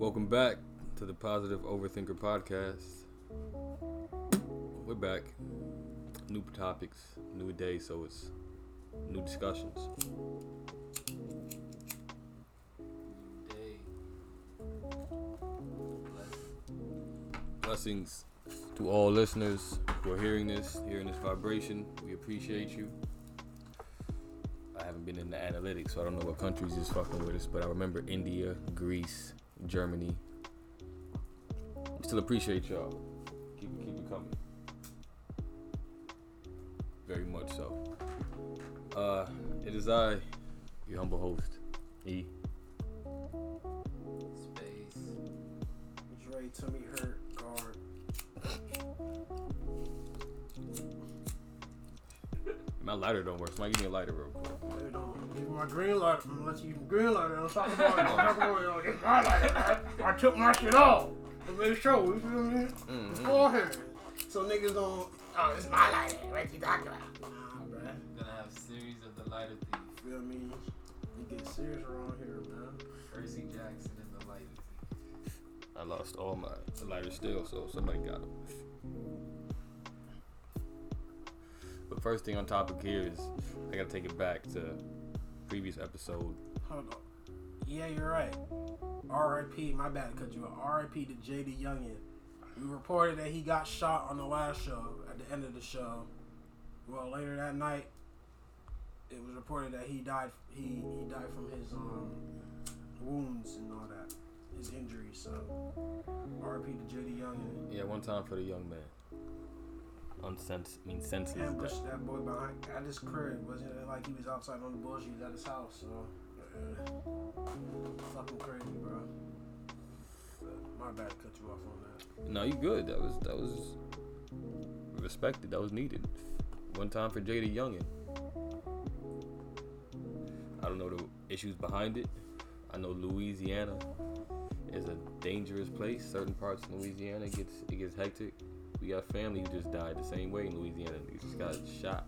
Welcome back to the Positive Overthinker podcast. We're back. New topics, new day, so it's new discussions. Blessings to all listeners who are hearing this, hearing this vibration. We appreciate you. I haven't been in the analytics, so I don't know what countries is fucking with us, but I remember India, Greece, Germany. Still appreciate y'all. Keep keep it coming. Very much so. Uh, it is I, your humble host, E. Space. Dre, My lighter don't work. Somebody give me a lighter real quick. Hey, don't give me my green light. I'm gonna let you green light. I'm talking about it. I'm talking about it. It's my lighter, man. I took my shit off to make sure. You feel me? Mm-hmm. Beforehand. So niggas don't. Oh, it's my lighter. What you talking about? Nah, bruh. Gonna have series of the lighter thief. Feel me? You get serious around here, man. Percy Jackson and the lighter thief. I lost all my lighter still, so somebody got them. First thing on topic here is I gotta take it back to previous episode. Hold on. Yeah, you're right. R.I.P. My bad, cause you. R.I.P. to JayDaYoungan. We reported that he got shot on the last show. At the end of the show, well, later that night, it was reported that he died. He he died from his um wounds and all that, his injuries. So, R.I.P. to JayDaYoungan. Yeah, one time for the young man. Unsens I mean senseless Ambushed that boy behind at his crib. Wasn't it like he was outside on the was at his house. So, uh, fucking crazy, bro. My bad, cut you off on that. No, you good. That was that was respected. That was needed. One time for JayDaYoungan. I don't know the issues behind it. I know Louisiana is a dangerous place. Certain parts of Louisiana it gets it gets hectic. We got family who just died the same way in Louisiana. They just got shot.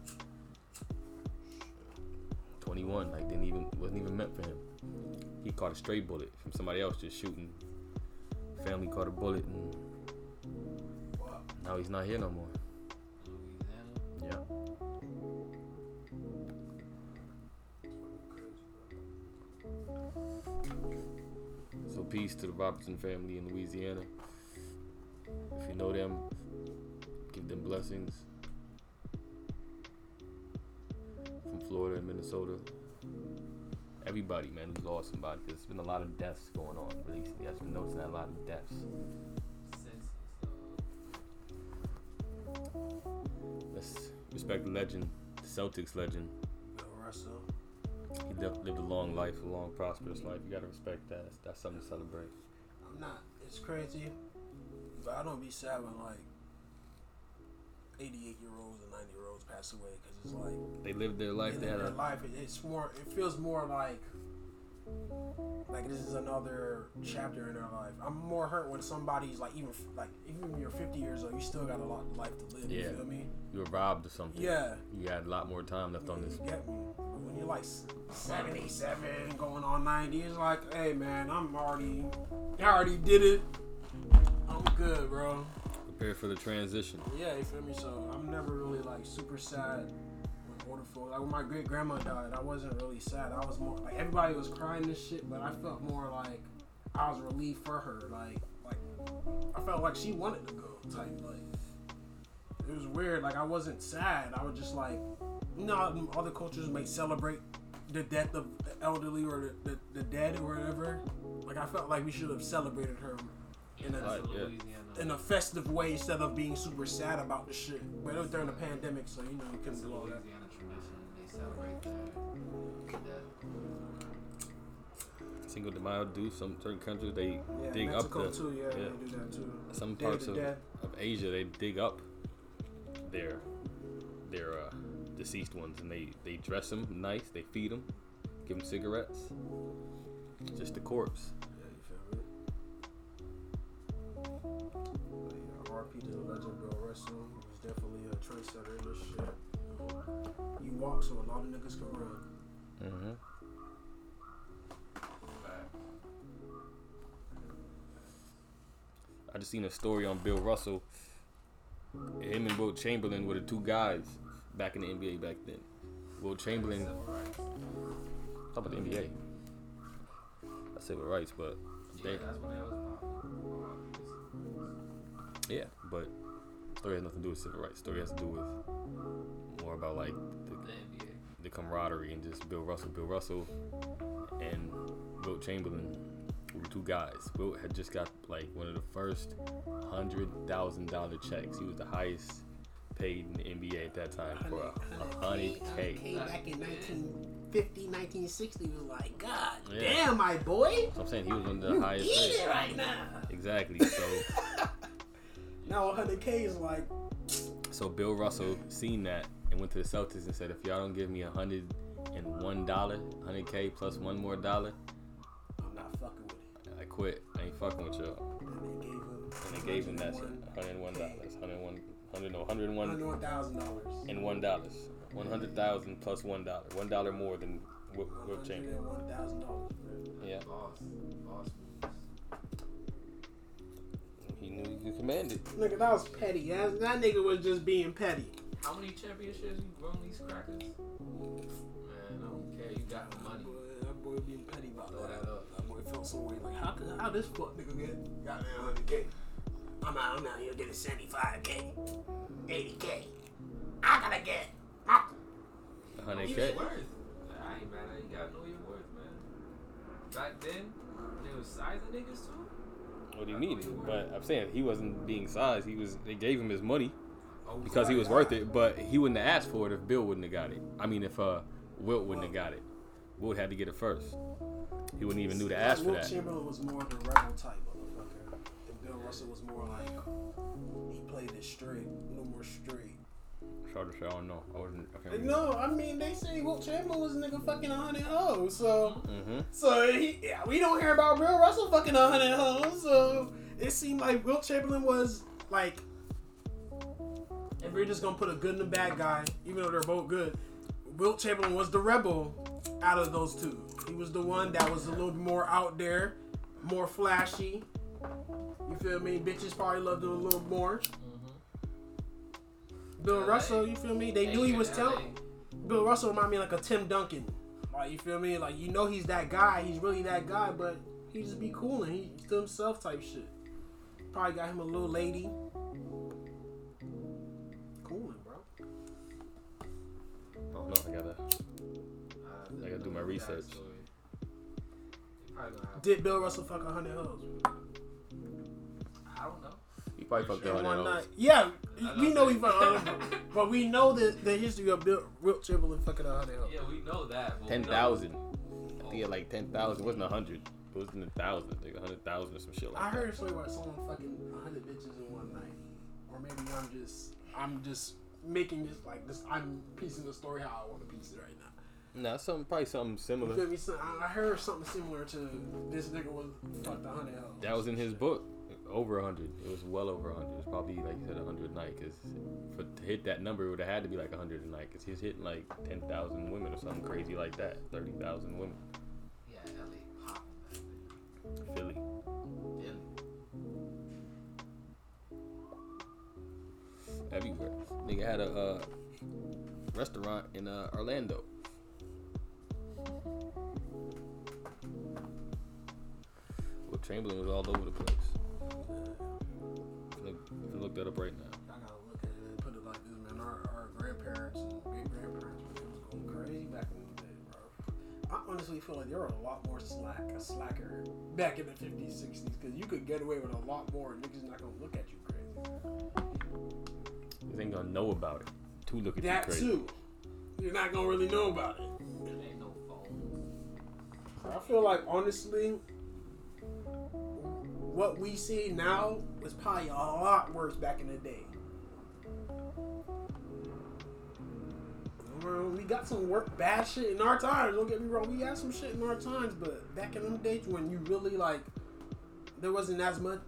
21, like didn't even wasn't even meant for him. He caught a stray bullet from somebody else just shooting. Family caught a bullet and now he's not here no more. Louisiana. Yeah. So peace to the Robertson family in Louisiana. If you know them, give them blessings. From Florida and Minnesota. Everybody, man, who's lost somebody. Because there's been a lot of deaths going on recently. I've been noticing a lot of deaths. Let's respect the legend, the Celtics legend. Bill Russell. He lived, lived a long life, a long, prosperous life. You gotta respect that. That's, that's something to celebrate. I'm not. It's crazy, but I don't be sad when like 88 year olds and 90 year olds pass away because it's like They lived their life. They had their a, life. It, it's more. It feels more like like this is another chapter in their life. I'm more hurt when somebody's like even like even when you're 50 years old, you still got a lot of life to live. Yeah. You feel me? you were robbed of something. Yeah. You had a lot more time left on You this. get me? When you're like 77, going on 90, it's like, hey man, I'm already, I already did it. I'm good, bro. Prepare for the transition. Yeah, you feel me? So I'm never really like super sad when older folks. Like when my great grandma died, I wasn't really sad. I was more like everybody was crying this shit, but I felt more like I was relieved for her. Like like I felt like she wanted to go type like. It was weird. Like I wasn't sad. I was just like, you know, other cultures may celebrate the death of the elderly or the, the, the dead or whatever. Like I felt like we should have celebrated her in a Right, yeah. In a festive way instead of being super sad about the shit. But it was during the pandemic, so you know you It's couldn't a do all that. Louisiana tradition. They celebrate their death. Cinco de Mayo do some certain countries they Yeah, dig Mexico up the too. Yeah, yeah. they do that too. some Day parts of, Dead. of Asia they dig up their their uh, deceased ones and they they dress them nice they feed them give them cigarettes just the corpse RP to the legend Bill Russell. He was definitely a trendsetter in this shit. You walk so a lot of niggas can run. mm-hmm. I just seen a story on Bill Russell. Him and Wilt Chamberlain were the two guys back in the NBA back then. Wilt Chamberlain, talk about the NBA. I civil rights, but Yeah, they, yeah, but story has nothing to do with civil rights. Story has to do with more about like the, The NBA. the camaraderie and just Bill Russell. Bill Russell and Wilt Chamberlain were two guys. Wilt had just got like one of the first hundred thousand dollar checks. He was the highest paid in the NBA at that time for a hundred K. back in 1950, 1960 was like, God Yeah. damn, my boy. So I'm saying he was one of the You highest eat it right now. Exactly. So Now 100K is like, so Bill Russell seen that and went to the Celtics and said, if y'all don't give me a hundred and one dollar, hundred K plus one more dollar, I'm not fucking with it. I quit. I ain't fucking with y'all. And they gave him, And they gave him that shit. Hundred and one dollars. Hundred and one. Hundred no. Hundred and one $101,000. and one dollars. One hundred thousand plus one dollar. One dollar more than Wilt, Wilt Chamberlain. $101,000. Yeah. Boss. Boss moves. He knew he could command it. Nigga, that was petty. That, that nigga was just being petty. How many championships you grown these crackers? Man, I don't care. You got the money. Boy, that boy being petty about Throw that. that up. That boy felt some way. Like, how, could, how this fuck nigga get goddamn 100K? I'm out, I'm out here getting 75K, 80K. I gotta get. my- Hundred oh, You K. worth. I ain't mad at you. You gotta know your worth, man. Back then, they was sizing niggas too. What do you mean? But I'm saying he wasn't being sized. He was. They gave him his money Oh, because he was worth it. But he wouldn't have asked for it if Bill wouldn't have got it. I mean, if uh Wilt wouldn't have got it. Wilt had to get it first. He wouldn't even knew to ask for Wilt that. Chamberlain was more of the rebel type motherfucker. And Bill Russell was more like, he played it straight, no more straight. Short of I don't know. I wasn't. I No, I mean they say Wilt Chamberlain was a nigga fucking a hundred hoes, so Mm-hmm. so he, yeah, we don't hear about Bill Russell fucking a hundred hoes, so it seemed like Wilt Chamberlain was like, if we're just gonna put a good and a bad guy, even though they're both good, Wilt Chamberlain was the rebel out of those two. He was the one that was a little bit more out there, more flashy. You feel me? Bitches probably loved him a little more. Bill LA. Russell, you feel me? They knew he was LA. telling. Bill Russell remind me like a Tim Duncan. Like you feel me? Like you know he's that guy. He's really that guy, but he just be cool and he to himself type shit. Probably got him a little lady. Cooling, bro. Oh no, I gotta. I gotta do my research. Did Bill Russell fuck a hundred hoes? Probably fucked In that one one night. Yeah, we know know that. he fucked a hundred, but we know the the history of Bill Wilt Chamberlain fucking a hundred. Yeah, we know that. Ten thousand. we Ten know- thousand. I think he had like oh. ten thousand. It wasn't a hundred. It was in the thousands. Like a hundred thousand or some shit like I that. heard a story about someone fucking a hundred bitches in one night, or maybe I'm just I'm just making this like this. I'm piecing the story how I want to piece it right now. Nah, something probably something You similar. feel me? So I I heard something similar to this nigga was fucked a hundred hoes. That was in his book. Over a hundred. It was well over a hundred. It was probably like you said a hundred a night. Cause for to hit that number, it would have had to be like a hundred a night. Cause he's hitting like ten thousand women or something crazy like that. Thirty thousand women. Yeah, LA. Philly. Yeah. Everywhere. Nigga had a uh, restaurant in uh, Orlando. Well, Chamberlain was all over the place. Look, look that up right now. I gotta look at it and put it like this, man. Our, our grandparents and great grandparents, man, was going crazy back in the day, bro. I honestly feel like there were a lot more slack, a slacker back in the 50s, 60s, because you could get away with a lot more. and Niggas not gonna look at you crazy. They ain't gonna know about it. To look at That you crazy. too. You're not gonna really know about it. Ain't no phone. I feel like honestly, what we see now was probably a lot worse back in the day. We got some work bad shit in our times. Don't get me wrong, we had some shit in our times, but back in them days when you really like, there wasn't as much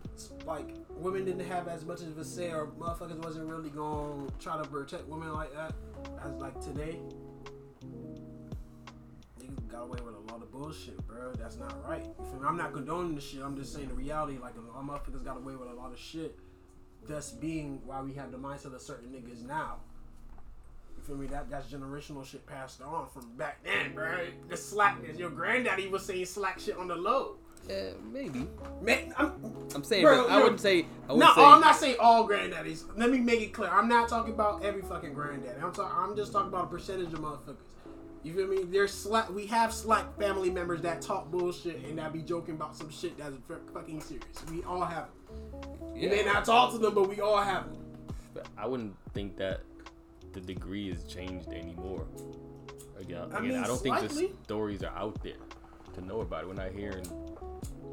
like women didn't have as much of a say, or motherfuckers wasn't really gonna try to protect women like that as like today. Got away with a lot of bullshit, bro. That's not right. You feel me? I'm not condoning the shit. I'm just saying the reality. Like a motherfuckers got away with a lot of shit. Thus being why we have the mindset of certain niggas now. You feel me? That that's generational shit passed on from back then, bro. The slackness. Your granddaddy was saying slack shit on the low. Yeah, maybe. Man, I'm, I'm saying, Bro, I wouldn't say. I no, wouldn't say. I'm not saying all granddaddies. Let me make it clear. I'm not talking about every fucking granddaddy. I'm talking. I'm just talking about a percentage of motherfuckers. You feel me? There's slack. We have slack family members that talk bullshit and that be joking about some shit that's fucking serious. We all have them. You may not talk to them, but we all have them. But I wouldn't think that the degree has changed anymore. Again, I again, mean, I don't think the stories are out there to know about it. We're not hearing.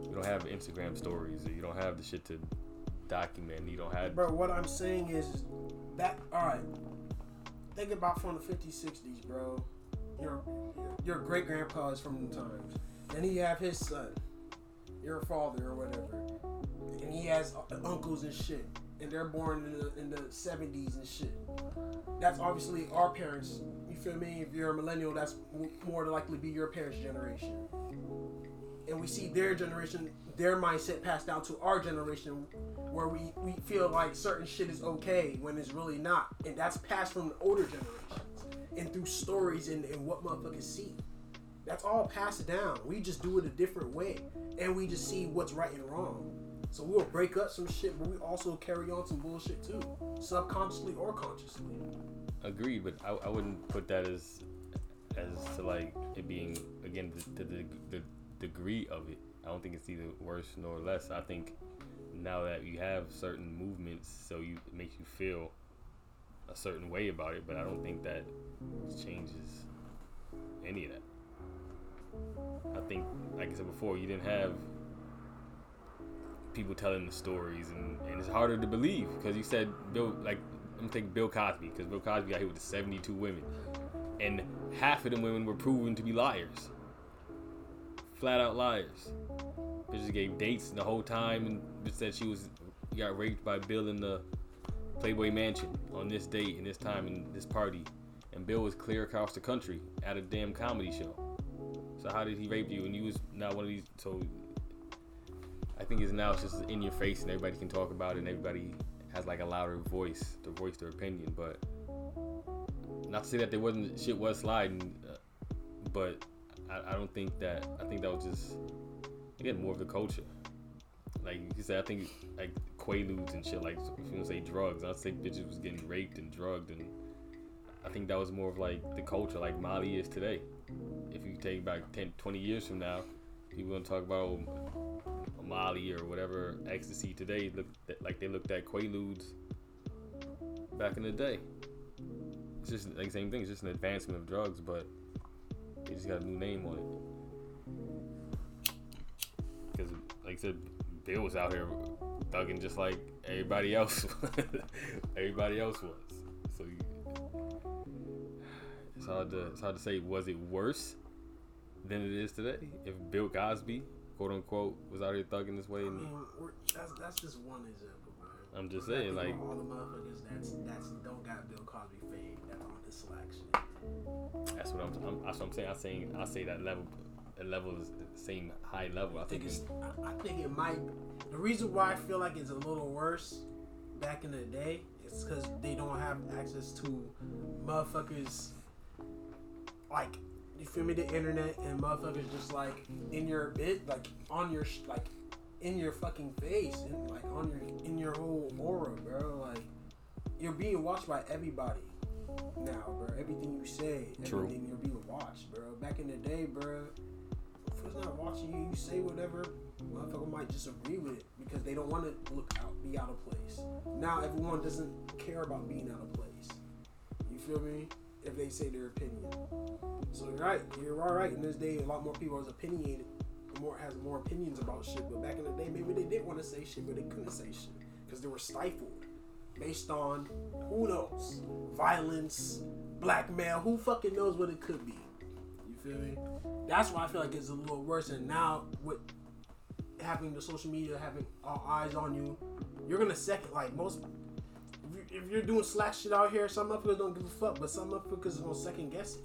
You don't have Instagram stories, or you don't have the shit to document. You don't have. Bro, what I'm saying is that all right. Think about from the 50s, 60s, bro. Your your great grandpa is from the times. Then he have his son, your father or whatever, and he has uncles and shit, and they're born in the, in the 70s and shit. That's obviously our parents. You feel me? If you're a millennial, that's more likely be your parents' generation and we see their generation, their mindset passed down to our generation, where we, we feel like certain shit is okay when it's really not. And that's passed from the older generations and through stories and, and what motherfuckers see. That's all passed down. We just do it a different way. And we just see what's right and wrong. So we'll break up some shit, but we also carry on some bullshit too, subconsciously or consciously. Agreed, but I, I wouldn't put that as as to like it being again the, the, the, degree of it. I don't think it's either worse nor less. I think now that you have certain movements, so you it makes you feel a certain way about it, but I don't think that changes any of that. I think, like I said before, you didn't have people telling the stories, and, and it's harder to believe because you said Bill, like I'm take Bill Cosby because Bill Cosby got hit with the 72 women, and half of them women were proven to be liars, flat out liars. Bitches gave dates the whole time and said she was got raped by Bill in the Playboy Mansion on this date and this time and this party, and Bill was clear across the country at a damn comedy show. So how did he rape you? And you was not one of these. So I think it's now it's just in your face and everybody can talk about it and everybody has like a louder voice to voice their opinion. But not to say that there wasn't shit was sliding, uh, but I, I don't think that I think that was just again more of the culture. Like you said, I think like quaaludes and shit. Like if you want to say drugs, I'd say bitches was getting raped and drugged, and I think that was more of like the culture, like Molly is today. If you take back 10, 20 years from now, people gonna talk about oh, Molly or whatever ecstasy today look like they looked at quaaludes back in the day. It's just like same thing. It's just an advancement of drugs, but they just got a new name on it. Because, like I said, Bill was out here thugging just like everybody else. everybody else was. So you, it's hard to it's hard to say. Was it worse than it is today? If Bill Cosby, quote unquote, was out here thugging this way, I mean, that's, that's just one example, man. I'm just saying, like, all the motherfuckers that's that's don't got Bill Cosby fame that on this slack shit. that's what I'm, I'm that's what I'm saying. I saying I say that level, that level is the same high level. I I think think it's. it's I, I think it might. The reason why I feel like it's a little worse back in the day is because they don't have access to motherfuckers like you feel me the internet and motherfuckers just like in your bit like on your sh- like in your fucking face and like on your in your whole aura, bro. Like you're being watched by everybody now, bro. Everything you say, True. everything you're being watched, bro. Back in the day, bro, it's not watching you, you say whatever. Motherfucker might disagree with it because they don't want to look out, be out of place. Now everyone doesn't care about being out of place. You feel me? If they say their opinion, So you're right. You're all right. In this day, a lot more people is opinionated, more has more opinions about shit. But back in the day, maybe they didn't want to say shit, but they couldn't say shit because they were stifled based on who knows violence, blackmail. Who fucking knows what it could be? Feel me? That's why I feel like it's a little worse. And now with having the social media, having all eyes on you, you're gonna second like most. If you're doing slack shit out here, some motherfuckers don't give a fuck, but some motherfuckers are gonna second guess it.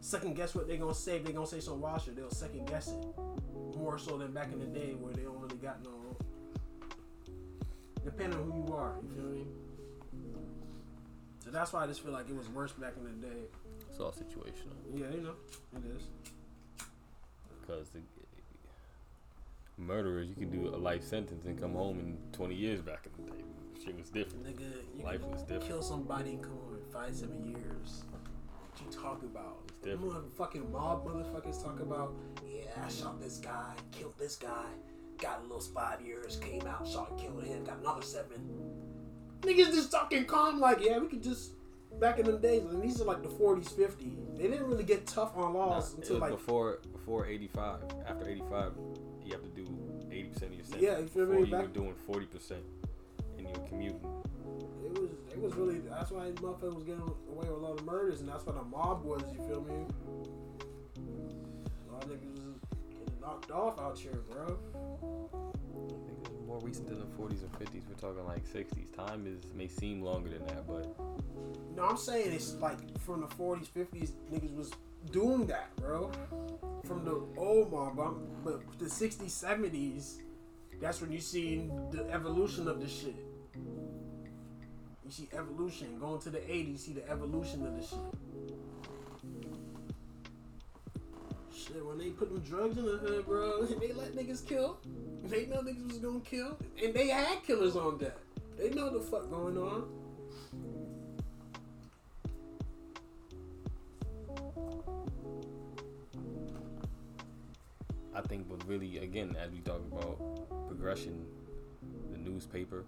Second guess what they gonna say. If they gonna say some wild shit, they'll second guess it. More so than back in the day where they don't really got no. Depending on who you are, you feel me? So that's why I just feel like it was worse back in the day. It's all situational Yeah, you know, it is. because the murderers, you can do a life sentence and come home in 20 years. Back in the day, shit was different. Nigga, you Life can was different. kill somebody and come home in five, seven years. What you talking about? It's You know how fucking mob motherfuckers talk about, yeah, I shot this guy, killed this guy, got a little five years, came out, shot killed him, got another seven. Niggas just talking calm like, yeah, we could just, back in the days, and these are like the 40s, 50s. They didn't really get tough on laws It until like, before before 85. After 85, you have to do 80% of your sentence. Yeah, you feel me? Before you were doing 40% and you were commuting. it was, it was really, that's why motherfuckers was getting away with a lot of murders, and that's why the mob was, you feel me? A lot of niggas was getting knocked off out here, bro. More recent than the 40s and 50s. We're talking like 60s. Time is may seem longer than that, but No, I'm saying it's like from the 40s, 50s, niggas was doing that, bro. From the old mob, but, but the 60s, 70s, that's when you see the evolution of the shit. You see evolution. Going to the 80s, you see the evolution of the shit. Shit, when they put them drugs in the hood, bro, they let niggas kill. They know niggas was gonna kill. And they had killers on deck. They know the fuck going on. I think, but really, again, as we talk about progression, the newspaper,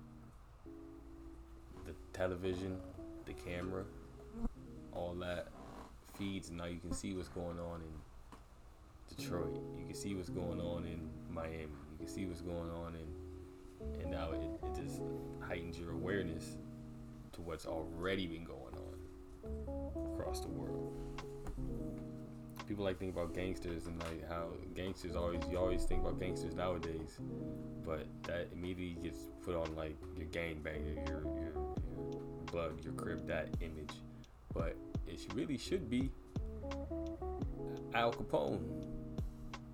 the television, the camera, all that feeds, and now you can see what's going on in Detroit. You can see what's going on in Miami. You can see what's going on in, and now it, it just heightens your awareness to what's already been going on across the world people like think about gangsters and like how gangsters always you always think about gangsters nowadays, but that immediately gets put on like your gangbanger, your your, your blood, your Crip, that image. But it really should be Al Capone.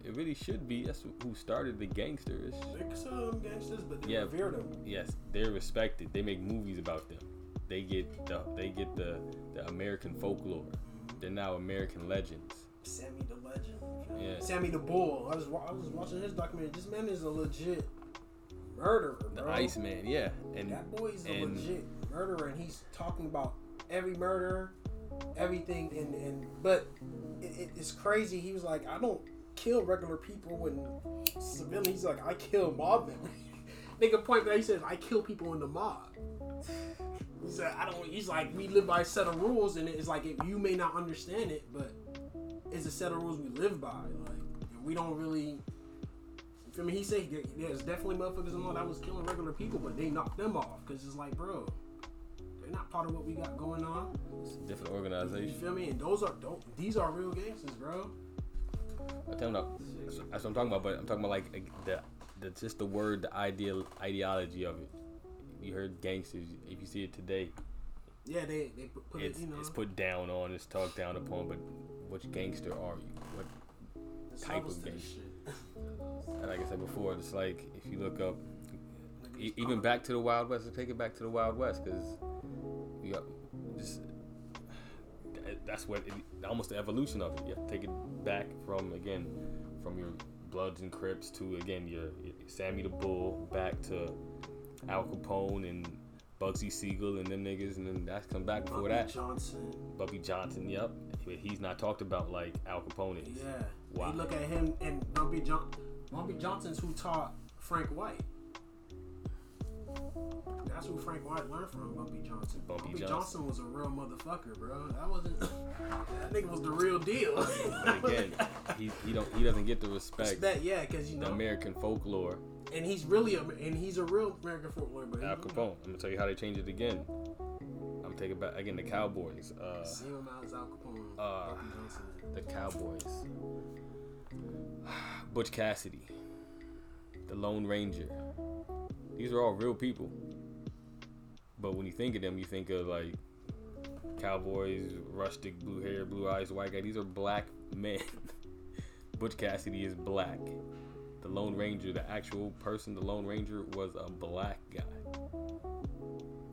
It really should be. That's who started the gangsters. They some gangsters, but they Yeah. revere them. Yes, they're respected. They make movies about them. They get the they get the the American folklore. They're now American legends. Sammy the Legend. Yeah. Sammy the Bull. I was I was watching his documentary. This man is a legit murderer, The bro. Iceman, yeah, and That boy's a legit murderer, and he's talking about every murder, everything, and and but it, it, it's crazy. He was like, I don't kill regular people when civilians. He's like, I kill mob members. Nigga point blank, he says, I kill people in the mob. He said, I don't. He's like, we live by a set of rules, and it's like if you may not understand it, but it's a set of rules we live by. Like, and we don't really. You feel me? He said there- there's definitely motherfuckers in law that was killing regular people, but they knocked them off because it's like, bro, they're not part of what we got going on. it's a different You organization. feel me? And those are don't, these are real gangsters, bro. I'm talking about, that's that's what I'm talking about, but I'm talking about like the, the just the word, the ideal ideology of it. You heard gangsters. If you see it today, Yeah, they they put, put it, it's you know, it's put down on, it's talked down upon. But which gangster are you? What there's type of gangster? And like I said before, it's like if you look up, e- even back to the Wild West. Let's take it back to the Wild West because we got just that's what it, almost the evolution of it. You have to take it back from again from your Bloods and Crips to again your, your Sammy the Bull back to Al Capone and Bugsy Siegel and them niggas, and then that's come back before Bobby that. Johnson. Bumpy Johnson, yep. He's not talked about like Al Capone is. Yeah. Wow. You look at him and Bumpy John Bumpy Johnson's who taught Frank White. That's who Frank White learned from, Bumpy Johnson. Bumpy Johnson. Johnson. was a real motherfucker, bro. That wasn't. that nigga was the real deal. But again, he he don't he doesn't get the respect. that yeah, because you know, American folklore. and he's really a, and he's a real American folklore, but Al Capone. I'm gonna tell you how they changed it again. I'm taking back again the Cowboys. Uh, out as Al Capone. Uh, Bumpy Johnson. the Cowboys. Butch Cassidy, the Lone Ranger. These are all real people. But when you think of them, you think of like cowboys, rustic, blue hair, blue eyes, white guy. These are black men. Butch Cassidy is black. The Lone Ranger, the actual person, the Lone Ranger, was a black guy.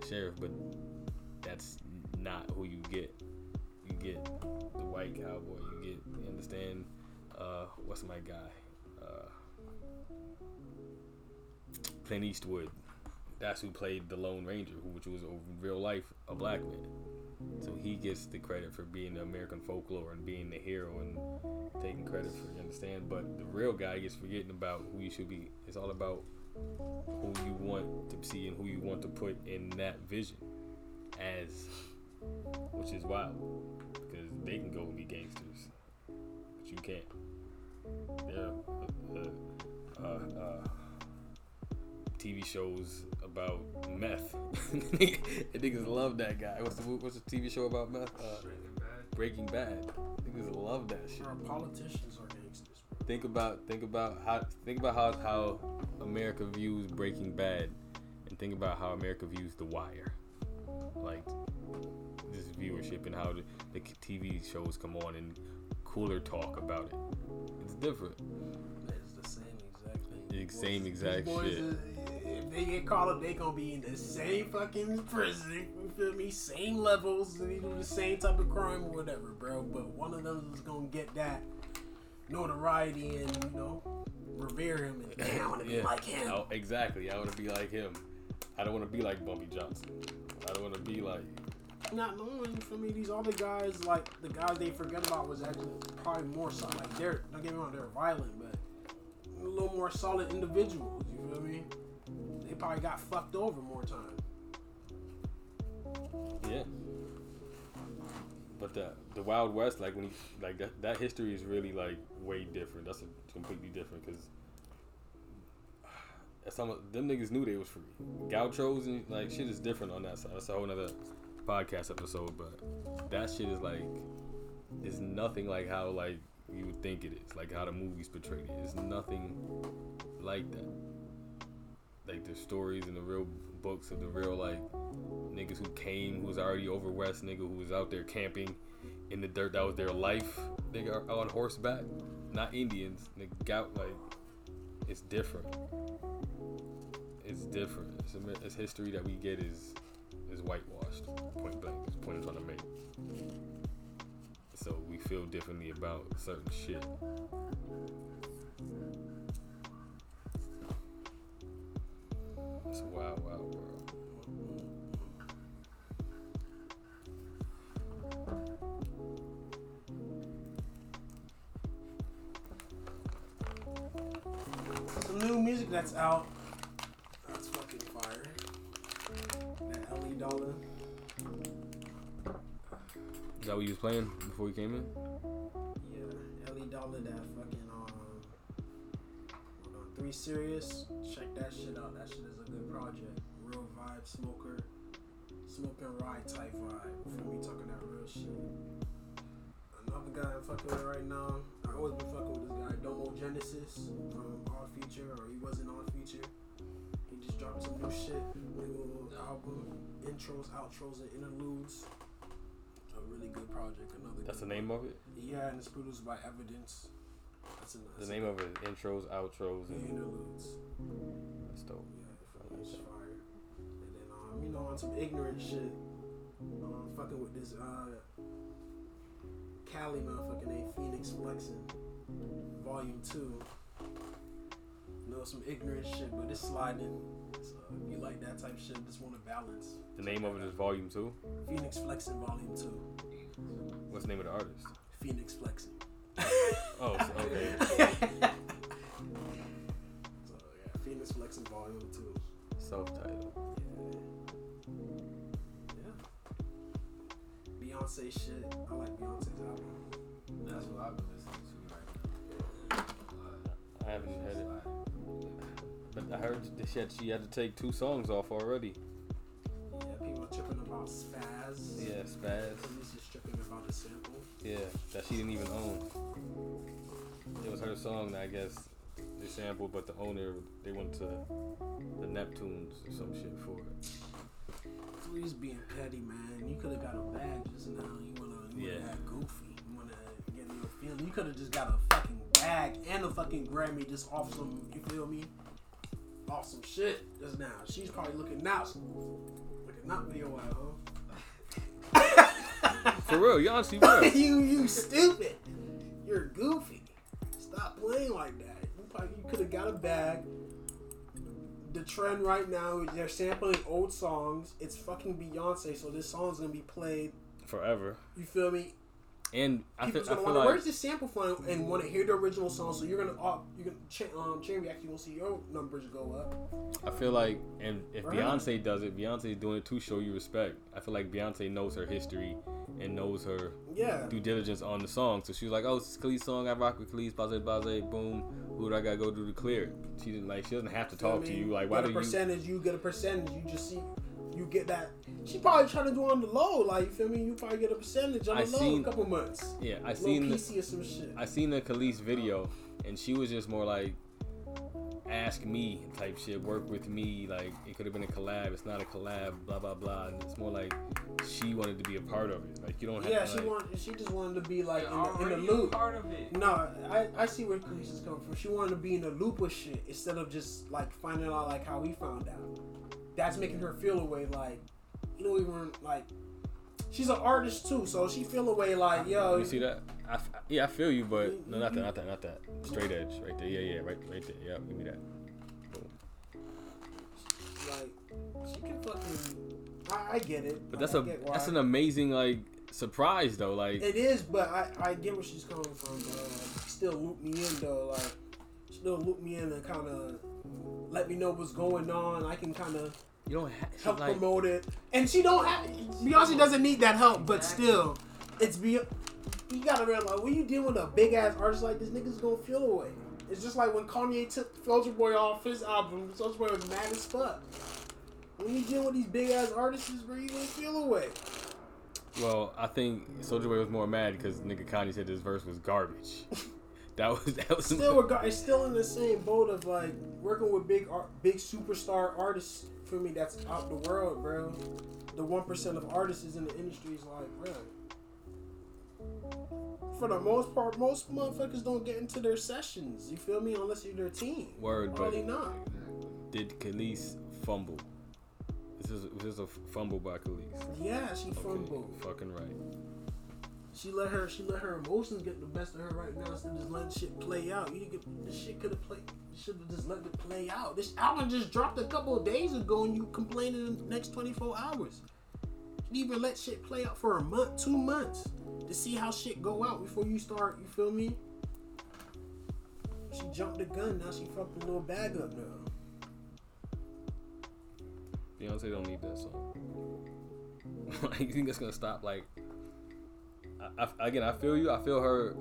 Sheriff, but that's not who you get. You get the white cowboy. You get, you understand? Uh, what's my guy? Uh, Clint Eastwood. That's who played the Lone Ranger, which was real life a black man. So he gets the credit for being the American folklore and being the hero and taking credit for you understand. But the real guy gets forgetting about who you should be. It's all about who you want to see and who you want to put in that vision as, which is wild because they can go and be gangsters, but you can't. Are uh, uh, uh, TV shows about meth. and niggas love that guy. What's the what's the TV show about meth? Uh, Breaking Bad. Niggas love that shit. Our politicians are gangsters. Think about think about how think about how how America views Breaking Bad, and think about how America views The Wire. Like this viewership and how the, the TV shows come on and cooler talk about it. It's different. Same exact boys shit. is- if they get caught up, they gonna be in the same fucking prison. You feel me? Same levels, they do the same type of crime or whatever, bro. But one of them is gonna get that notoriety and you know revere him and I wanna be like him. Exactly. I want to be like him. I don't want to be like Bumpy Johnson. I don't want to be like. Not knowing for me, these other guys, like the guys they forget about, was actually probably more so. Like they're don't get me wrong, they're violent, a little more solid individuals. You feel me? They probably got fucked over more time. Yeah. But the the Wild West, like when you like that, that history is really like way different. That's a, completely different because some of them niggas knew they was free. Gauchos and like shit is different on that side. That's a whole nother podcast episode. But that shit is like is nothing like how like you would think it is. Like how the movies portrayed it. It's nothing like that. Like the stories and the real books of the real like niggas who came, who was already over west, nigga who was out there camping in the dirt. That was their life. They Nigga on horseback, not Indians. Nigga got like, it's different. It's different. It's, it's history that we get is is whitewashed. Point blank. Is point I'm trying to make. So feel differently about certain shit. It's a wild, wild world. Some new music that's out. That's fucking fire. That Ellie Dollar. Is that what you was playing before you came in? Yeah, Ellie Dollar. That fucking um. Three Serious. Check that shit out. That shit is a good project. Real vibe, smoker, smoking ride type vibe. Feel me talking that real shit. Another guy I'm fucking with right now. I always been fucking with this guy, Domo Genesis from Odd Future, or he wasn't on Future. He just dropped some new shit, new album, intros, outros, and interludes. A really good project. Another. That's the name of it. Yeah, and it's produced by Evidence. That's a, The name of it is intros, outros, and interludes. that's dope. Yeah, it's fire. And then um, you know, on some ignorant shit, um, fucking with this uh, Cali motherfucker named Phoenix Flexin, Volume Two know some ignorant shit, but it's sliding. So if you like that type of shit, just want to balance. The name of it is Volume Two. Phoenix Flexing Volume Two. What's the name of the artist? Phoenix Flexing. oh, so, okay. so yeah, Phoenix Flexing Volume Two. Self-titled. Yeah. Beyonce shit. I like Beyonce's album. That's what I've been listening to right now. I haven't heard it. I heard that she had, she had to take two songs off already. Yeah, people are tripping about Spaz. Yeah, Spaz. Kelis is tripping about a sample. Yeah, that she didn't even own. It was her song that I guess they sampled, but the owner they went to the Neptunes or some shit for it. Kelis being petty, man. You could have got a bag just now. You wanna, you Yeah. wanna act goofy. You wanna get in your feeling. You could have just got a fucking bag and a fucking Grammy just off some. You feel me? Off some shit just now. She's probably looking out, looking out for your ass, huh? For real, you honestly real. you you stupid. You're goofy. Stop playing like that. You probably you could have got a bag. The trend right now, they're sampling old songs. It's fucking Beyonce, so this song's gonna be played. Forever. You feel me? And I People's I feel wonder like where's this sample from and want to hear the original song. So you're gonna uh, you're gonna cha- um chain reaction. You'll see your numbers go up. I feel like, and if Right. Beyonce does it, Beyonce is doing it to show you respect. I feel like Beyonce knows her history and knows her Yeah. due diligence on the song. So she was like, "Oh, it's Kelis song. I rock with Kelis. Blase, blase. Boom. Who do I gotta go do to clear?" it?" She didn't like. She doesn't have to talk me? to you. Like, why get do you? percentage? You get a percentage. You just see, you get that. She probably trying to do on the low. Like you feel me? You probably get a percentage on the I low seen- a couple months. Yeah, I Little seen the, PC or some shit. I seen the Kelis video, and she was just more like, "Ask me" type shit. Work with me. Like it could have been a collab. It's not a collab. Blah blah blah. And it's more like she wanted to be a part of it. Like you don't have yeah, to. she like, wanted. She just wanted to be like in the, in already the a loop. part of it. No, I, I see where Kelis is coming from. She wanted to be in the loop with shit instead of just like finding out like how we found out. That's making her feel away like you don't even like. She's an artist too, so she feel away like yo. You see that? I yeah, I feel you, but no, not that, not that, not that. Straight edge, right there. Yeah, yeah, right, right there. Yeah, give me that. Boom. Like she can fucking. I, I get it. But that's a a that's an amazing like surprise though. Like It is, but I, I get where she's coming from. But uh, still loop me in though, like still loop me in and kind of let me know what's going on. I can kind of you don't have help like promote it, and she don't have. Beyonce doesn't need that help, but still, it's be. You gotta realize when you deal with a big ass artist like this, niggas gonna feel away. It's just like when Kanye took Soulja Boy off his album. Soulja Boy was mad as fuck. When you deal with these big ass artists, bro, you gonna feel away. well, I think Soulja Boy was more mad because nigga Kanye said this verse was garbage. that was that was still regard it's still in the same boat of like working with big art, big superstar artists for me that's out the world, bro. The one percent of artists in the industry is like, bro. For the most part, most motherfuckers don't get into their sessions. You feel me? Unless you're their team. Word, but- Probably not. did Kelis fumble? This is this is a fumble by Kelis. Yeah, she Okay, fumbled. Fucking right. She let her she let her emotions get the best of her right now instead of just letting shit play out. You get this shit could have played should have just let it play out. This album just dropped a couple days ago and you complaining in the next 24 hours. You even let shit play out for a month, two months to see how shit go out before you start, you feel me? She jumped the gun, now she fucked the little bag up now. Beyonce don't need that song. you think it's gonna stop? Like, I, I, again, I feel you. I feel her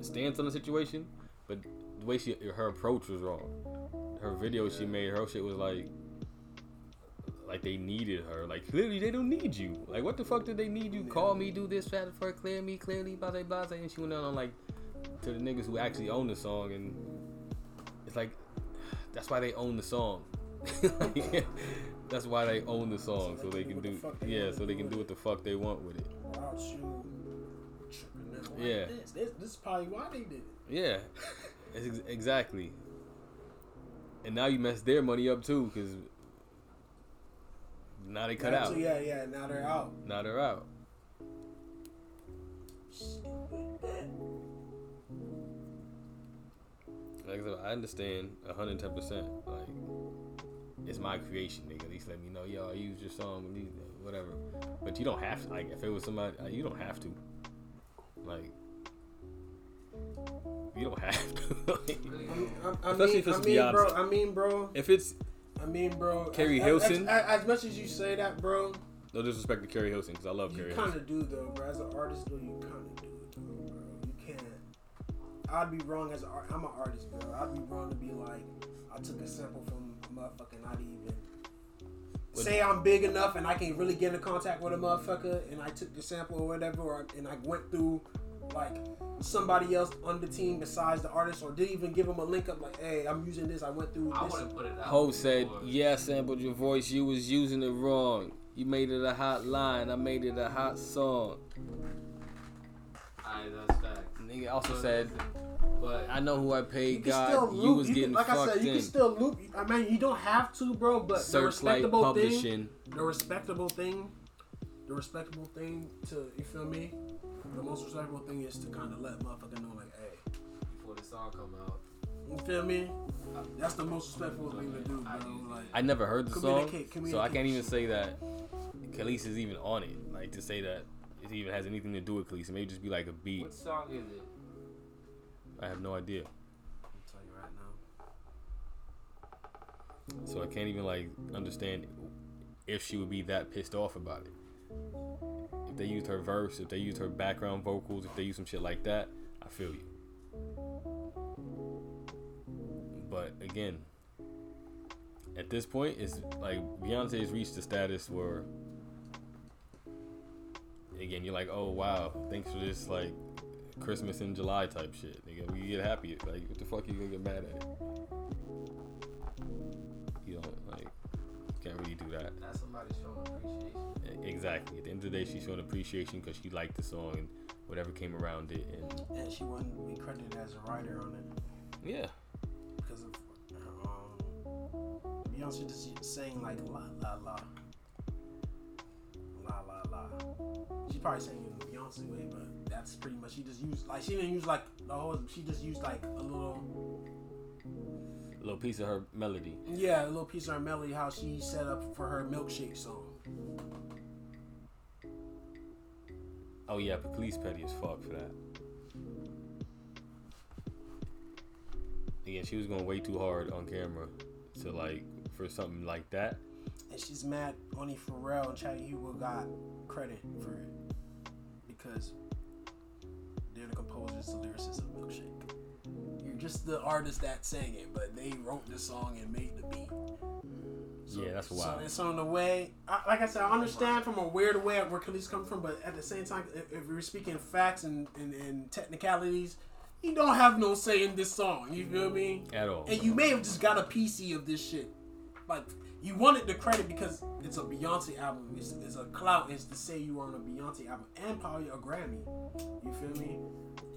stance on the situation, but the way she, her approach was wrong. Her video she made, her shit was like, like they needed her. Like clearly they don't need you. Like what the fuck did they need you? Call me, do this, fat for clear me, clearly, blah blah blah. And she went down on like to the niggas who actually own the song, and it's like that's why they own the song. Like, that's why they own the song, so they can do yeah, so they can do what the fuck they want with it. Without you tripping them like Yeah. this. this. This is probably why they did it. Yeah, It's ex- exactly. And now you mess their money up too, cause now they cut out. so yeah, yeah, now they're out. Now they're out. Like I said, I understand 110. percent Like it's my creation, nigga. At least let me know, yo, I used your song, whatever. But you don't have to. Like if it was somebody, uh, you don't have to. Like you don't have to. Like, I, I Especially mean, if it's I mean, bro. I mean, bro. if it's I mean, bro. Keri as, as, Hilson? As, as much as you say that, bro, no disrespect to Keri Hilson, because I love Keri. you kind of do though, bro. As an artist, though, you kind of do it, though, bro. You can't. I'd be wrong as an art. I'm an artist, bro. I'd be wrong to be like, I took a sample from a motherfucker and I didn't even say I'm big enough and I can really get in contact with a motherfucker and I took the sample or whatever, or and I went through like somebody else on the team besides the artist, or didn't even give them a link up like, hey, I'm using this. I went through I this. wouldn't put it out. Ho said, before. "Yeah, I sampled your voice. You was using it wrong. You made it a hot line. I made it a hot song." Alright, that's fact. Nigga also said, But "I know who I paid. God, you was you getting can, like I said, you in." can still loop. I mean, you don't have to, bro. But the Searchlight respectable thing, the respectable thing, the respectable thing to you feel me. The most respectable thing is to kind of let motherfucker know, like, hey, before the song come out, you feel me? That's the most respectful thing to do, bro. Like, I never heard the song, Communicate, so I can't even say that Kelis is even on it. Like to say that it even has anything to do with Kelis. It may just be like a beat. what song is it? I have no idea. I'll tell you right now. So I can't even like understand if she would be that pissed off about it. If they used her verse, if they used her background vocals, if they used some shit like that, I feel you. But again, at this point, it's like Beyonce has reached the status where, again, you're like, oh wow, thanks for this like Christmas in July type shit. Nigga, we get happy. Like, what the fuck are you gonna get mad at? You don't like, can't really do that. That's somebody showing appreciation. Exactly. At the end of the day, she's showing appreciation because she liked the song and whatever came around it, and And she wouldn't be credited as a writer on it yeah, because of um, Beyonce just saying like la la la, la probably saying it in Beyonce way, but that's pretty much. She just used like she didn't use like the whole. She just used like a little a little piece of her melody. yeah, a little piece of her melody how she set up for her milkshake song. Oh yeah, but Kelis petty as fuck for that. Yeah, she was going way too hard on camera to like for something like that. And she's mad only Pharrell and Chad Hugo got credit for it because they're the composers, the lyricists of Milkshake. You're just the artist that sang it, but they wrote the song and made the beat. yeah, that's wild. So it's on the way. I, like I said, I understand from a weird way where Kelis come from, but at the same time, if, if we're speaking facts and, and, and technicalities, you don't have no say in this song. You feel me? At all. And you may have just got a PC of this shit. Like you wanted the credit because it's a Beyonce album. It's, it's a clout. It's to say you were on a Beyonce album and probably a Grammy. You feel me?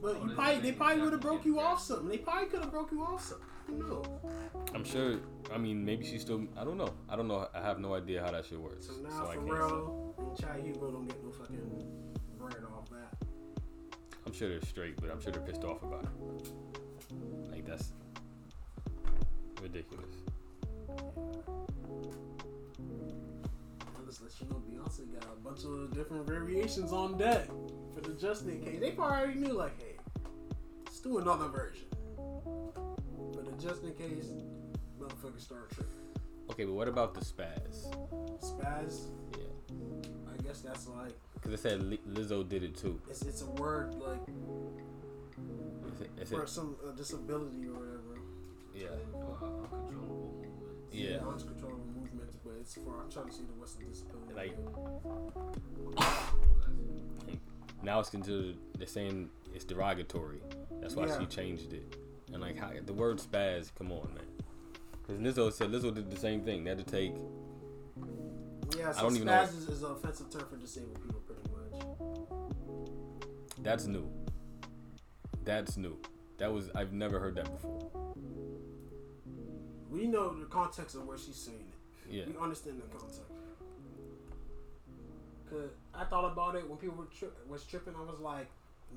But you they- probably they they probably would have broke you off something. They probably could have broke you off something. Who knows? I'm sure. I mean, maybe she still. I don't know. I don't know. I have no idea how that shit works. So So, now I can't say. Pharrell and Chad Hugo don't get no fucking bread off that. I'm sure they're straight, but I'm sure they're pissed off about it. Like that's ridiculous. Let you got a bunch of different variations on deck for the just in case. They probably already knew like, hey, let's do another version. But the just in case, motherfuckers start tripping. Okay, but what about the spaz? Spaz, Yeah, I guess that's like because it said Li- Lizzo did it too. it's it's a word like Is it, is for it, some uh, disability or whatever. yeah, Uh, uncontrollable movements. yeah. uncontrollable movements, but it's for I'm trying to see the the disability. Like now it's considered the same. it's derogatory. That's why Yeah. she changed it. And like how, the word spaz, come on, man. Because Lizzo said Lizzo did the same thing. They had to take. yeah, so I don't even know is, is an offensive term for disabled people, pretty much. That's new. That's new. That was I've never heard that before. We know the context of what she's saying. Yeah. We understand the context. Cause I thought about it when people were tri- was tripping. I was like,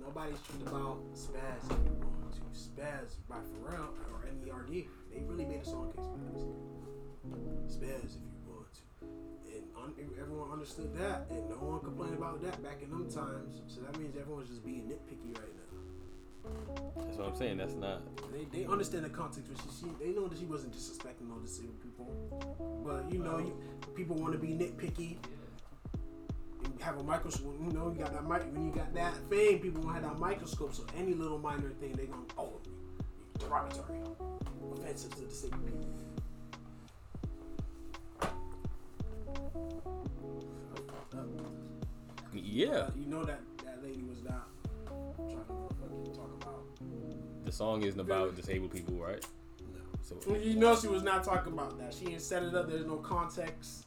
nobody's tripping about Spaz you want to. Spaz by Pharrell or N.E.R.D. They really made a song called Spaz. Spaz if you want to. And un- everyone understood that, and no one complained about that back in them times. So that means everyone's just being nitpicky right now. That's what I'm saying. That's not. They, they understand the context, but she, she they know that she wasn't disrespecting no disabled people. But you know, you, people want to be nitpicky, and have a microscope. You know, you got that mic. When you got that fame, people want to have that microscope. So any little minor thing, they gonna oh, derogatory, offensive to disabled people. Yeah, You know that that lady was not trying to fucking talk about. The song isn't about disabled people, right? No. So You know she was not talking about that. She didn't set it up. There's no context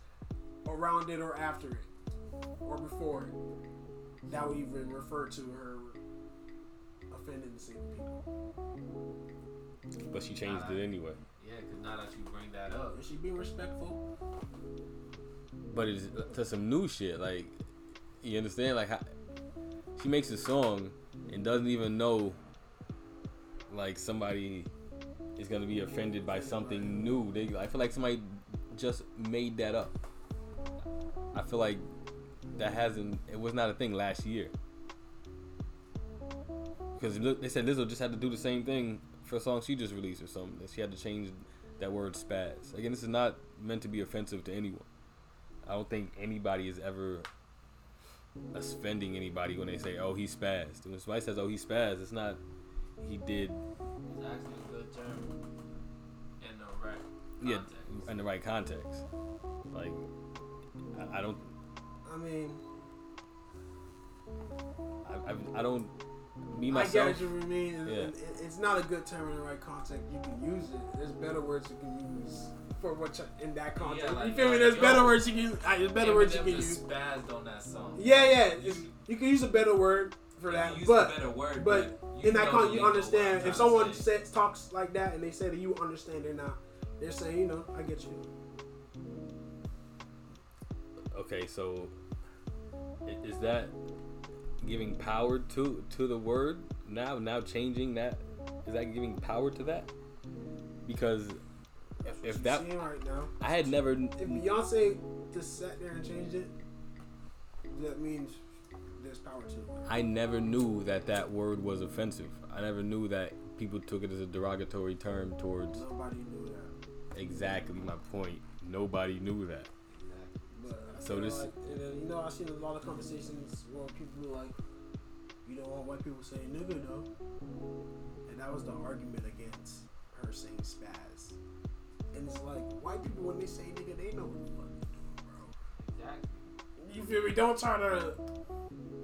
around it or after it or before it that would even refer to her offending disabled people. but she changed it anyway. Yeah, because now that you bring that up, Is she being respectful? But it's uh, to some new shit. Like you understand? Like how, she makes a song and doesn't even know like somebody is gonna be offended by something new. They I feel like somebody just made that up. I feel like that hasn't. It was not a thing last year. Because they said Lizzo just had to do the same thing for a song she just released or something. She had to change that word spaz. Again, this is not meant to be offensive to anyone. I don't think anybody is ever offending anybody when they say, "Oh, he spazzed." When somebody says, "Oh, he spazzed," it's not he did. it's actually a good term in the right Yeah, context. in the right context. Like, I, I don't. I mean, I, I, I don't. Me myself. I get what you mean. and- Yeah. it- it's not a good term in the right context. You can use it. There's better words you can use for what you, in that context. like- you feel me? There's yo, better words you can. use. Uh, there's better words you can use. spazzed on that song. Yeah, yeah. It's, you can use a better word for that, can use but a better word, but you in that know con, the you lingo, what I'm understand. If someone says talks like that and they say that you understand, they're not. They're saying, you know, I get you. Okay, so is that giving power to to the word now? Now changing that is that giving power to that? Because If that- right now. I had never. If Beyonce just sat there and changed it, that means there's power to. I never knew that that word was offensive. I never knew that people took it as a derogatory term towards Nobody knew that. exactly my point. Nobody knew that. But So you know, this- like, and then, you know, I've seen a lot of conversations where people were like, you don't want white people saying nigga though, and that was the argument against her saying spaz. And it's like white people when they say nigga, they know what the fuck they doing, bro. Exactly. You feel me? Don't try to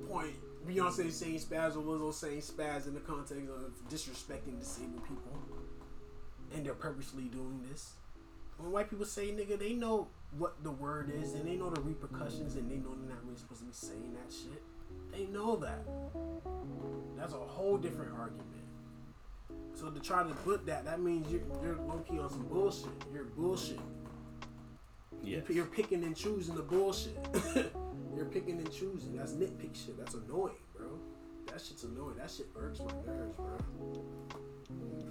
point Beyonce saying spaz or Lizzo saying spaz in the context of disrespecting disabled people, and they're purposely doing this. When white people say nigga, they know what the word is, and they know the repercussions, and they know they're not really supposed to be saying that shit. They know that. That's a whole different argument. So to try to put that, that means you're, you're low key on some bullshit. You're bullshit. Yes. You're picking and choosing the bullshit. You're picking and choosing. That's nitpick shit. That's annoying, bro. That shit's annoying. That shit irks my nerves, bro.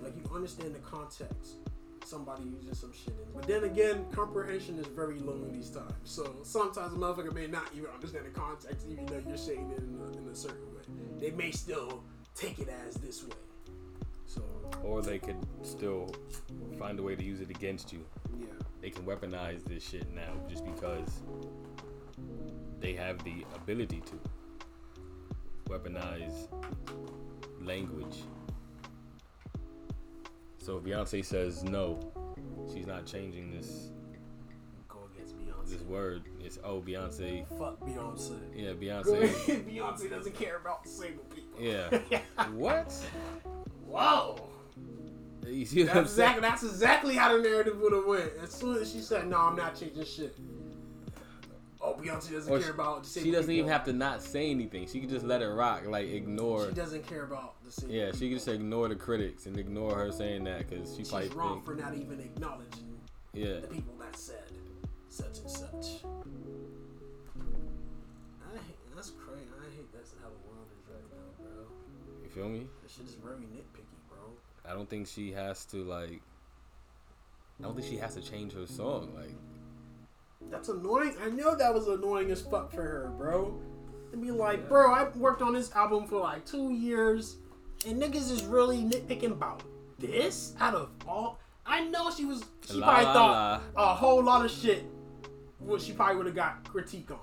Like you understand the context. Somebody using some shit in. But then again, comprehension is very low in these times. So sometimes a motherfucker may not even understand the context, even though you're saying it in a, in a certain way. They may still take it as this way. So Or they could still find a way to use it against you. yeah. They can weaponize this shit now just because they have the ability to weaponize language. So if Beyonce says no, she's not changing this Go against Beyonce. this word. It's oh Beyonce. Fuck Beyonce. Yeah, Beyonce. Beyonce doesn't care about disabled people. Yeah. what? Whoa. You see what I'm That's saying? exactly, that's exactly how the narrative would have went. As soon as she said, "No, I'm not changing shit." Oh, Beyonce doesn't Or care about she, disabled she doesn't even have to not say anything. She can just let it rock, like ignore. She doesn't care about disabled. Yeah, she can just ignore the critics and ignore her saying that because she She's probably wrong think, for not even acknowledging yeah. the people that said such and such. I hate, that's crazy. I hate that's how the world is right now, bro. You feel me? This shit is very nitpicky, bro. I don't think she has to like. I don't think she has to change her song. Like, That's annoying. I know that was annoying as fuck for her, bro. To be like, bro, I worked on this album for like two years, and niggas is really nitpicking about this out of all. I know she was. She La, probably la, thought a whole lot of shit. What she probably would have got critique on.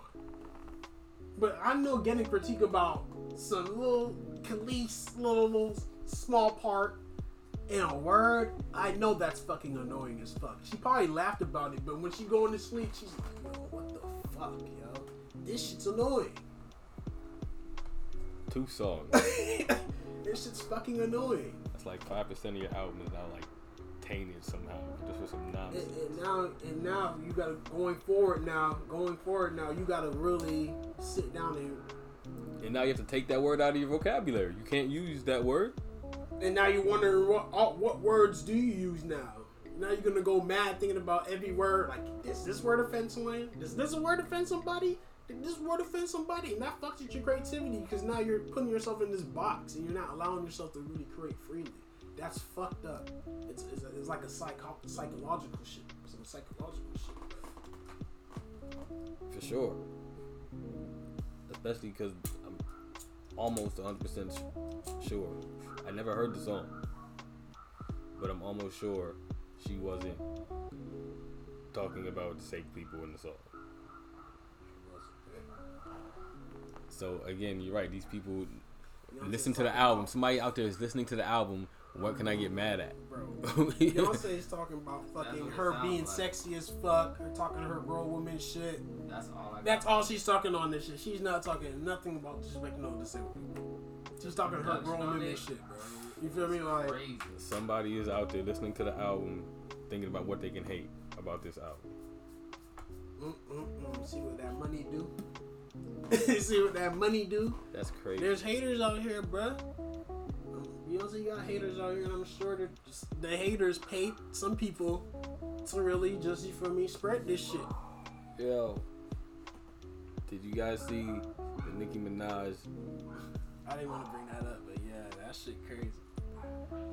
But I know getting critique about some little Kelis, little, little small part in a word, I know that's fucking annoying as fuck. She probably laughed about it, but when she going to sleep, she's like, yo, what the fuck, yo? This shit's annoying. Two songs. this shit's fucking annoying. That's like five percent of your album is now like tainted somehow just for some And, and now, and now you gotta going forward. Now, going forward. Now you gotta really sit down and And now you have to take that word out of your vocabulary. You can't use that word. And now you're wondering what what words do you use now? Now you're gonna go mad thinking about every word. Like, does this word offend someone? Does this word offend somebody? Did this word offend somebody? And that fucks with your creativity because now you're putting yourself in this box and you're not allowing yourself to really create freely. That's fucked up. It's, it's, it's like a psycho- psychological shit. Some psychological shit. For sure. Especially because I'm almost 100% sure. I never heard the song. But I'm almost sure she wasn't talking about the fake people in the song. So again, you're right. These people listen to the album. Somebody out there is listening to the album. What can I get mad at? Bro, Beyonce is talking about fucking her being like. sexy as fuck, her talking to her grown woman shit. That's all I got. That's all she's talking on this shit. She's not talking nothing about just making no disabled people. She's talking her Production grown on women shit, bro. You feel me? Like, crazy. Somebody is out there listening to the album, thinking about what they can hate about this album. mm, mm, mm. see what that money do? see what that money do? That's crazy. There's haters out here, bruh. Beyonce got haters out here, and I'm sure that the haters paid some people to really just, you feel me, spread this shit. Yo, did you guys see the Nicki Minaj? I didn't want to bring that up, but yeah, that shit crazy.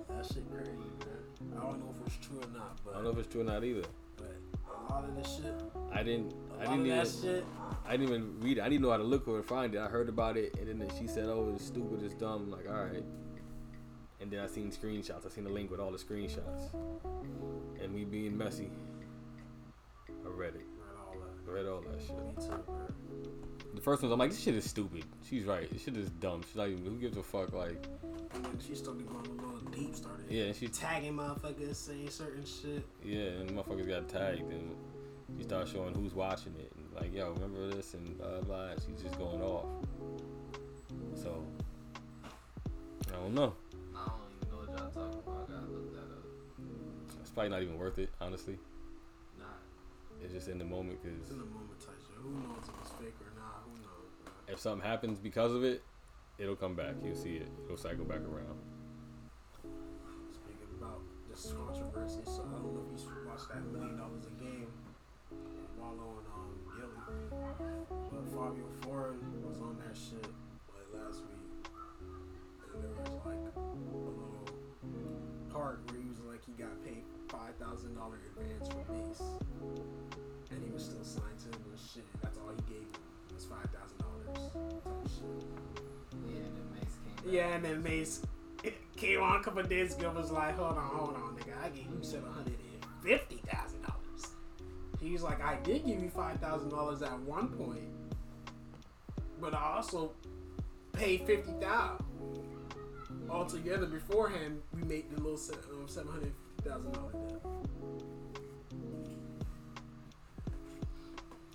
That shit crazy, man. I don't know if it's true or not, but I don't know if it's true or not either. but a lot of this shit, I didn't. I didn't even. that shit, I didn't even read it. I didn't know how to look for it, find it. I heard about it, and then she said, "Oh, it's stupid, it's dumb." I'm like, all right. And then I seen screenshots. I seen the link with all the screenshots. And me being messy, I read it. Read all that. Read all that shit. Me too, bro. The first one's I'm like, this shit is stupid. She's right. This shit is dumb. She's like, who gives a fuck? Like, she started going a little deep, started yeah, and she tagging motherfuckers, saying certain shit. Yeah, and motherfuckers got tagged, and she started showing who's watching it, and like, yo, remember this, and blah blah. blah. She's just going off. So I don't know. I don't even know what y'all talking about. I gotta look that up. It's probably not even worth it, honestly. Nah. It's just in the moment It's because in the moment type. Who knows if something happens because of it, it'll come back. You'll see it. It'll cycle back around. Speaking about this controversy, so I don't know if you watched that million dollars a game, Wallo and um, Gillie, but Fivio Foreign was on that shit like last week, and there was like a little part where he was like he got paid five thousand dollar advance from Mase, and he was still signed to him and shit. That's all he gave him was five thousand. Yeah, and then Mase came on a couple days ago was like, hold on, hold on, nigga, I gave you seven hundred and fifty thousand dollars. He was like, I did give you five thousand dollars at one point, but I also paid fifty thousand. Altogether, beforehand, we made the little um, seven hundred fifty thousand dollar.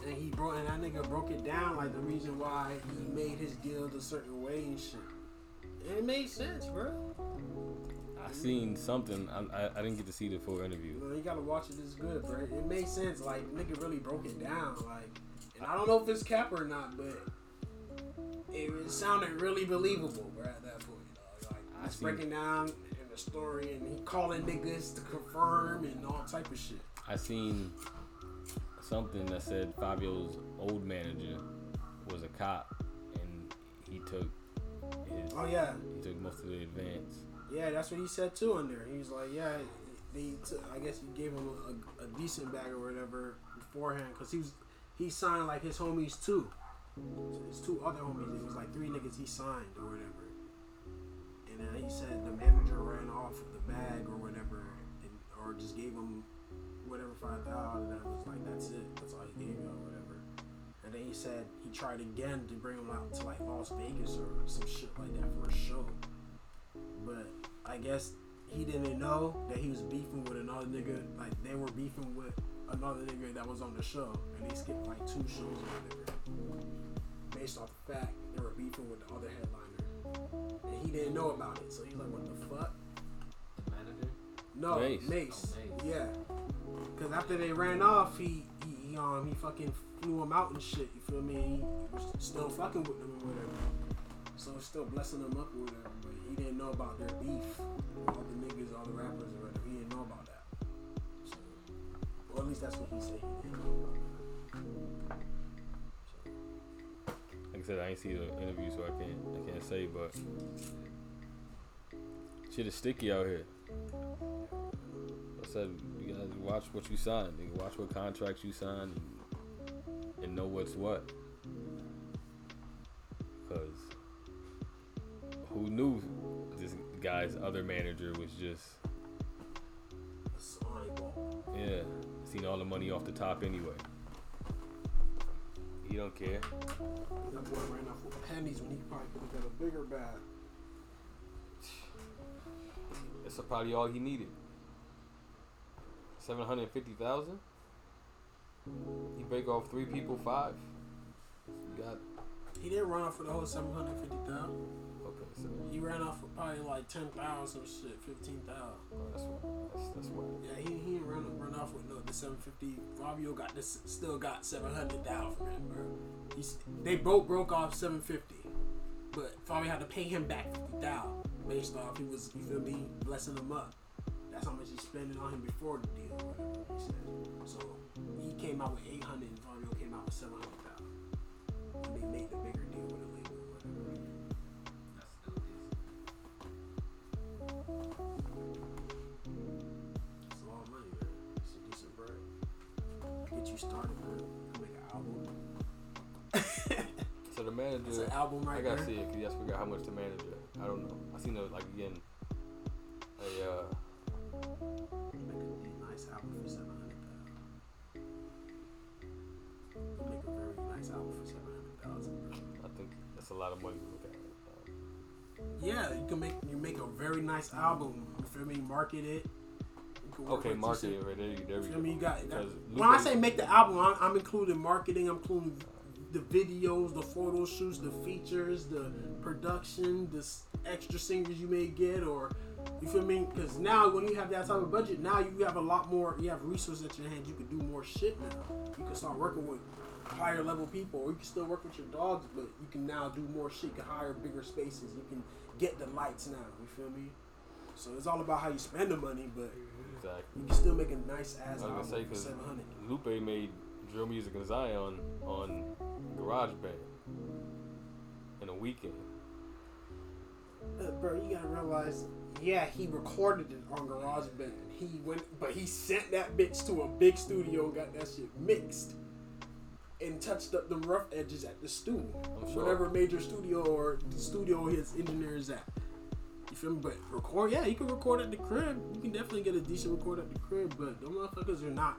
And he broke, and that nigga broke it down like the reason why he made his deal a certain way and shit. And it made sense, bro. I seen something. I, I, I didn't get to see the full interview. You know, you gotta watch it. It's good, bro. It made sense. Like nigga really broke it down. Like, and I don't know if it's cap or not, but it, it sounded really believable, bro. At that point, dog. like it's breaking down in the story, and he calling niggas to confirm and all type of shit. I seen something that said Fivio's old manager was a cop, and he took his Oh yeah, he took most of the advance. yeah. That's what he said too. On there, he was like, yeah. They took, I guess he gave him a, a decent bag or whatever beforehand, cause he was he signed like his homies too. His two other homies. It was like three niggas he signed or whatever. And then he said the manager ran off with the bag or whatever, and, or just gave him whatever five thousand. And I was like that's it. That's all he gave me or whatever. and then he said he tried again to bring him out to like Las Vegas or some shit like that for a show. But I guess he didn't know that he was beefing with another nigga. Like they were beefing with another nigga that was on the show, and they skipped like two shows or whatever, based off the fact they were beefing with the other headliner, and he didn't know about it. So he's like, "What the fuck?" The manager. No, Mase. Mase. Oh, Mase. Yeah. Cause after they ran off, he, he he um he fucking flew him out and shit. You feel me? Still fucking with them or whatever. So still blessing them up or whatever. But he didn't know about their beef. All the niggas, all the rappers or whatever. He didn't know about that. So, at least that's what he said. He Like I said, I ain't see the interview, so I can't I can't say. But shit is sticky out here. Said you gotta watch what you sign. Nigga, watch what contracts you sign, and, and know what's what. Cause who knew this guy's other manager was just that's on ball. yeah seen all the money off the top anyway. He don't care. That boy ran off with pennies when he probably could have got a bigger bag. That's probably all he needed. Seven hundred fifty thousand. He break off three people, five. You got He didn't run off for the whole seven hundred fifty thousand. okay. So He ran off for probably like ten thousand or shit, fifteen thousand. Oh, that's what that's, that's what. Yeah, he he didn't run run off with no the seven fifty. Fivio got this still got seven hundred thousand from him, bro. He's, they both broke off seven fifty, but Fivio had to pay him back fifty thousand based off he was you feel me blessing him up. That's how much he spending on him before the deal, he said. So he came out with eight hundred, and Fivio came out with seven hundred thousand. When they made the bigger deal with the label, whatever. That's still decent. It's a lot of money, man. It's a decent bread. Get you started, man. Make an album. So the manager. It's an album right I gotta there. see it because I forgot how much the manager. I don't know. I seen it like again. A uh, Make a nice album for seven hundred thousand. Make a very nice album for seven hundred thousand. I think that's a lot of money to look at. Yeah, you can make you make a very nice album. You feel me? Market it. You can work okay, market it right there. you- There we You go. feel me? You got that. When I say make the album, I'm, I'm including marketing. I'm including the videos, the photo shoots, the features, the production, the extra singers you may get, or you feel me? Because now when you have that type of budget, now you have a lot more. You have resources at your hand. You can do more shit now. You can start working with higher level people, or you can still work with your dogs, but you can now do more shit. You can hire bigger spaces. You can get the lights now. You feel me? So it's all about how you spend the money, but exactly. you can still make a nice ass album say for seven hundred. Lupe made drill music and Zion on GarageBand in a weekend. Uh, bro, you gotta realize, yeah, he recorded it on GarageBand. He went, but he sent that bitch to a big studio and got that shit mixed and touched up the rough edges at the studio, sure. whatever major studio or the studio his engineer is at. You feel me? But record, yeah, you can record at the crib. You can definitely get a decent record at the crib, but them motherfuckers are not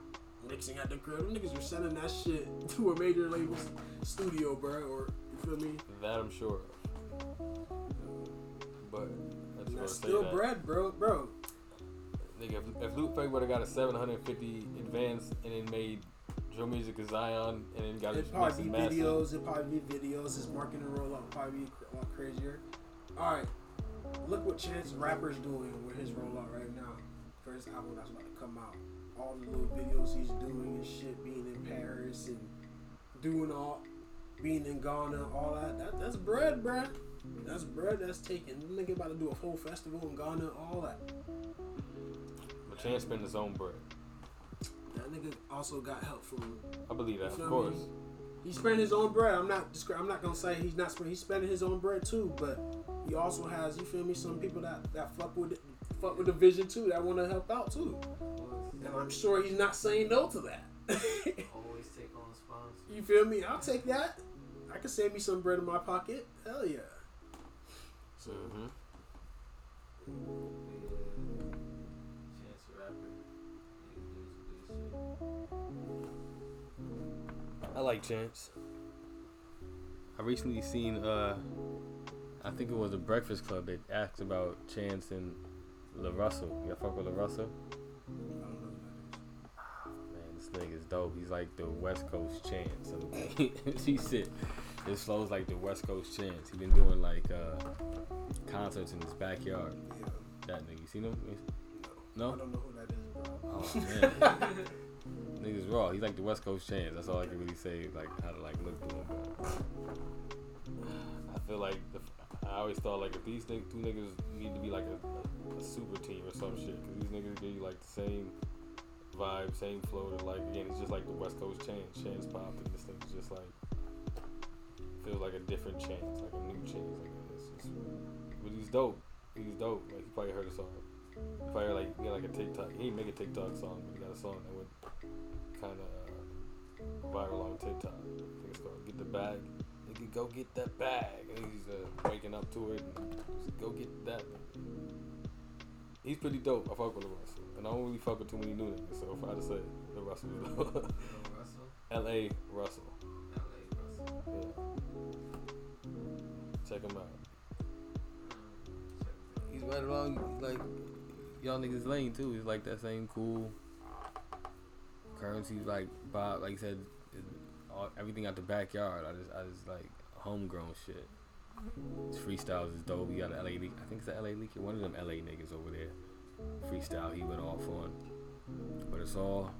mixing at the crib. Them niggas are sending that shit to a major label studio, bro. Or you feel me? That I'm sure of. But that's And what that's I say still that. bread, bro, bro. Nigga, if, if Lupe would have got a 750 advance and then made drill music and Zion and then got It'd his probably be videos. It'd probably be videos. His marketing rollout would probably be a lot crazier. All right, look what Chance Rapper's doing with his rollout right now for his album that's about to come out. All the little videos he's doing and shit, being in Paris and doing all, being in Ghana, all that. that that's bread, bruh. That's bread. That's taken. This nigga about to do a whole festival in Ghana, all that. but Chance spent his own bread. That nigga also got help from I believe that, Feel of me? course. He spent his own bread. I'm not. I'm not gonna say he's not spending. He's spending his own bread too. But he also has. You feel me? Some people that that fuck with it, fuck with the vision too. That want to help out too. And I'm sure he's not saying no to that. Always take on sponsors. you feel me? I'll take that. I can save me some bread in my pocket. Hell yeah. So hmm Yeah. Chance the Rapper. Niggas doing some good shit. I like Chance. I recently seen uh I think it was a Breakfast Club that asked about Chance and La Russell. You fuck with La Russell? Man, this nigga's dope. He's like the West Coast Chance. Okay? she said his flow's like the West Coast Chance. He been doing like uh concerts in his backyard. Yeah. That nigga, you seen him? I No? I don't know who that is, bro. Oh man. Niggas raw. He's like the West Coast Chance. That's all I can really say. Like how to like look to him. I feel like the, I always thought like if these nigg- two niggas need to be like a, a, a super team or some shit, cause these niggas give you like the same vibe, same flow. To like again, it's just like the West Coast Chance. Chance popped, and this thing's just like feels like a different Chance, like a new Chance. Like it's just, but he's dope. He's dope. Like you probably heard a song. You probably like he got like a TikTok. He didn't make a TikTok song, but he got a song that went kind of uh, viral on TikTok. I think it's called "Get the Bag." Nigga, go get that bag. And he's uh, waking up to it. Go get that. He's pretty dope. I fuck with La Russell, and I don't really fuck with too many new niggas. So if I had to say, La Russell. L.A. Russell. Yeah. Check him out. He's right along like y'all niggas lane too. He's like that same cool currency like Bob like you said all, everything out the backyard. I just I just like homegrown shit. His freestyles is dope. He got an LA leak. I think it's the LA leak. One of them LA niggas over there. Freestyle he went off on. But it's all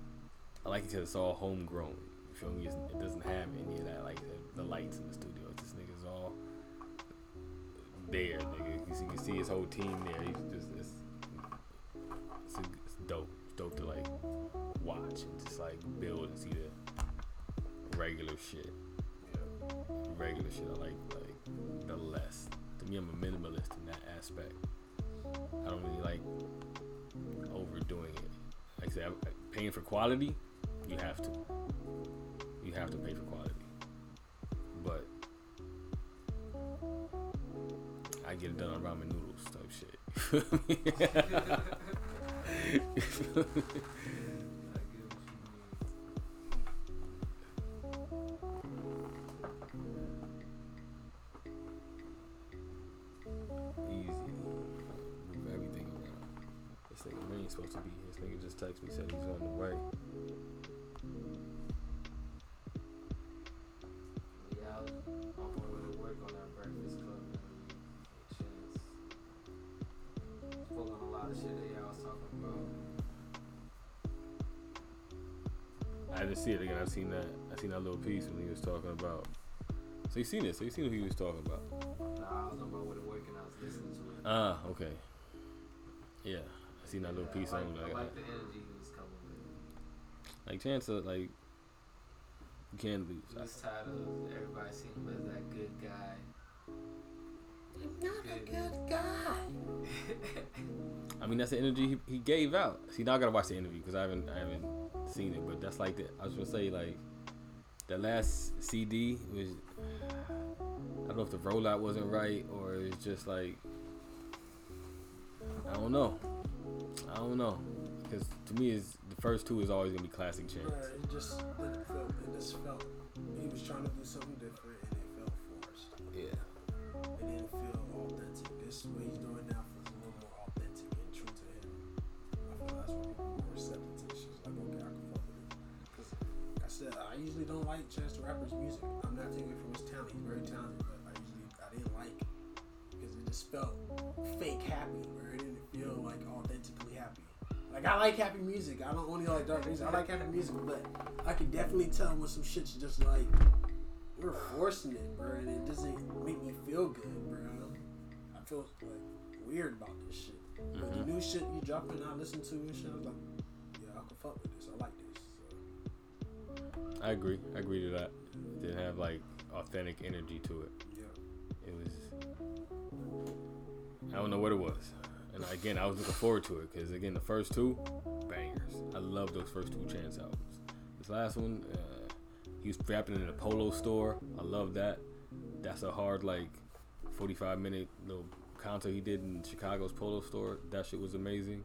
I like it because it's all homegrown. Feel me? It's, it doesn't have any of that like the, the lights in the studio. This nigga's all there, nigga. You can see his whole team there. He's just it's it's, it's dope. It's dope to like watch and just like build and see the regular shit. Regular shit. I like like the less. To me, I'm a minimalist in that aspect. I don't really like overdoing it. Like I said, I'm- paying for quality, you have to. You have to pay for quality. But I get it done on ramen noodles type shit. Supposed to be here. This nigga just texted me said he's on the way. I didn't see it again. I seen that. I seen that little piece when he was talking about. So you seen it? So you seen who he was talking about? Nah, I was on my way to work and I was listening to it. Ah, okay. Yeah, I seen that little Yeah, piece I on like, like, I like the energy he was coming with. like chance of like you can't lose. He was tired of everybody seeing him as that good guy. I'm not a Good- guy. I mean, that's the energy he, he gave out. See, now I gotta watch the interview because I haven't I haven't seen it. But that's like the I was gonna say like the last CD was I don't know if the rollout wasn't right or it's just like I don't know. I don't know because to me is the first two is always gonna be classic chance. Bruh, it just didn't feel. It just felt. He was trying to do something different, and it felt forced. Yeah. It didn't feel authentic. This what he's doing like Chance the Rapper's music. I'm not taking it from his talent. He's very talented, but I usually I didn't like it because it just felt fake happy, where it didn't feel like authentically happy. Like I like happy music. I don't only like dark music. I like happy music, but I can definitely tell when some shit's just like we're forcing it, bro, and it doesn't make me feel good, bro. I feel like weird about this shit. But the mm-hmm. new shit you dropping, I listen to and shit. I'm like, yeah, I can fuck with this. I like this. I agree. I agree to that. It didn't have like authentic energy to it. yeah. It was. I don't know what it was. And again, I was looking forward to it because again, the first two bangers. I love those first two Chance albums. This last one, uh, he was rapping in a polo store. I love that. That's a hard like 45 minute little concert he did in Chicago's polo store. That shit was amazing.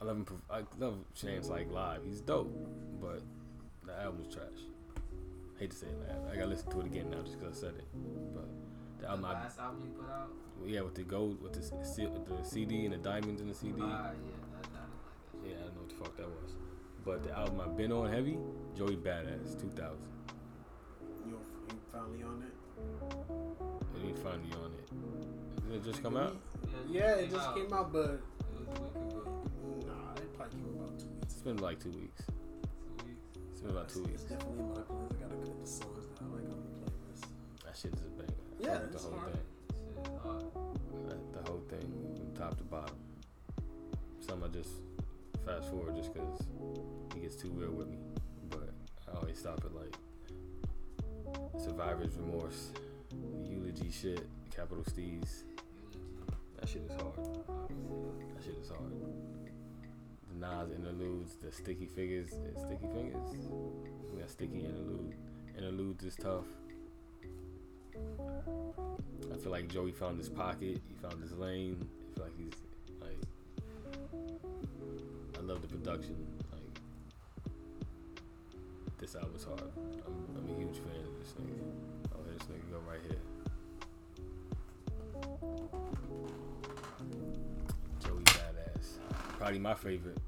I love him. I love Chance like live. He's dope, but the album was trash. hate to say it, man. I gotta listen to it again now just because I said it. But the The album, I, last album you put out? yeah, with the gold, with the C- with the CD and the diamonds in the CD. Ah, yeah, that, that, that, Yeah, I don't know what the fuck that was. But the album I've been on heavy, Joey Badass, 2000. You, you finally on it? And he finally on it. Did it just come out? Yeah, it just came out, but It was a week ago. nah, it probably came out two weeks. It's been like two weeks. Two weeks. It's been about two It's weeks. definitely in my playlist. I gotta cut the songs that I like on the playlist. That shit is a banger. I Yeah, it's the whole hard. thing. Shit. The whole thing from top to bottom. Some I just fast forward just because he gets too real with me. But I always stop at like survivor's remorse, eulogy shit, capital Steez. That shit is hard. That shit is hard. Nas interludes, the sticky fingers, sticky fingers. We got sticky interlude. Interludes is tough. I feel like Joey found his pocket. He found his lane. I feel like he's like. I love the production. Like this album's hard. I'm, I'm a huge fan of this nigga. I'll let this nigga go right here. Joey Badass. Probably my favorite.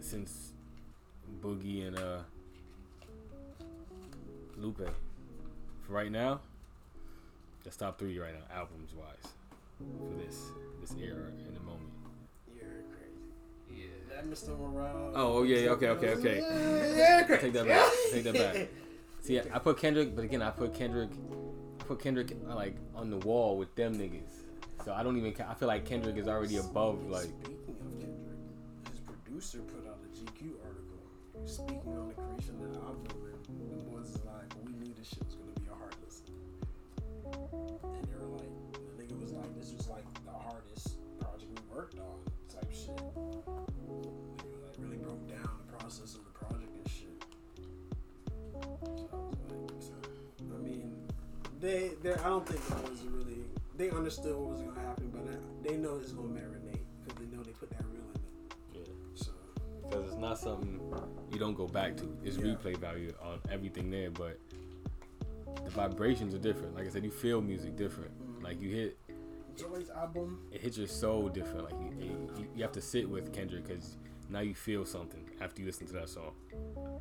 Since Boogie and uh Lupe. For right now, that's top three right now, albums wise. For this this era in the moment. You're crazy. Yeah. That Mr. Morale. Oh, oh, yeah, yeah, okay, okay, okay. Yeah, I take that back. Take that back. See, I put Kendrick, but again, I put Kendrick, I put Kendrick like on the wall with them niggas. So I don't even. I feel like Kendrick is already above like. Speaking of Kendrick, his producer put out a GQ article speaking on the creation of the album, and the boys is like, "We knew this shit was gonna be a hard listen," and they were like, "The nigga was like, this was like the hardest project we worked on, type shit." Nigga like really broke down the process of the project and shit. So I was like, so, I mean, they, they, I don't think it was really. They understood what was gonna happen, but they know it's gonna marinate because they know they put that real in it. Yeah. So Because it's not something you don't go back to. It's Yeah. replay value on everything there, but the vibrations are different. Like I said, you feel music different. Mm-hmm. Like you hit, Joey's album, it hits your soul different. Like you, you, you have to sit with Kendrick because now you feel something after you listen to that song.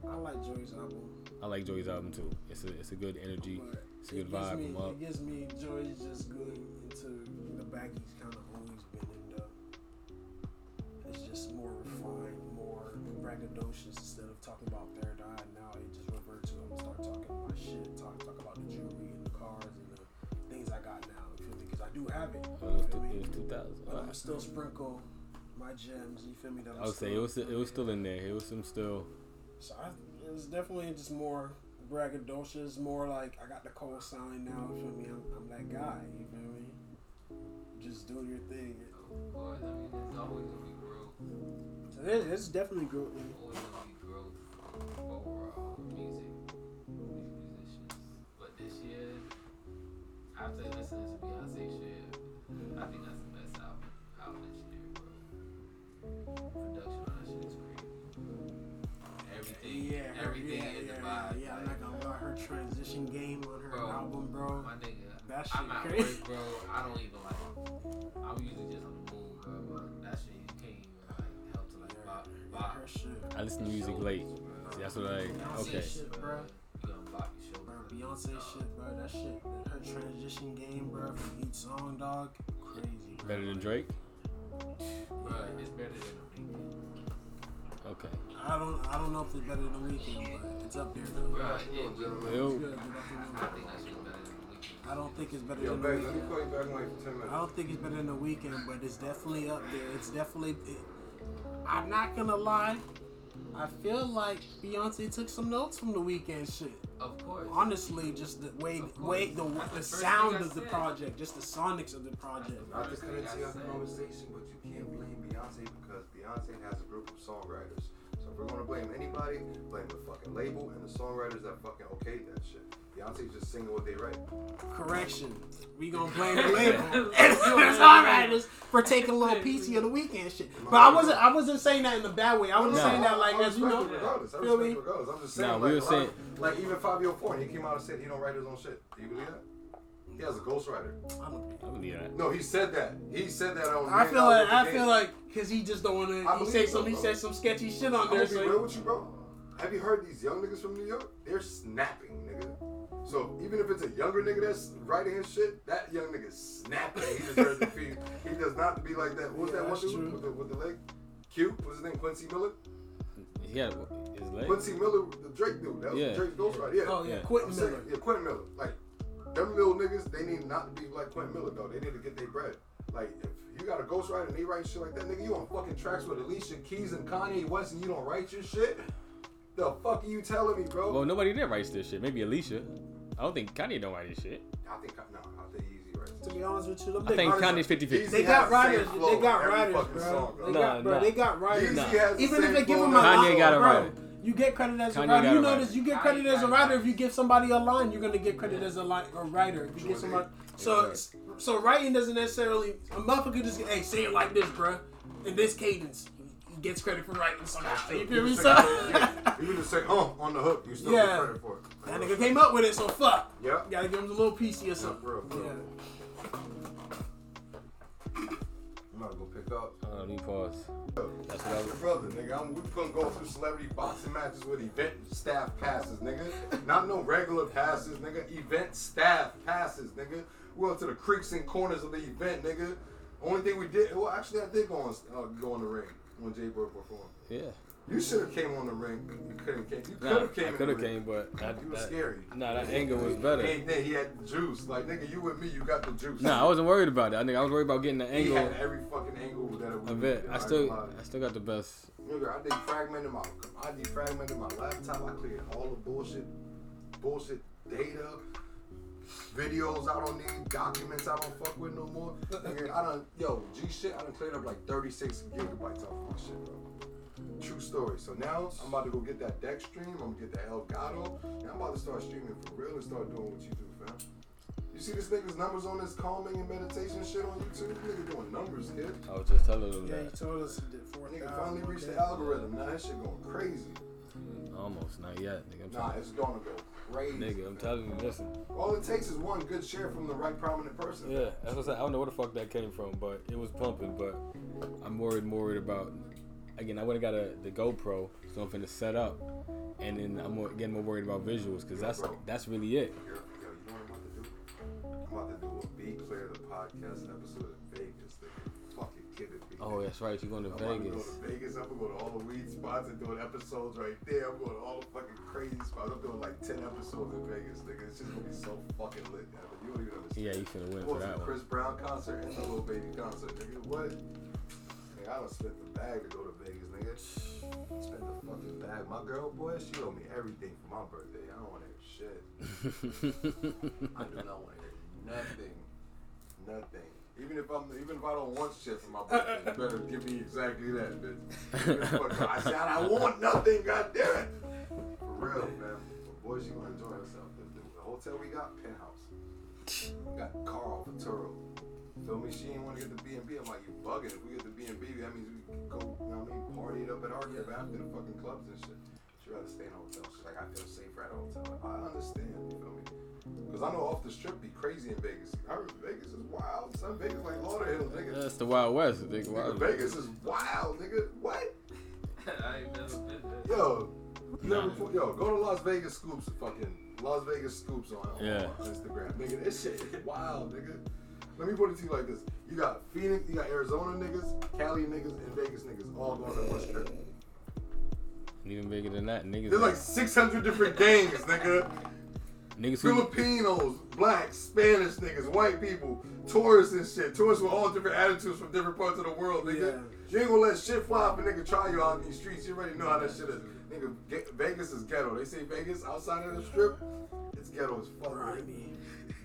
I like Joey's album, I like Joey's album too. It's a it's a good energy. but It's a good it gives vibe. me, it gives me Joey's just going into the back he's kind of always been in. The, it's just more refined, more braggadocious instead of talking about Third Eye. Now it just revert to him and start talking my shit, talk talk about the jewelry and the cars and the things I got now. You feel me? Because I do have it. Well, it You was, feel it was 2000. But I'm still sprinkle my gems. You feel me? That I'm would say it was it was still in there. It was some still. So I, it was definitely just more braggadocious, more like I got the cold sign now. You feel me? I'm, I'm that guy. You feel me? Just doing your thing. Of course, I mean, there's always gonna be growth. So it's definitely growth. Always gonna be growth overall music, these musicians. But this year, after listening to Beyonce shit, I think that's Her transition game on her Bro, album, bro. My nigga, That I'm shit at crazy. work, bro. I don't even like. I'm usually just on the moon, bro. But that shit you can't even like help to like bop, bop. Her shit. I listen to music late. See, that's what I. Beyonce Okay. shit, bro. You gonna bop your Bro. Beyonce shit, bro. That shit, her transition game, bro, from each song, dog. Crazy. Bro. Better than Drake. Bro, it's better than The Weeknd. Okay. I don't, I don't know if it's better than The Weeknd, but it's up there though. Bro, it, it, Yo. Good, I think I think that shit's better than The Weeknd. I don't think it's better Yo, than the babe, let me weekend. call you back in like 10 minutes. I don't think it's better than The Weeknd, but it's definitely up there. It's definitely. It, I'm not gonna lie. I feel like Beyonce took some notes from The Weeknd shit. Of course. Honestly, just the way, way the, the the sound of the said. project, just the sonics of the project. Not to First cut thing into I conversation, but you can't blame Beyonce because Beyonce has a group of songwriters. So if we're gonna blame anybody, blame the fucking label and the songwriters that fucking okayed that shit. Beyonce's just singing what they write. Correction. We gonna blame the label and the songwriters for taking a little piece of The Weeknd shit. But I wasn't I wasn't saying that in a bad way. I was just No. saying that like as you know. regardless. I feel me? it regardless. I'm just saying. Nah, like, we were saying- of- like even Fivio Foreign, he came out and said he don't write his own shit. Do you believe that? He has a ghostwriter. I don't- I believe that. No, he said that. He said that on. I Man feel Down like with the I Game. feel like because he just don't want I to. He believe say so, some. He bro. said some sketchy shit on I'm there. gonna be So real with you, bro. Have you heard these young niggas from New York? They're snapping, nigga. So even if it's a younger nigga that's writing his shit, that young nigga's snapping. He deserves to be. He does not be like that. What was Yeah, that one that's dude with the, with the leg? Q. What's his name? Quincy Miller. Yeah, his leg. Quincy Miller, the Drake dude. That was Yeah. Drake's ghostwriter. Yeah. oh yeah, Yeah. Quentin I'm saying, Miller. yeah, Quentin Miller. Like, them little niggas, they need not to be like Quentin Miller, though. They need to get their bread. Like, if you got a ghostwriter and they write shit like that, nigga, you on fucking tracks with Alicia Keys and Kanye West and you don't write your shit? The fuck are you telling me, bro? Well, nobody did write this shit. Maybe Alicia. I don't think Kanye don't write this shit. I think, no, I think Easy writes. To be honest with you, I think Kanye's 50 50. They got the writers. same flow They got every writers, bro. song, They Nah, got, bro. nah. They got writers. Nah. Even if they give flow him a every Kanye line, got a bro, writer. You get credit as a writer. You a notice writer. you get Kanye credit as a writer if you give somebody a line. You're gonna get credit as a line a writer. If you get somebody, so so writing doesn't necessarily a motherfucker just hey say it like this, bro, in this cadence. He gets credit for writing somehow. You feel me? So that You can just say, oh, on the hook, you still Yeah. get credit for it. That nigga came up with it, so fuck. Yep. Gotta give him a little piecey or something. for real, for real. Yeah. I'm about to go pick up. Uh, me pause. That's what I Your was. brother, nigga. I'm, we couldn't go through celebrity boxing matches with event staff passes, nigga. Not no regular passes, nigga. Event staff passes, nigga. We went to the creeks and corners of the event, nigga. Only thing we did, well, actually, I did go on, uh, go on the ring when Jay Bird performed. Yeah. You should have came on the ring. You could have came. You could Nah, have came. I could have came, but that, You was that, scary. Nah, that angle was better. He, he had the juice. Like nigga, you with me, you got the juice. Nah, I wasn't worried about that. I think I was worried about getting the angle. He had every fucking angle that it was. of it. I still, I still got the best. Nigga, I defragmented my, I defragmented my laptop. I cleared all the bullshit, bullshit data, videos I don't need, documents I don't fuck with no more. Nigga, I done, yo, G shit, I done cleared up like 36 gigabytes off my shit, bro. True story. So now I'm about to go get that deck stream. I'm gonna get the Elgato, and I'm about to start streaming for real and start doing what you do, fam. You see this nigga's numbers on this calming and meditation shit on YouTube? Nigga doing numbers, kid. I was just telling them Yeah, he that. told us he did four Nigga finally reached the algorithm. Now that shit going crazy. Mm, almost, not yet, nigga. I'm Nah, telling it's gonna go crazy. Nigga, I'm telling you, listen. All it takes is one good share from the right prominent person. Yeah, that's what I said. I don't know where the fuck that came from, but it was pumping. But I'm worried, more worried about. Again, I went and got a the GoPro, so I'm finna set up, and then I'm more, getting more worried about visuals because that's that's really it. Yo, yo, you know what I'm about to do? I'm about to do a Be Clear the podcast episode in Vegas. Nigga. Fucking kidding me. Oh, that's right. You're going to I'm about to go Vegas? to Vegas. I'm gonna go to all the weed spots and doing episodes right there. I'm going to all the fucking crazy spots. I'm doing like 10 episodes in Vegas, nigga. It's just gonna be so fucking lit, man. You don't even understand. Yeah, you finna win What for that it, one. Chris Brown concert and the Lil Baby concert, nigga. What? Nigga, I done spent the bag to go to Vegas, nigga. Spent the fucking bag. My girl, boy, she owe me everything for my birthday. I don't want to hear shit. I do not want to hear nothing. Nothing. Even if I'm, even if I don't want shit for my birthday, you better give me exactly that, bitch. I said I want nothing. God damn it. For real, man. But boys, you gonna enjoy yourself. The, the hotel we got, penthouse. We got Carl for Turo. Feel me? She ain't want to get the B and B. I'm like, you bugging. If we get the B and B, that means we can go. You know what I mean? Party it up at our crib after the fucking clubs and shit. She rather stay in a hotel. She's like, I feel safer at a hotel. I understand. You feel me? Because I know off the strip be crazy in Vegas. I heard Vegas is wild. Some Vegas like Lauderhill, nigga. That's the Wild West, nigga. Nigga, Wild Vegas is wild, nigga. What? I ain't never been there. Yo, you never, yo, go to Las Vegas Scoops, fucking Las Vegas Scoops on, on Yeah. Instagram, nigga. This shit is wild, nigga. Let me put it to you like this: you got Phoenix, you got Arizona niggas, Cali niggas, and Vegas niggas all going to one strip. Even bigger than that, niggas. There's like 600 different gangs, nigga. niggas who Filipinos, blacks, Spanish niggas, white people, tourists and shit. Tourists with all different attitudes from different parts of the world, nigga. You ain't gonna let shit fly if a nigga try you out in these streets. You already know how that shit is. Nigga, Vegas is ghetto. They say Vegas outside of the strip, it's ghetto as fuck. nigga.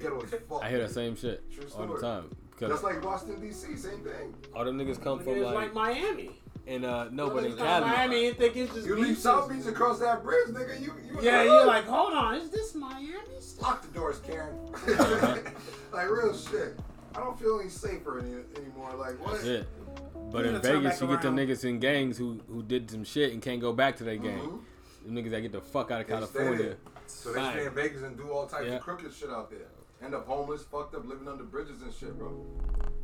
Ghetto as fuck. I hear that same shit all the time because That's like Washington D.C. Same thing. all them niggas come from It's like, like Miami. and uh no, but in It's like Cali. Miami and think it's just You leave beaches. South Beach across that bridge, nigga. You, you Yeah, you're like, hold on, is this Miami? Lock the doors, Karen. like real shit. I don't feel any safer any, anymore. Like what? That's it. But in gonna turn Vegas, back you get them around. niggas in gangs who who did some shit and can't go back to their gang. Mhm. Them niggas that get the fuck out of They stay California. There. So they Bang. stay in Vegas and do all types Yeah. of crooked shit out there. End up homeless, fucked up, living under bridges and shit, bro.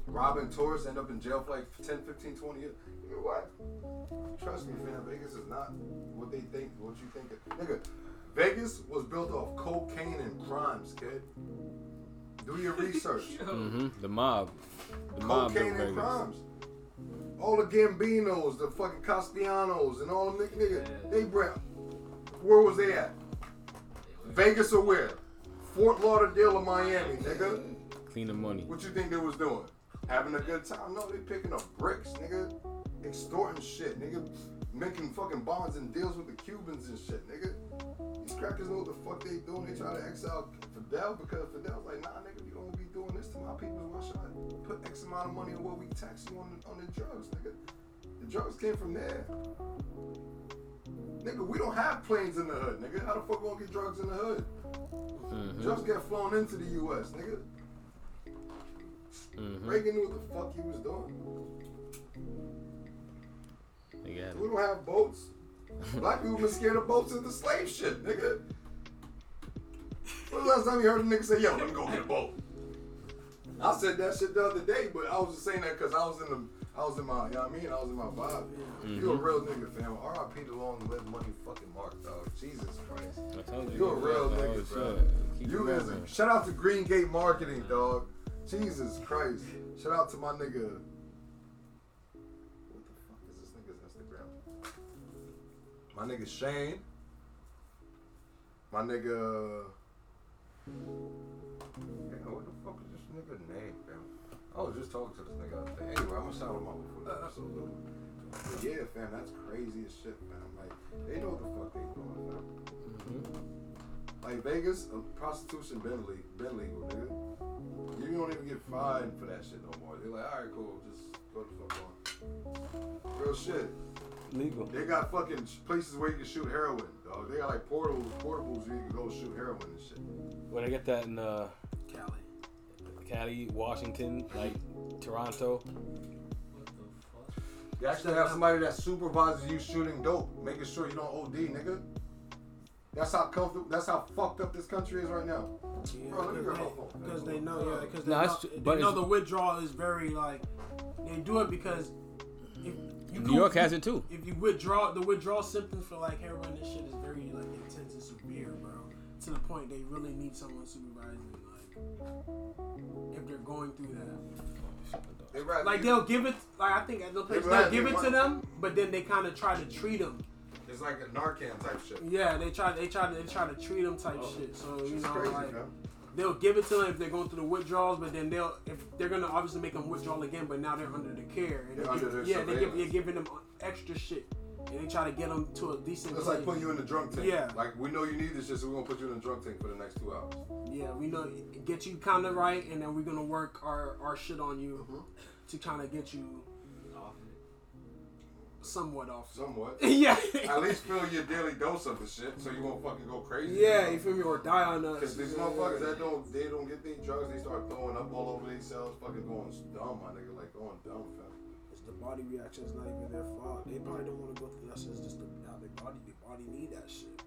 Robbing tourists, end up in jail for like 10, 15, 20 years. You know what? Trust me, man. Vegas is not what they think, what you think. it- Nigga, Vegas was built off cocaine and crimes, kid. Do your research. hmm The mob. The mob built cocaine and Vegas. crimes. All the Gambinos, the fucking Castellanos, and all them niggas, nigga, they brought. Where was they at? Vegas or where? Fort Lauderdale or Miami, nigga. Clean the money. What you think they was doing? Having a good time? No, they picking up bricks, nigga. Extorting shit, nigga. Making fucking bonds and deals with the Cubans and shit, nigga. These crackers know what the fuck they doing. They try to exile Fidel because Fidel's like, nah, nigga, you don't be doing this to my people. Why should I put X amount of money on what we tax you on the, on the drugs, nigga? The drugs came from there. Nigga, we don't have planes in the hood, nigga. How the fuck we gonna get drugs in the hood? Mhm. Drugs get flown into the U.S., nigga. Mhm. Reagan knew what the fuck he was doing. Got We don't have boats. Black people been scared of boats in the slave shit, nigga. When the last time you heard a nigga say, yo, let me go get a boat? I said that shit the other day, but I was just saying that because I was in the, I was in my, you know what I mean? I was in my vibe. You a mm-hmm. real nigga, fam. R.I.P. the long live money fucking Mark, dog. Jesus Christ. I told you. You a real nigga, bro. You is a, shout out to Green Gate Marketing, dog. Jesus Christ. Shout out to my nigga. What the fuck is this nigga's Instagram? My nigga Shane. My nigga. Damn, what the fuck is this nigga name? I was just talking to this nigga. the other. Anyway, I'm gonna shout him out before the episode over. But yeah, fam, that's crazy as shit, fam. Like, they know what the fuck they doing, fam. Like Vegas, uh, prostitution been legal, been legal, nigga. You don't even get fined for that shit no more. They're like, all right, cool, just go the fuck on. Real shit. Legal. They got fucking sh- places where you can shoot heroin, dog. They got like portables, portables where you can go shoot heroin and shit. Well, they get that in uh, Cali. Cali, Washington, like Toronto. What the? You actually have somebody that supervises you shooting dope, making sure you don't OD, nigga. That's how comfortable. That's how fucked up this country is right now. Bro, let me grab my phone. Because they know, yeah, because they, No, know, it's- they but know the withdrawal is very like they do it because if you New York has it too. If you withdraw, the withdrawal symptoms for like heroin and shit is very like intense and severe, bro. To the point they really need someone supervising, like if they're going through that. They Like they'll give it, like I think at the place They they'll give it to them, but then they kind of try to treat them. It's like a Narcan type shit. Yeah, they try, they try, to, they try to treat them type oh, shit. So you know, crazy, like fam. they'll give it to them if they're going through the withdrawals, but then they'll if they're gonna obviously make them withdraw again, but now they're under the care. And They're they under give- their yeah, they give, surveillance. they're giving them extra shit, and they try to get them to a decent. It's like putting you in the drunk tank. Yeah. Like we know you need this shit, so we're gonna put you in the drunk tank for the next two hours. Yeah, we know get you kind of right, and then we're gonna work our our shit on you Mm-hmm. to kind of get you somewhat off. Somewhat. yeah. At least fill your daily dose of the shit, so you won't fucking go crazy. Yeah, you feel me? Or die on us. Because these motherfuckers that don't, they don't get these drugs, they start throwing up all over themselves, fucking going dumb, my nigga, like going dumb, fam. It's the body reaction is not even their fault. They probably don't want to go through that shit. It's just the, how their body, their body need that shit.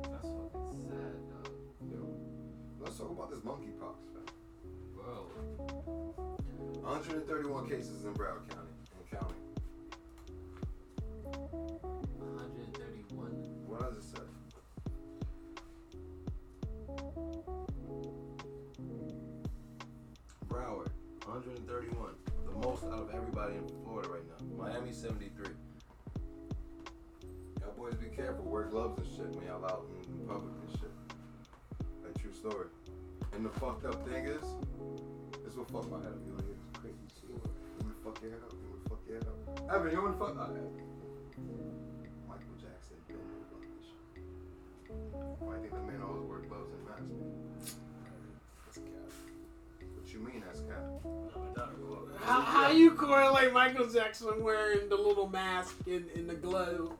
That's fucking sad, dog. Yo, let's talk about this monkeypox, fam. Bro. 131 cases in Broward County In county. 131. What does it say? Broward, 131. Most out of everybody in Florida right now. Miami, 73. Y'all boys be careful. Wear gloves and shit when y'all out in, public and shit. Like, true story. And the fucked up thing is, this will fuck my head up. You like, it's crazy shit. You wanna fuck your head up? You wanna fuck your head up? Evan, you wanna fuck? Uh, Michael Jackson this shit. Why do you think the man always wear gloves and masks? What you mean that's cap? How, how you correlate Michael Jackson wearing the little mask and, and the glove?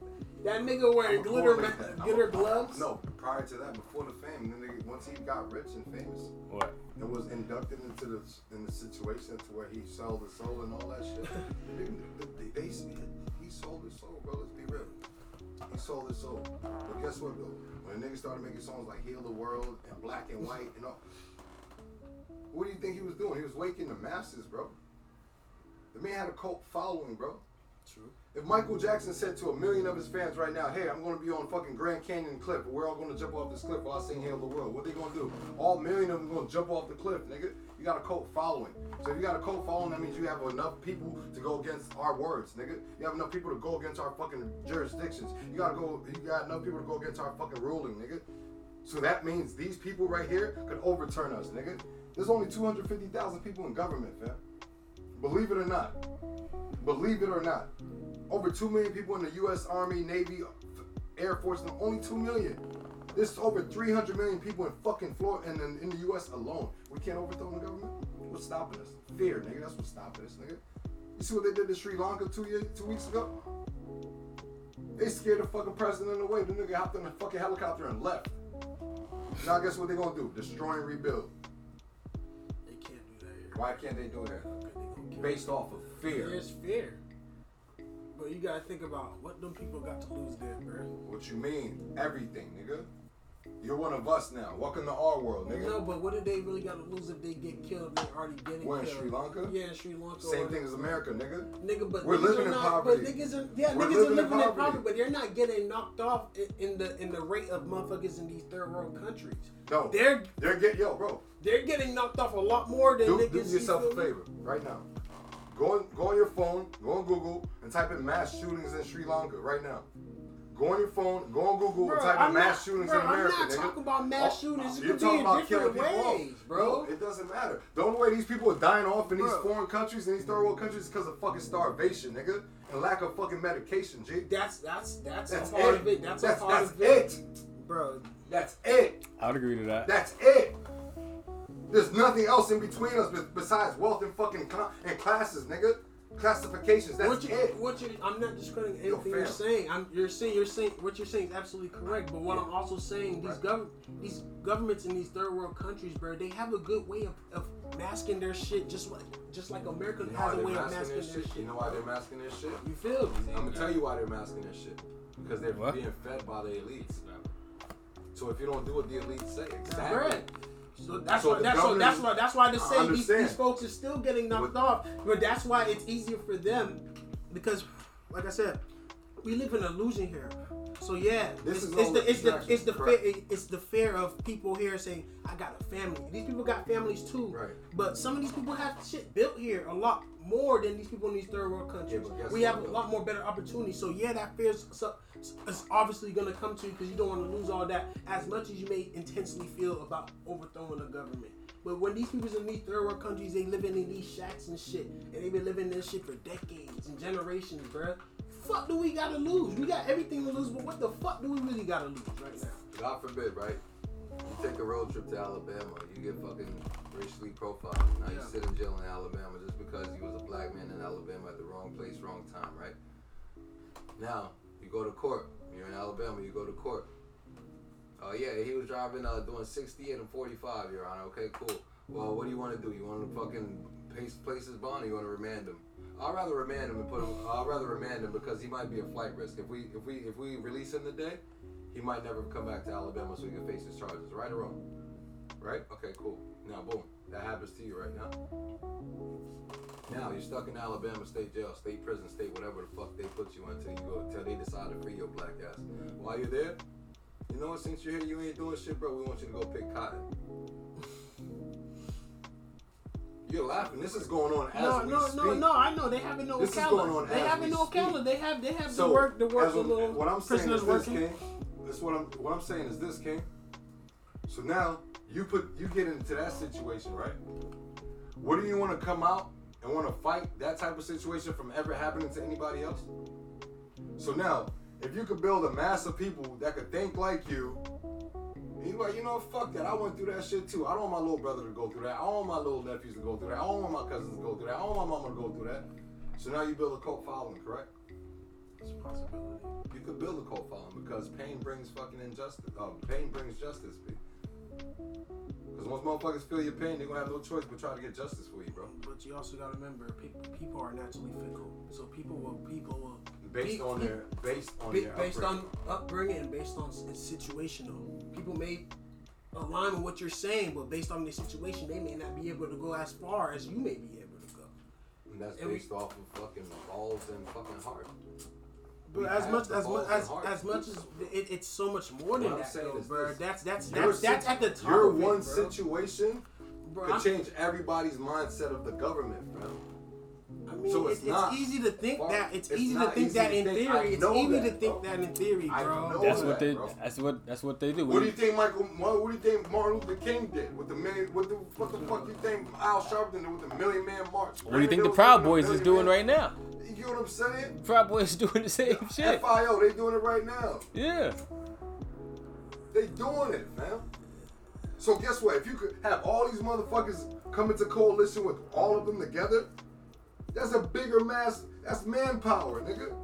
That nigga wearing glitter ma- that. glitter I'ma- gloves? No, prior to that, before the fame, the nigga, once he got rich and famous What? and was inducted into the in the situation to where he sold his soul and all that shit. they, they, they, he sold his soul, bro. Let's be real. He sold his soul. But guess what though? When the nigga started making songs like "Heal the World" and "Black and White" and all, what do you think he was doing? He was waking the masses, bro. The man had a cult following, bro. True. If Michael Jackson said to a million of his fans right now, "Hey, I'm going to be on fucking Grand Canyon cliff, we're all going to jump off this cliff while I sing "Heal the World," what they going to do? All million of them going to jump off the cliff, nigga. You got a cult following. So if you got a cult following, that means you have enough people to go against our words, nigga. You have enough people to go against our fucking jurisdictions. You gotta go. You got enough people to go against our fucking ruling, nigga. So that means these people right here could overturn us, nigga. There's only 250,000 people in government, fam. Believe it or not. Believe it or not. Over 2 million people in the U.S. Army, Navy, Air Force, and only 2 million. There's over 300 million people in fucking Florida and in, in the U.S. alone. We can't overthrow the government? What's stopping us? Fear, nigga. That's what's stopping us, nigga. You see what they did to Sri Lanka two years, two weeks ago? They scared the fucking president away. The nigga hopped in a fucking helicopter and left. Now guess what they gonna do? Destroy and rebuild. Why can't they do that? They gonna kill Based off of fear. There's fear. But you gotta think about what them people got to lose there, bro. What you mean? Everything, nigga. You're one of us now. Welcome to our world, nigga. No, but what did they really got to lose if they get killed? They already getting Where, in killed. Sri Lanka? Yeah, in Sri Lanka. Same thing as America, nigga. Nigga, but We're living in not, poverty. But niggas are, yeah, We're niggas living are living in poverty. poverty, but they're not getting knocked off in the in the rate of motherfuckers in these third world countries. No, They're they're get yo, bro. they're getting knocked off a lot more than Do, niggas. do yourself a favor right now. Go on, go on your phone, go on Google, and type in mass shootings in Sri Lanka right now. Go on your phone, go on Google, Bro, and type in I'm mass not- shootings bro, in America. I'm not nigga. talking about mass Oh, shootings. Oh, it You're could be talking in about killing different people ways, off. bro. No, it doesn't matter. The only way these people are dying off in these foreign countries and these third world countries is because of fucking starvation, nigga, and lack of fucking medication, G. That's that's that's, That's a part it. of it. That's, That's- a part that's of it, it. bro. That's it. I'd agree to that. That's it. There's nothing else in between us besides wealth and fucking cla- and classes, nigga. Classifications. That's what you, it. what you, I'm not discrediting anything you're fam. saying. I'm, you're saying, you're saying, what you're saying is absolutely correct. But what I'm also saying, these Right. gov, these governments in these third world countries, bro, they have a good way of, of masking their shit, just like, just like America You know has a way they're of masking masking their shit? shit. You know why they're masking their shit? You feel me? I'm gonna tell you why they're masking their shit. Because they're What? being fed by the elites. So if you don't do what the elites say, That's exactly. So that's So why that's why that's why that's why they I say these, these folks are still getting knocked But- off. But that's why it's easier for them because, like I said, we live in an illusion here. So yeah, This it's, is it's the it's the it's the fear it's the fear of people here saying I got a family. These people got families too. Right. But some of these people have shit built here a lot more than these people in these third world countries. guess we have a lot more better opportunities. So yeah, that fear is obviously gonna come to you because you don't want to lose all that as much as you may intensely feel about overthrowing the government. But when these people's in these third world countries, they living in these shacks and shit, and they been living in this shit for decades and generations, bruh. Fuck do we gotta lose? We got everything to lose, but what the fuck do we really gotta lose right now? God forbid, right? You take a road trip to Alabama, you get fucking racially profiled. Now you sit in jail in Alabama just because you was a black man in Alabama at the wrong place, wrong time, right? Now you go to court. You're in Alabama. You go to court. Oh yeah, he was driving, uh, doing 68 and 45, Your Honor. Okay, cool. Well, what do you want to do? You want to fucking place, place his bond, or you want to remand him? I'd rather remand him and put him. I'd rather remand him because he might be a flight risk. If we if we if we release him today, he might never come back to Alabama so he can face his charges. Right or wrong? Right? Okay, cool. Now, boom, that happens to you right now. Now you're stuck in Alabama state jail, state prison, state whatever the fuck they put you until you go until they decide to free your black ass. While you're there, you know what? Since you're here, you ain't doing shit, bro. We want you to go pick cotton. You're laughing. This is going on as No, we no, speak. no, no. I know they have it no This is calendar. going on They as have it we no calendar. They have they have So, the work the work the little what I'm saying is this. King. This what I'm what I'm saying is this, King. So now you put you get into that situation, right? What do you want to come out and want to fight that type of situation from ever happening to anybody else? So now, if you could build a mass of people that could think like you, you like, you know, fuck that. I went through that shit too. I don't want my little brother to go through that. I don't want my little nephews to go through that. I don't want my cousins to go through that. I don't want my mama to go through that. So now you build a cult following, correct? It's a possibility. You could build a cult following because pain brings fucking injustice. Um, pain brings justice. B. Because once motherfuckers feel your pain, they're gonna have no choice but try to get justice for you, bro. But you also gotta remember, people, people are naturally fickle. So people will, people will. Based be- on their, based on Be- their based on upbringing. upbringing and based on it's situational. People may align with what you're saying, but based on the situation, they may not be able to go as far as you may be able to go. And that's and we- based off of fucking balls and fucking heart. But We as much as much as, as much as it, it's so much more than that, though, bro. this. That's that's Your that's that's at the top. Your it, one bro. situation Bro, could change everybody's mindset of the government, bro. I mean, So it's, it's not it's easy to think far- that. It's, it's easy to think easy that to in think. Theory. It's know easy to that, think bro. that in theory, bro. That's that, what they. bro. That's what. That's what they do. What do you think Michael? What, what do you think Martin Luther King did with the million? What the what the fuck do you think Al Sharpton did with the Million Man March? What do you think the Proud Boys is doing Million right now? You get what I'm saying? Proud Boys doing the same shit. FIO, they doing it right now. Yeah. They doing it, man. So guess what? If you could have all these motherfuckers come into coalition with all of them together, that's a bigger mass. That's manpower, nigga.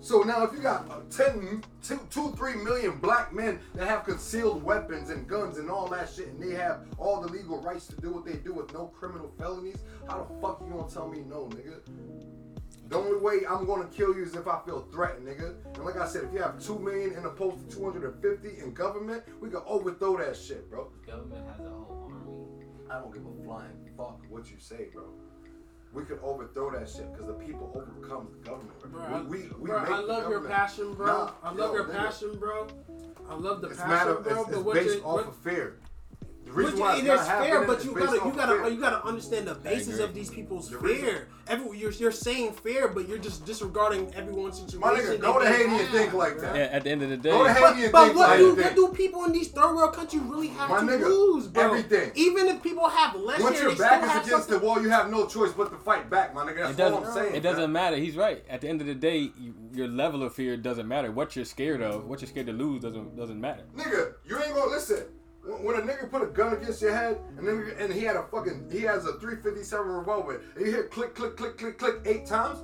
So now if you got uh, 10, two, two, three million black men that have concealed weapons and guns and all that shit, and they have all the legal rights to do what they do with no criminal felonies, how the fuck you gonna tell me no, nigga? The only way I'm gonna kill you is if I feel threatened, nigga. And like I said, if you have two million in opposed to 250 in government, we can overthrow that shit, bro. Government has a whole army. I don't give a flying fuck what you say, bro. We could overthrow that shit because the people overcome the government. Bro, I, we, we, we bro, I love your passion, bro. Nah, I love yo, your nigga, passion, bro. I love the It's passion, matter. bro. It's, but what based you, off what, of fear. The Which, reason why it's it not is happening fair, but you gotta you gotta fear. you gotta understand the basis of these people's The fear. Every you're you're saying fear, but you're just disregarding everyone's situation. My nigga, go to they Haiti and have, think like that. Yeah. At the end of the day. Go to Haiti But, and but think what like do that. what do people in these third world countries really have My to nigga, lose, bro? everything. Even if people have less Once here, your they back is have against the wall, you have no choice but to fight back, my nigga. That's It all doesn't. I'm saying. it doesn't matter. He's right. At the end of the day, your level of fear doesn't matter. What you're scared of, what you're scared to lose, doesn't doesn't matter. Nigga, you ain't gonna listen. When a nigga put a gun against your head and then and he had a fucking he has a 357 revolver and you hear click click click click click eight times,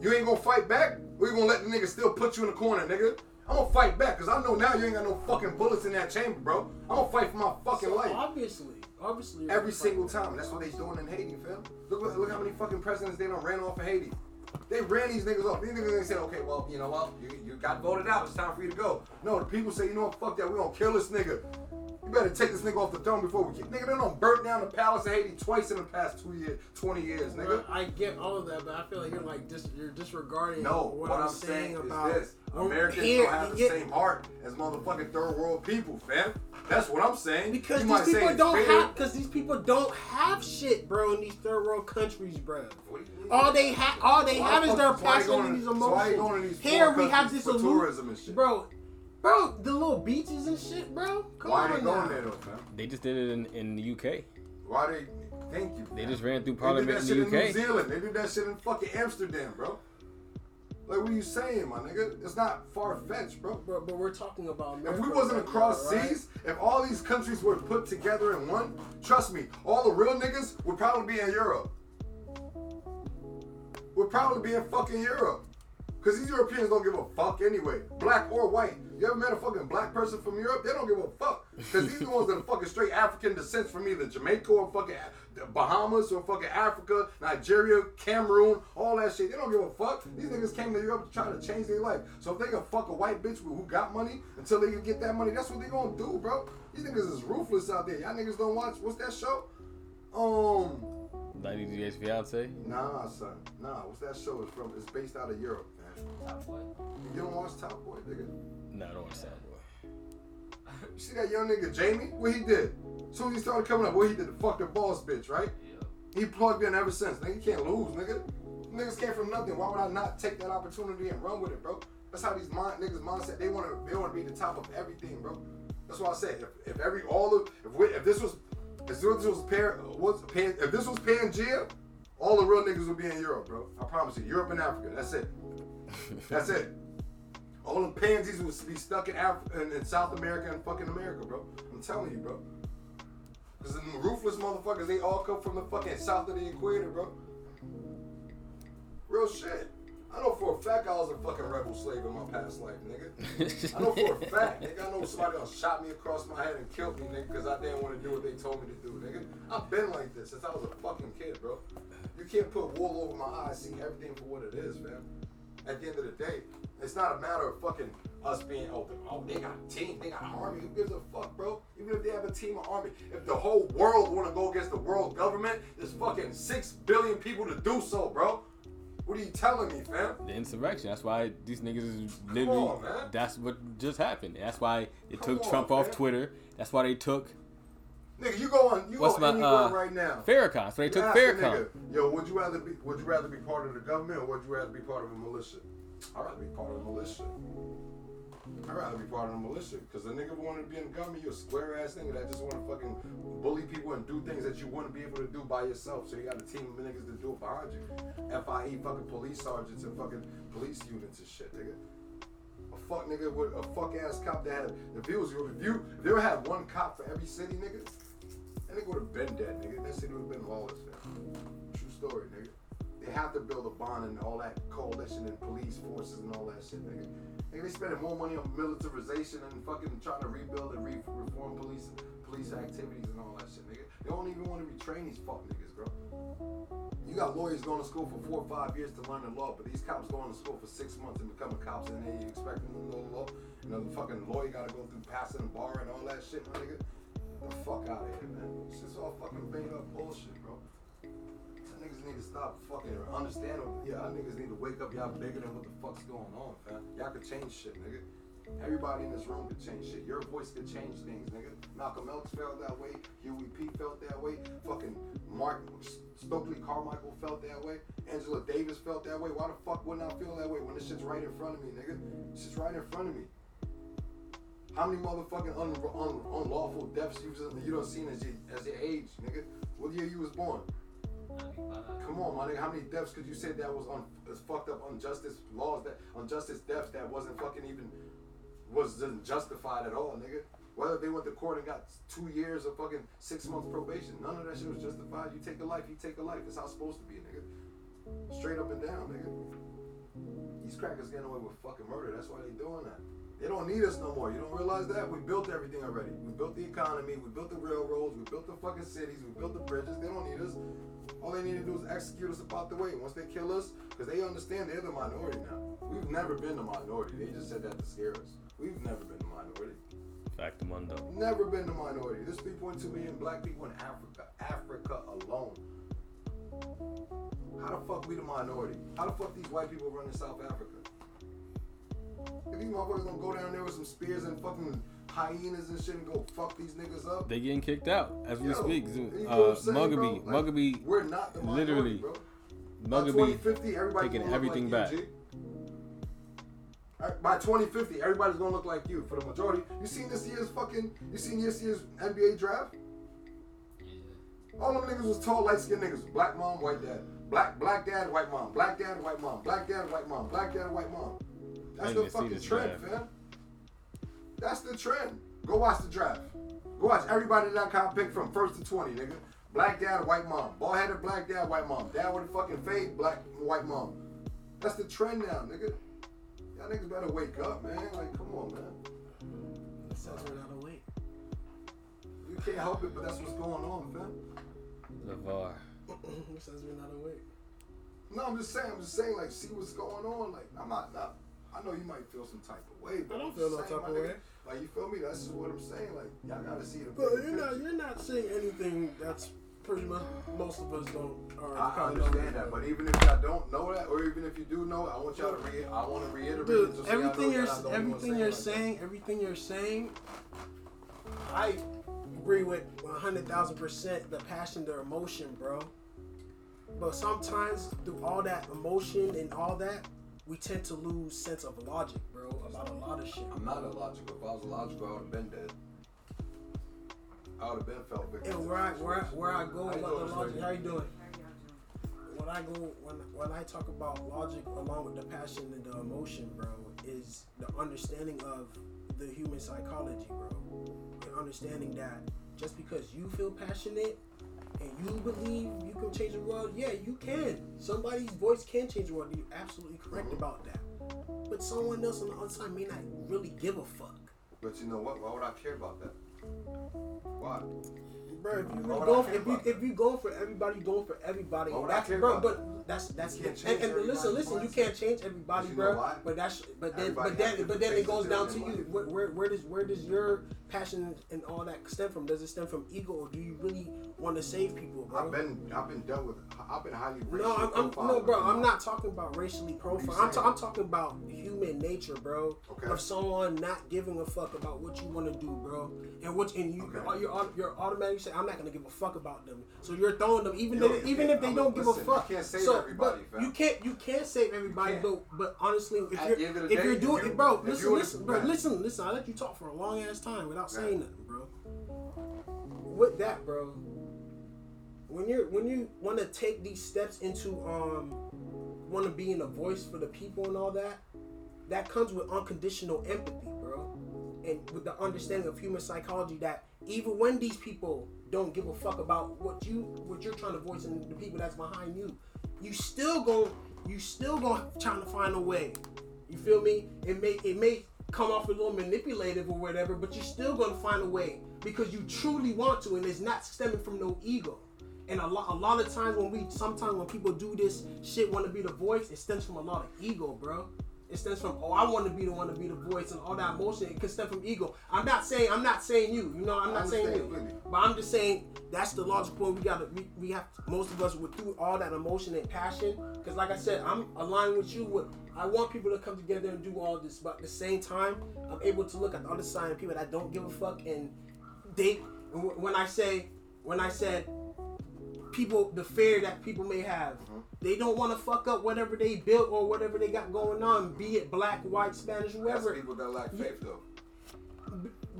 you ain't gonna fight back? Or you gonna let the nigga still put you in the corner, nigga? I'm gonna fight back because I know now you ain't got no fucking bullets in that chamber, bro. I'm gonna fight for my fucking So life. obviously, obviously, Every single time. That's what they doing in Haiti, fam. Look, look, look how many fucking presidents they done ran off of Haiti. They ran these niggas off. These niggas ain't said, okay, well, you know what? You, you got voted out. It's time for you to go. No, the people say, you know what? Fuck that. We gonna kill this nigga. You better take this nigga off the throne before we kill. Nigga, They don't burnt down the palace of Haiti twice in the past two years, 20 years, nigga. I get all of that, but I feel like you're like dis- you're disregarding No, what, what, I'm, I'm saying is about this: Americans here, don't have the yeah, same heart as motherfucking third world people, fam. That's what I'm saying. Because you these people don't fair. have, because these people don't have shit, bro, in these third world countries, bro. What do you mean? All they have, all they have is their fuck- so why you passion and these so why you emotions. going to these Here we have this for illu- tourism and bro, bro, the little beaches and shit, bro. Come Why on they going now. there though, fam? They just did it in, in the UK. Why they? Thank you. They fam. just ran through They did Parliament that in shit the in New Zealand. They did that shit in fucking Amsterdam, bro. Like, what are you saying, my nigga? It's not far fetched, bro. But, but we're talking about. If we wasn't across right? seas, if all these countries were put together in one, trust me, all the real niggas would probably be in Europe. Would probably be in fucking Europe. Cause these Europeans don't give a fuck anyway, black or white. You ever met a fucking black person from Europe? They don't give a fuck. Cause these are the ones that are fucking straight African descent from either Jamaica or fucking Bahamas or fucking Africa, Nigeria, Cameroon, all that shit. They don't give a fuck. These niggas came to Europe to try to change their life. So if they can fuck a white bitch who got money until they can get that money, that's what they gonna do, bro. These niggas is ruthless out there. Y'all niggas don't watch. What's that show? Um, 90 Days Fiance. nah, son. Nah, what's that show? It's from. It's based out of Europe. Top boy. You don't watch Top Boy, nigga. No, I don't want to sound boy. You see that young nigga Jamie? What he did? As soon as he started coming up, what he did? The fuck the boss bitch, right? Yeah. He plugged in ever since. Nigga, you can't lose, nigga. Niggas came from nothing. Why would I not take that opportunity and run with it, bro? That's how these mind, niggas mindset. They want to. They want to be the top of everything, bro. That's why I said if, if every all of if we, if this was if this was Pan, was Pan, if this was Pangea, all the real niggas would be in Europe, bro. I promise you, Europe and Africa. That's it. That's it. All them pansies would be stuck in Africa in, in South America and fucking America, bro. I'm telling you, bro. Cause the ruthless motherfuckers, they all come from the fucking south of the equator, bro. Real shit. I know for a fact I was a fucking rebel slave in my past life, nigga. I know for a fact, nigga. I know somebody else shot me across my head and killed me, nigga, because I didn't want to do what they told me to do, nigga. I've been like this since I was a fucking kid, bro. You can't put wool over my eyes, see everything for what it is, fam. At the end of the day, it's not a matter of fucking us being open. oh they got a team, they got an army. Who gives a fuck, bro? Even if they have a team of army, if the whole world want to go against the world government, there's fucking six billion people to do so, bro. What are you telling me, fam? The insurrection. That's why these niggas is literally. on, man. That's what just happened. That's why they Come took on, Trump off. Twitter. That's why they took Nigga, you go on, you what's go my anywhere uh right now. Farrakhan. Why they You took Farrakhan. nigga, Yo, would you rather be would you rather be part of the government or would you rather be part of a militia? I'd rather be part of a militia. I'd rather be part of a militia. Cause the nigga wanted to be in the government, you're a square ass nigga that just wanna fucking bully people and do things that you wouldn't be able to do by yourself. So you got a team of niggas to do it behind you. FIE fucking police sergeants and fucking police units and shit, nigga. A fuck nigga with a fuck ass cop that had if it was if you if they would have one cop for every city, nigga, nigga would have been dead, nigga. That city would have been lawless. True story, nigga. They have to build a bond and all that coalition and police forces and all that shit, nigga. Nigga, they spending more money on militarization and fucking trying to rebuild and re- reform police police activities and all that shit, nigga. They don't even want to retrain these fuck niggas, bro. You got lawyers going to school for four or five years to learn the law, but these cops going to school for six months and becoming cops, and then you expect them to know the law. The fucking lawyer got to go through passing the bar and all that shit, my nigga. The fuck out of here, man. It's just all fucking made up bullshit, bro. Y'all niggas need to stop fucking understand. Yeah, y'all niggas need to wake up. Y'all bigger than what the fuck's going on, fam. Y'all could change shit, nigga. Everybody in this room could change shit. Your voice could change things, nigga. Malcolm X felt that way. Huey P felt that way. Fucking Mark Stokely Carmichael felt that way. Angela Davis felt that way. Why the fuck wouldn't I feel that way when this shit's right in front of me, nigga? This shit's right in front of me. How many motherfucking un- un- unlawful deaths you you done seen as your, as your age, nigga? What year you was born? Come on, my nigga. How many deaths could you say that was un- was fucked up injustice laws that injustice deaths that wasn't fucking even wasn't justified at all, nigga? Whether they went to court and got two years of fucking six months probation, none of that shit was justified. You take a life, you take a life. That's how it's supposed to be, nigga. Straight up and down, nigga. These crackers getting away with fucking murder. That's why they doing that. They don't need us no more. You don't realize that? We built everything already. We built the economy. We built the railroads. We built the fucking cities. We built the bridges. They don't need us. All they need to do is execute us about the way. Once they kill us, because they understand they're the minority now. We've never been the minority. They just said that to scare us. We've never been the minority. Factamundo. Never been the minority. There's 3.2 million black people in Africa. Africa alone. How the fuck we the minority? How the fuck these white people running South Africa? If these motherfuckers gonna go down there with some spears and fucking hyenas and shit and go fuck these niggas up. They getting kicked out as we Yo, speak. you know Uh, what saying, Mugabe. Like, Mugabe, We're not the minority, literally, bro. By Mugabe 2050, everybody's taking gonna everything like back. You, By 2050, everybody's gonna look like you for the majority. You seen this year's fucking, you seen this year's NBA draft? All them niggas was tall, light skinned niggas. Black mom, white dad. Black black dad, white mom. Black dad, white mom. Black dad, white mom. Black dad, white mom. That's the fucking this trend, draft. fam. That's the trend. Go watch the draft. Go watch everybody that got picked from first to 20, nigga. Black dad, white mom. Ball headed black dad, white mom. Dad with a fucking fade, black, white mom. That's the trend now, nigga. Y'all niggas better wake up, man. Like, come on, man. Says we're not awake. You can't help it, but that's what's going on, fam. LeVar. Who says we're not awake? No, I'm just saying. I'm just saying. Like, see what's going on. Like, I'm not. not I know you might feel some type of way, but I don't feel no type of way. Like, you feel me? That's just what I'm saying. Like, y'all gotta see the. But you're not you're not saying anything that's pretty much most of us don't or I understand that, but even if y'all don't know that, or even if you do know, I want y'all to re- I want to reiterate. Dude, it so everything you're y'all not the only ones everything you're like saying, everything you're saying, I agree with one hundred thousand percent. The passion, the emotion, bro. But sometimes through all that emotion and all that, we tend to lose sense of logic, bro, about a lot of shit. I'm not illogical. If I was illogical, I would have been dead. I would have been felt victim. And where I where I, where I go about the logic, how you doing? When I go when when I talk about logic along with the passion and the emotion, bro, is the understanding of the human psychology, bro, and understing that just because you feel passionate and you believe you can change the world, yeah, you can. Somebody's voice can change the world. You're absolutely correct Mm-hmm. about that. But someone else on the other side may not really give a fuck. But you know what? Why would I care about that? Why? Bro, if you go for, if you if you going for everybody, going for everybody. That's bro, but that's that's and, change and listen, listen, you can't change everybody, But you know bro. But that's but then but then but then it goes down to you. Where, where where does where does your passion and all that stem from? Does it stem from ego, or do you really want to save people, bro? I've been I've been dealt with. I've been highly No, I'm, I'm no, bro. I'm not talking about racially profile. I'm, saying? I'm talking about human nature, bro. Okay. Of someone not giving a fuck about what you want to do, bro, and what and you Okay. you're, you're automatically saying I'm not gonna give a fuck about them. So you're throwing them, even Yo, if, even if they I'm- don't give listen, a fuck. you can't save so, everybody, but fam. you can't you can't save everybody, can't. but but honestly, if At you're the end of the if day, you're doing you- it, bro, listen, listen, bro, listen, listen. I let you talk for a long ass time without Man. saying nothing, bro. With that, bro, when you're when you want to take these steps into um want to be in a voice for the people and all that that comes with unconditional empathy bro and with the understanding of human psychology that even when these people don't give a fuck about what you what you're trying to voice and the people that's behind you you still going you still going trying to find a way. You feel me? It may it may come off a little manipulative or whatever but you're still to find a way because you truly want to and it's not stemming from no ego. And a lot, a lot of times when we, sometimes when people do this shit, want to be the voice, it stems from a lot of ego, bro. It stems from, oh, I want to be the one to be the voice and all that emotion. It can stem from ego. I'm not saying, I'm not saying you. You know, I'm not saying you. But I'm just saying that's the logical point. We gotta, we, we have most of us would through all that emotion and passion. Because like I said, I'm aligned with you. With I want people to come together and do all this, but at the same time, I'm able to look at the other side of people that don't give a fuck and they. When I say, when I said people the fear that people may have. Mm-hmm. They don't want to fuck up whatever they built or whatever they got going on, be it black, white, Spanish, That's whoever. people that lack faith though.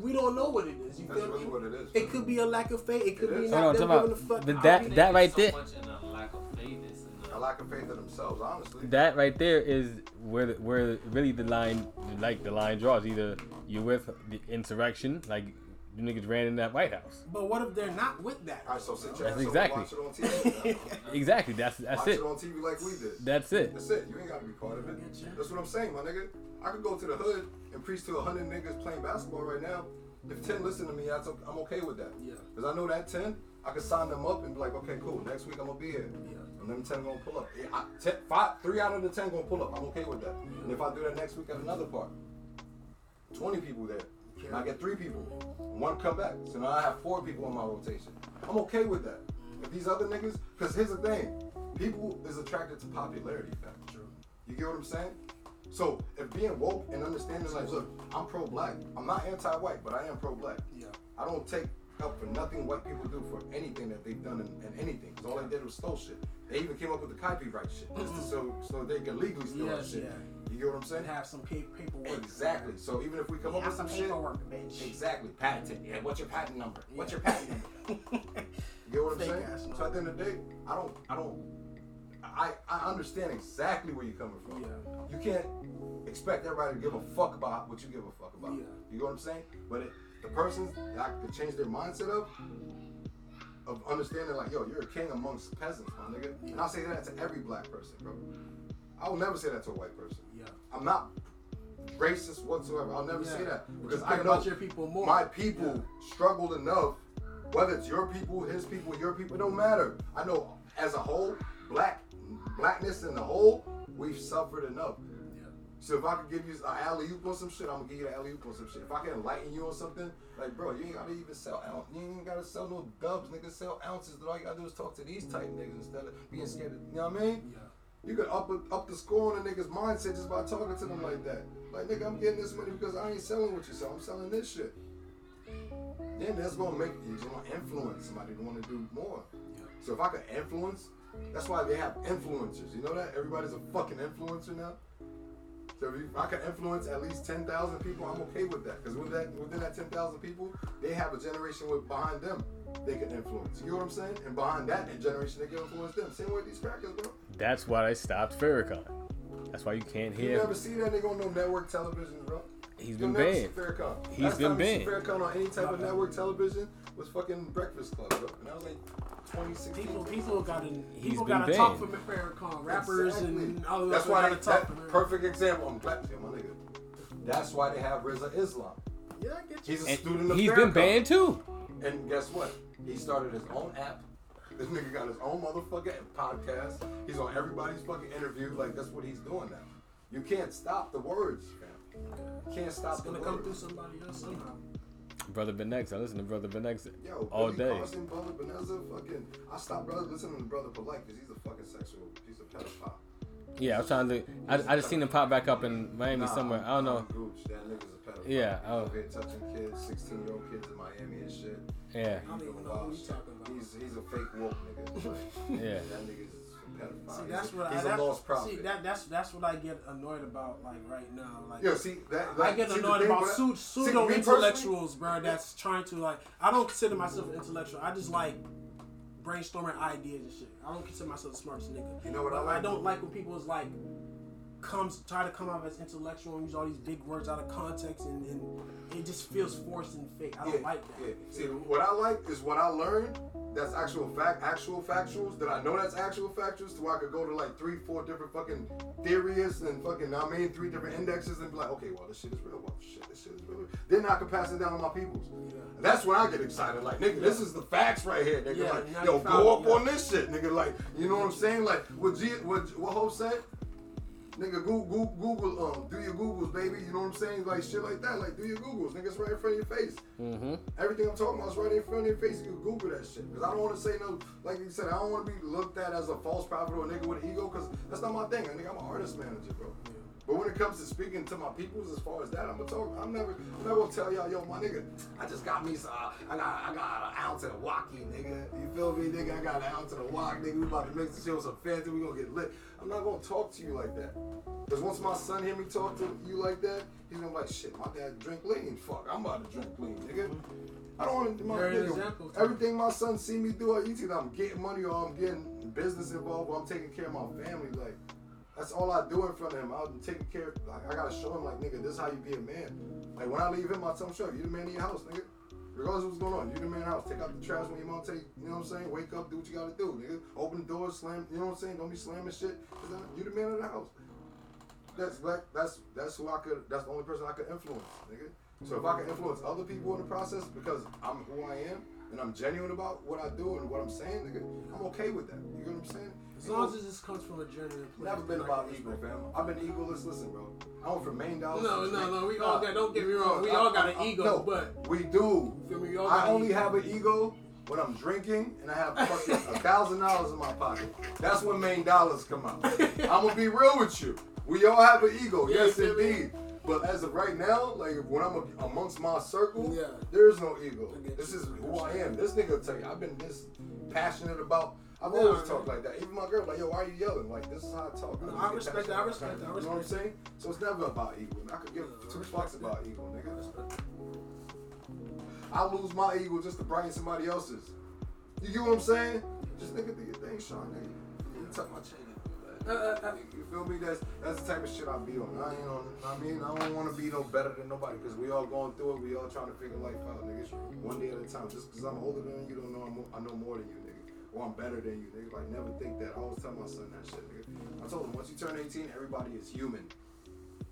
We don't know what it is. You That's feel really me? what it is. It could be a lack of faith. It could It be is. not Hold on, them giving a fuck. But that- that right so there- a lack of faith is in A lack of faith in themselves, honestly. That right there is where the, where really the line like the line draws. Either you're with the insurrection, like you niggas ran in that White House. But what if they're not with that? All right, so sit your That's ass exactly. watch it on TV. Exactly. That's that's watch it. it on TV like we did. That's it. That's it. You ain't gotta be part of it. That's what I'm saying, my nigga. I could go to the hood and preach to a hundred niggas playing basketball right now. If ten listen to me, that's o- I'm okay with that. Yeah. Cause I know that ten, I could sign them up and be like, okay, cool. Next week I'm gonna be here. Yeah. And them ten gonna pull up. Yeah, I, ten, five, three out of the ten gonna pull up. I'm okay with that. And if I do that next week at another part, twenty people there. And I get three people. One come back. So now I have four people in my rotation. I'm okay with that. If these other niggas, because here's the thing, people is attracted to popularity, fam. True. You get what I'm saying? So if being woke and understanding like, look, I'm pro-black. I'm not anti-white, but I am pro-black. Yeah. I don't take up for nothing white people do for anything that they've done and, in anything. Because all they did was stole shit. They even came up with the copyright shit, just to, mm-hmm. so so they can legally steal that Yes, shit. yeah. You get what I'm saying? And have some pa- paperwork. Exactly. So even if we come up with some some shit, paperwork, bitch. exactly, patented. Yeah, what's your patent number? What's your patent number? You get what I'm Fake saying? ass So at the end of the day, I don't, I don't, I, I understand exactly where you're coming from. Yeah. You can't expect everybody to give a fuck about what you give a fuck about. Yeah. You know what I'm saying? But it, the persons that could change their mindset of, of understanding like, yo, you're a king amongst peasants, my nigga. And I'll say that to every black person, bro. I will never say that to a white person. Yeah. I'm not racist whatsoever. I'll never say that because I know your people more. my people struggled enough. Whether it's your people, his people, your people, it don't matter. I know as a whole, black blackness in the whole, we've suffered enough. So if I could give you an alley oop on some shit, I'm gonna give you an alley oop on some shit. If I can enlighten you on something, like bro, you ain't gotta even sell ounce, you ain't gotta sell no dubs, nigga. Sell ounces. All you gotta do is talk to these type niggas instead of being scared. Of, you know what I mean? Yeah. You could up up the score on a nigga's mindset just by talking to them like that. Like nigga, I'm getting this money because I ain't selling what you sell. I'm selling this shit. Then that's gonna make you gonna influence somebody to want to do more. Yeah. So if I could influence, that's why they have influencers. You know that everybody's a fucking influencer now. So if, I can influence at least ten thousand people, I'm okay with that. Because within that within that ten thousand people, they have a generation with behind them they can influence. You know what I'm saying? And behind that generation, they can influence them. Same way with these crackers, bro. That's why I stopped Farrakhan. That's why you can't hear. You never see that nigga on no network television, bro. He's You'll been banned. He's Last been time banned. Farrakhan on any type of network television was fucking Breakfast Club, bro. And I was like, 2016. People, people got to He's people been got to talk for Farrakhan. Rappers Exactly. and all of That's why they, talk that for perfect example. I'm glad yeah, my nigga. That's why they have Rizza Islam. Yeah, I get you. He's a And student of he's been banned too. And guess what? He started his own app. This nigga got his own motherfucking podcast. He's on everybody's fucking interview. Like that's what he's doing now. You can't stop the words, fam. You can't stop It's the gonna come through words. somebody else somehow. Brother Ben X. I listen to Brother Ben X Yo, all Billy day. Carson, Brother Beneza, fucking. I stopped brother listening to Brother Polight because he's a fucking sexual. He's a pedophile. Yeah, I was trying to. I, I just seen him pop back up in Miami Nah, somewhere. I don't know. Gooch. That nigga's a pedophile. Yeah, He's oh. over here touching kids, 16 year old kids in Miami and shit. Yeah, I don't even know who you talking about. He's he's a fake woke nigga. Like, yeah. That nigga's See, that's what he's I. a That, lost prophet. see, that that's that's what I get annoyed about, like right now. Like, Yo, see that. I get annoyed thing about with- pseudo, pseudo intellectuals, bro. That's trying to like. I don't consider myself an intellectual. I just like brainstorming ideas and shit. I don't consider myself the smartest nigga. You know what I like? I don't like when people is like comes try to come out as intellectual and use all these big words out of context and, and it just feels forced and fake. I don't Yeah, like that. yeah. See, what I like is what I learned. That's actual fact, actual factuals. That I know that's actual factuals. To where I could go to like three, four different fucking theories and fucking, I mean, three different indexes and be like, okay, well, this shit is real. Well, shit, this shit is real. Then I can pass it down to my peoples. And that's when I get excited. Like, nigga, this is the facts right here. Nigga, Yeah, like, yo, go up yeah. on this shit, nigga. Like, you know what I'm saying? Like, what G, what, what Hope said. Nigga, Google, Google, um, do your Googles, baby. You know what I'm saying? Like shit like that. Like, do your Googles. Nigga, it's right in front of your face. Mm-hmm. Everything I'm talking about is right in front of your face. You can Google that shit. Because I don't want to say no, like you said, I don't want to be looked at as a false prophet or a nigga with an ego. Because that's not my thing. I think I'm an artist manager, bro. But when it comes to speaking to my peoples, as far as that, I'm gonna talk. I'm never, I'm never gonna tell y'all, yo, my nigga, I just got me some. Uh, I got, I got an ounce of the wacky, nigga. You feel me, nigga? I got an ounce of the walk, nigga. We about to mix the shit with some fancy. We gonna get lit. I'm not gonna talk to you like that. Cause once my son hear me talk to you like that, he's gonna be like, shit, my dad drink lean. Fuck, I'm about to drink lean, nigga. I don't want to. My nigga, everything my son see me do, it's either I'm getting money or I'm getting business involved or I'm taking care of my family. Like. That's all I do in front of him. I'm taking care. Like I gotta show him, like nigga, this is how you be a man. Like when I leave him, I tell him, "Show you the man in your house, nigga. Regardless of what's going on, you the man in the house. Take out the trash when your mom take. You know what I'm saying? Wake up, do what you gotta do, nigga. Open the door, slam. You know what I'm saying? Don't be slamming shit. You the man in the house. That's like that's that's who I could. That's the only person I could influence, nigga. So if I can influence other people in the process because I'm who I am and I'm genuine about what I do and what I'm saying, nigga, I'm okay with that. You know what I'm saying? As long as this comes from a genuine place. Never been about ego, fam. I've been egoless. Listen, bro. I went from main dollars. No, no, no, we all got- don't get me wrong, we all got an ego, no, but- we do. Me? I only ego. have an ego when I'm drinking and I have fucking a thousand dollars in my pocket. That's when main dollars come out. I'm gonna be real with you. We all have an ego, Yeah, yes feel me? indeed. But as of right now, like when I'm a- amongst my circle, Yeah. there is no ego. This is who I am. This nigga will tell you, I've been this passionate about. I've always talked like that. Even my girl, like, yo, why are you yelling? Like, this is how I talk. No, I respect that. I respect that. I You know what I'm saying? So it's never about ego. I could give two fucks about ego, I nigga. I lose my ego just to brighten somebody else's. You get what I'm saying? Just nigga do your thing, Sean. Nigga. You tuck my chain in. Uh, uh, uh. You feel me? That's that's the type of shit I be on. I ain't on. I mean, I don't want to be no better than nobody because we all going through it. We all trying to figure life out, nigga. One day at a time. Just because I'm older than you, don't know I'm, I know more than you, nigga. Or I'm better than you, nigga. Like never think that. I always tell my son that shit, nigga. I told him once you turn 18, everybody is human.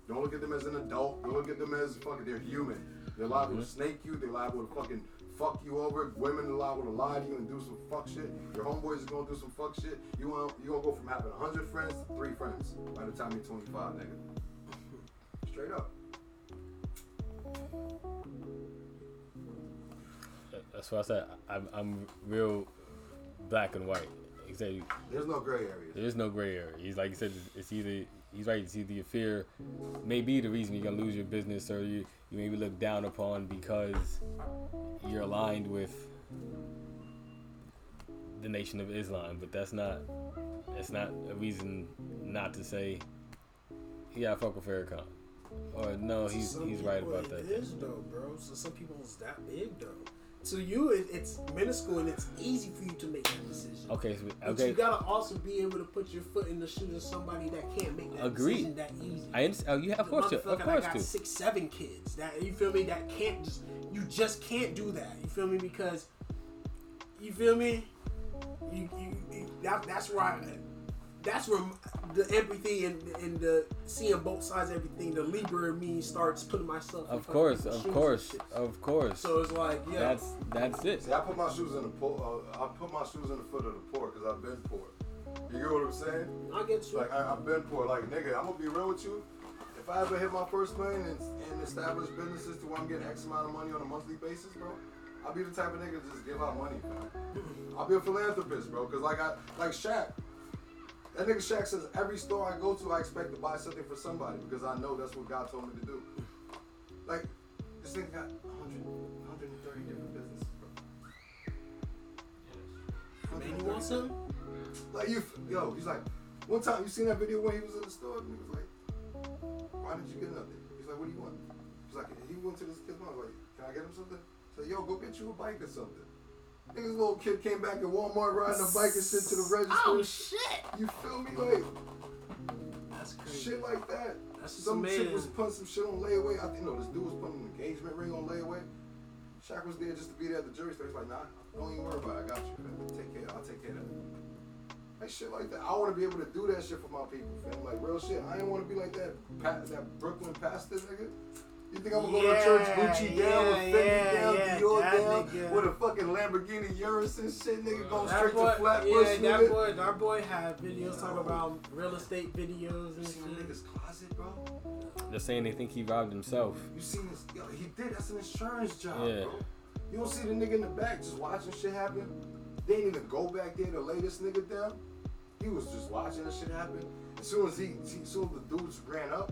Don't look at them as an adult. Don't look at them as fucking. They're human. They're liable to snake you. They're liable to fucking fuck you over. Women are liable to lie to you and do some fuck shit. Your homeboys is gonna do some fuck shit. You want you gonna go from having hundred friends to three friends by the time you're 25, nigga. Straight up. That's what I said. I'm, I'm real black and white. Exactly. There's no gray area. There is no gray area. He's like you said. It's, either he's right. It's either your fear may be the reason you're gonna lose your business, or you you maybe look down upon because you're aligned with the Nation of Islam. But that's not that's not a reason not to say, yeah, I fuck with Farrakhan, or no, he's he's right about It that. is though, bro. So some people it's that big though. To you, it, it's minuscule and it's easy for you to make that decision. Okay, so, But you gotta also be able to put your foot in the shoes of somebody that can't make that Agreed. decision that easy. I understand. Oh, you have, of course, to, of course, got to. six, seven kids. That you feel me? That can't just you just can't do that. You feel me? Because you feel me? you, you, you that, that's where I, that's where the empathy and, and the seeing both sides of everything, the Libra in me starts putting myself. in Of fucking course, of course, of course. So it's like, yeah, That's that's it. See, I put my shoes in the poor. Uh, I put my shoes in the foot of the poor because I've been poor. You get what I'm saying? I get you. Like I, I've been poor. Like nigga, I'm gonna be real with you. If I ever hit my first million and, and establish businesses to where I'm getting X amount of money on a monthly basis, bro, I'll be the type of nigga to just give out money, fam. I'll be a philanthropist, bro. Cause like I like Shaq. That nigga Shaq says every store I go to, I expect to buy something for somebody because I know that's what God told me to do. Like this nigga got 100, 130 different businesses, bro. Man, you want some? Like you, yo, he's like, one time you seen that video when he was in the store and he was like, why didn't you get nothing? He's like, what do you want? He's like, he went to this kid's mom, like, can I get him something? He's like, yo, go get you a bike or something. Nigga's little kid came back at Walmart riding a bike and shit to the oh, register. Oh shit! You feel me? Like That's crazy. shit like that. That's just Some chick was putting some shit on layaway. I think no, this dude was putting an engagement ring on layaway. Shaq was there just to be there at the jury store. He's like, nah, don't even worry about it. I got you. Man. Take care. I'll take care of that. Like shit like that. I want to be able to do that shit for my people, fam. Like real shit. I ain't want to be like that. That Brooklyn pastor nigga. You think I'm gonna go to Yeah, church Gucci down with yeah, Fendi yeah, down, yeah, Dior that down, nigga. with a fucking Lamborghini Urus and shit, nigga, going That straight boy, to Flatbush, yeah, nigga. that boy, that boy had videos talking about real estate videos and You seen the shit. nigga's closet, bro? They're saying they think he robbed himself. You seen this? Yo, he did. That's an insurance job, Yeah. bro. You don't see the nigga in the back just watching shit happen. They didn't even go back there to lay this nigga down. He was just watching this shit happen. As soon as he, as soon as the dudes ran up,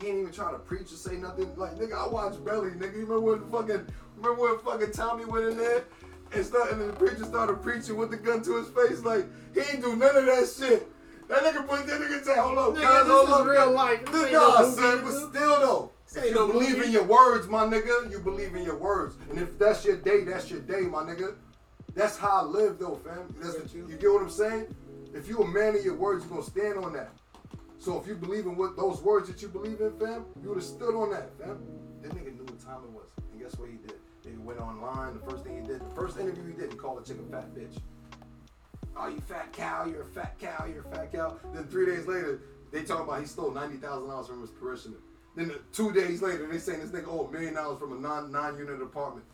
he ain't even trying to preach or say nothing. Like nigga, I watched Belly, nigga. You remember when fucking, remember when fucking Tommy went in there and start, and the preacher started preaching with the gun to his face? Like he ain't do none of that shit. That nigga put that nigga say, hold up, Nigga, guys, hold up, real guys." life. This ain't Nah, no son, but still though. If you no believe movie. in your words, my nigga, you believe in your words. And if that's your day, that's your day, my nigga. That's how I live though, fam. That's the, you get what I'm saying? If you a man of your words, you gonna stand on that. So if you believe in what those words that you believe in, fam, you would have stood on that, fam. That nigga knew what time it was. And guess what he did? He went online, the first thing he did, the first interview he did, he called a chick a fat bitch. Oh, you fat cow, you're a fat cow, you're a fat cow. Then three days later, they talk about he stole ninety thousand dollars from his parishioner. Then the, two days later, they saying this nigga owed a million dollars from a non nine unit apartment.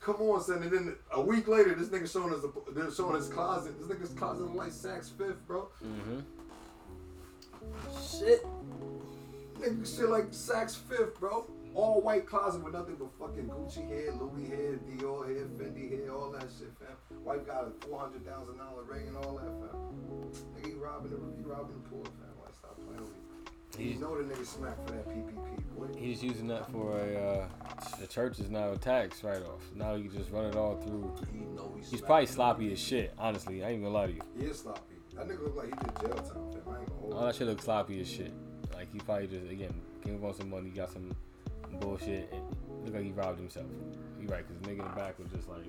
Come on, son. And then a week later, this nigga showing us they're showing his closet. This nigga's closet look like Saks Fifth, bro. Mm-hmm. Shit. Nigga shit like Saks Fifth, bro. All white closet with nothing but fucking Gucci hair, Louis hair, Dior hair, Fendi hair, all that shit, fam. Wife got a four hundred thousand dollar ring and all that, fam. Nigga, he robbing the he robbing the poor, fam. Like, stop playing with me. You He's, know the nigga smack for that PPP, boy. he's using that for a. Uh, the church is now a tax write off. Now you just run it all through. He know he's, He's probably sloppy as shit. Honestly, I ain't gonna lie to you. He is sloppy. That nigga look like he did jail time, fam. I ain't gonna hold All that shit looks sloppy as shit. Like he probably just again came up on some money, got some bullshit. And look like he robbed himself. You right? Cause the nigga in the back was just like,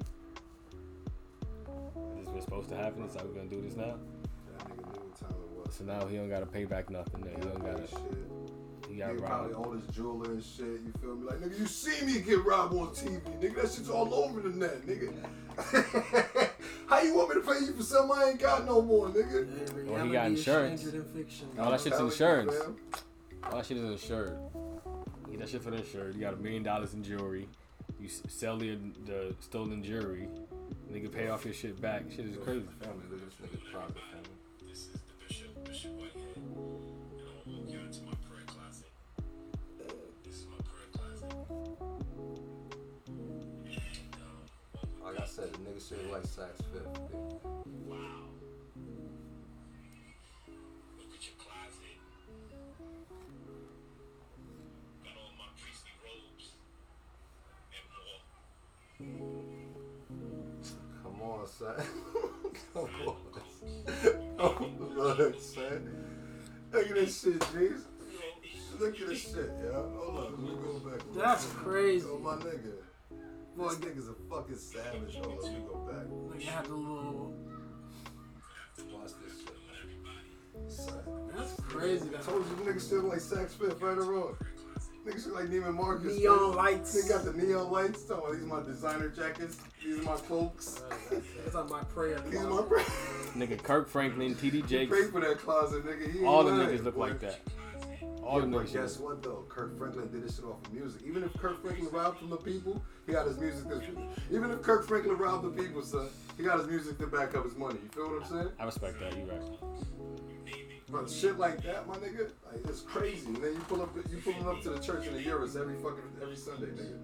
"This was supposed to happen. This how we gonna do this now." That nigga knew what time it was. So now he don't gotta pay back nothing. He don't gotta. shit. He He got probably robbed. all his jewelry and shit. You feel me? Like nigga, you see me get robbed on TV, nigga. That shit's all over the net, nigga. How you want me to pay you for something I ain't got no more, nigga? Yeah, Well, he reality got is insurance. stranger fiction. All that shit's Telling insurance. fam. All that shit is insured. Get that shit for the insured. You got a million dollars in jewelry. You sell the, the stolen jewelry. Nigga pay off your shit back. Shit is crazy. Family, look at this nigga private family. This is the Bishop, Bishop Whitehead. Said, the nigga shit like Saks Fifth. Wow. Look at your closet. Got all my priestly robes and more. Come on, son. Come on. Come on, son. Look at this shit, G's. Look at this shit, yo. Hold on, let me go back. That's crazy. Oh, my nigga. Boy, this nigga's a fucking savage. Hold on, let me go back. Like you had the little. Watch this shit. Son. That's crazy. I That's told you, niggas still like Saks Fifth right or wrong. Niggas look like Neiman Marcus. Neon man. lights. They got the neon lights. Talking about these are my designer jackets. These are my cloaks. It's on my prayer. These are closet. my. Nigga, Kirk Franklin, TD Jakes, Pray for that closet, nigga. He all the niggas look boy. like that. All Yeah, them but guess what though? Kirk Franklin did this shit off of music. Even if Kirk Franklin robbed from the people, he got his music. To, even if Kirk Franklin robbed the people, son, he got his music to back up his money. You feel what I'm saying? I respect that. You right. But shit like that, my nigga, like it's crazy. And then you pull up, you pulling up to the church in the Urus every fucking every Sunday, nigga.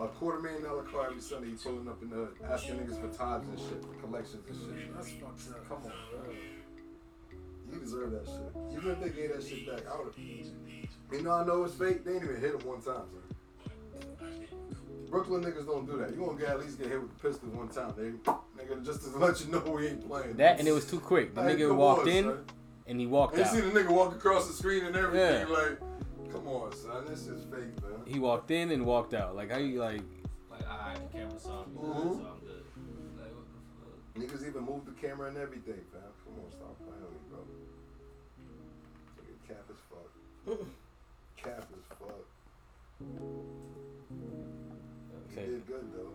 A quarter million dollar car every Sunday. You pulling up in the asking niggas for tithes and shit, for collections and shit. That's fucked up. Come on, bro. You deserve that shit. Even if they gave that shit back, I would. You know, I know it's fake. They ain't even hit him one time, son. Brooklyn niggas don't do that. You gonna get at least get hit with a pistol one time, nigga. Nigga, just to let you know we ain't playing. That and it was too quick. The Like, nigga walked on, in son. and he walked And you out. see the nigga walk across the screen and everything. Yeah. Like, come on, son. This is fake, man. He walked in and walked out. Like how you like? Like, alright, the camera saw me, Mhm. so I'm good. Like, what the fuck? Niggas even moved the camera and everything, fam. Come on, stop playing with me, bro. Cap as fuck. He did good though.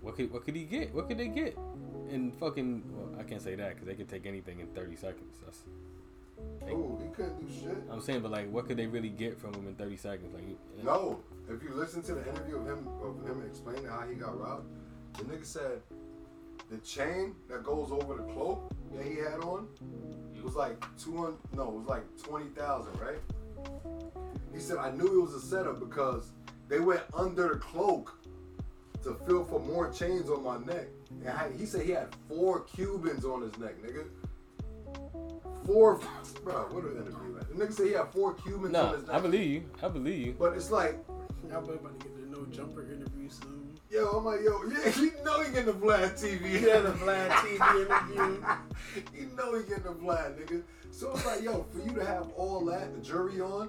What could what could he get? What could they get? In fucking well, I can't say that because they could take anything in thirty seconds. That's. Oh, he couldn't do shit. I'm saying, but like, what could they really get from him in thirty seconds? Like, No, if you listen to the interview of him of him explaining how he got robbed, the nigga said the chain that goes over the cloak that he had on mm-hmm. was like two hundred. No, it was like twenty thousand, right? He said I knew it was a setup because they went under the cloak to feel for more chains on my neck. And I- he said he had four Cubans on his neck, nigga. Four, bro. What an interview, man. The nigga said he had four Cubans on no, his neck. I believe you. I believe you. But it's like Y'all boy about to get the no jumper interview soon. Yo, I'm like, yo, yeah, you know he getting the Vlad TV. Yeah, the Vlad TV interview. you know he getting the Vlad, nigga. So it's like, yo, for you to have all that, the jury on,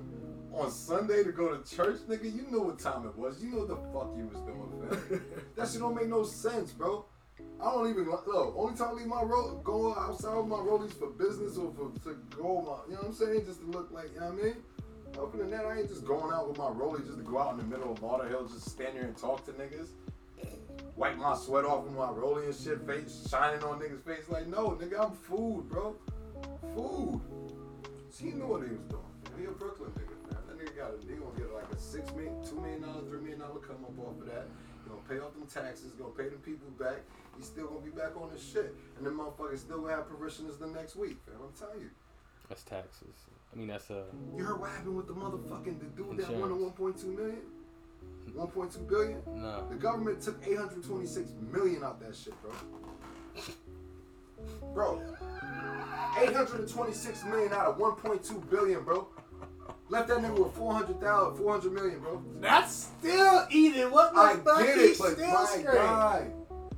on Sunday to go to church, nigga, you know what time it was. You know what the fuck you was doing, fam. that shit don't make no sense, bro. I don't even look. Only time I leave my roll, go outside with my rollies for business or for to go my, you know what I'm saying, just to look like, you know what I mean. Other than that, I ain't just going out with my rollie just to go out in the middle of Lauderhill, just stand there and talk to niggas. Wipe my sweat off with my rolling and shit, face shining on niggas' face. Like, no, nigga, I'm food, bro. Food. So he knew what he was doing. He a Brooklyn nigga, man. That nigga got a, he gonna get like a six million, two million dollar, three million dollar come up off of that. He gonna pay off them taxes, gonna pay them people back. He's still gonna be back on his shit. And then motherfuckers still gonna have parishioners the next week, fam. I'm telling you. That's taxes. I mean, that's uh. You heard what happened with the motherfucking the dude that won the 1.2 million? 1.2 billion? No. The government took 826 million out that shit, bro. Bro, 826 million out of 1.2 billion, bro. Left that nigga with 400,000, 400 million, bro. That's still eating. What the I fuck? get He's it, but still my straight. guy,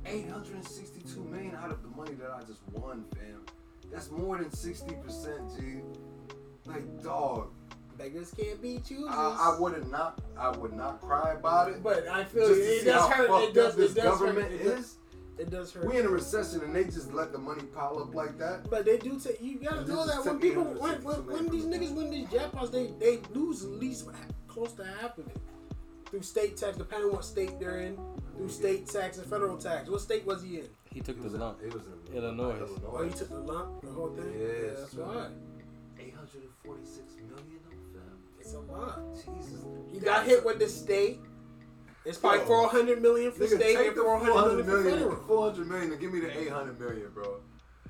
862 million out of the money that I just won, fam. That's more than 60%, G. Like, dog. Beggars can't be choosers. I, I would not, I would not cry about it. But I feel just it, it does hurt. It does. this It does government hurt. It does, is. it does hurt. We in a recession and they just let the money pile up like that. But they do take. You gotta And know this that is when people, when, when, when these niggas win these jackpots, they they lose at least close to half of it through state tax, depending on what state they're in. Through state tax and federal tax. What state was he in? He took the lump. He was in Illinois. Oh, he took the lump, the whole thing. Yes, yeah, that's right. 846 million of them. It's a lot. Jesus. He got hit with the state. It's probably Yo. 400 million for Nigga, state take and the 400 400 million for federal. 400 million and give me the 800 million, bro.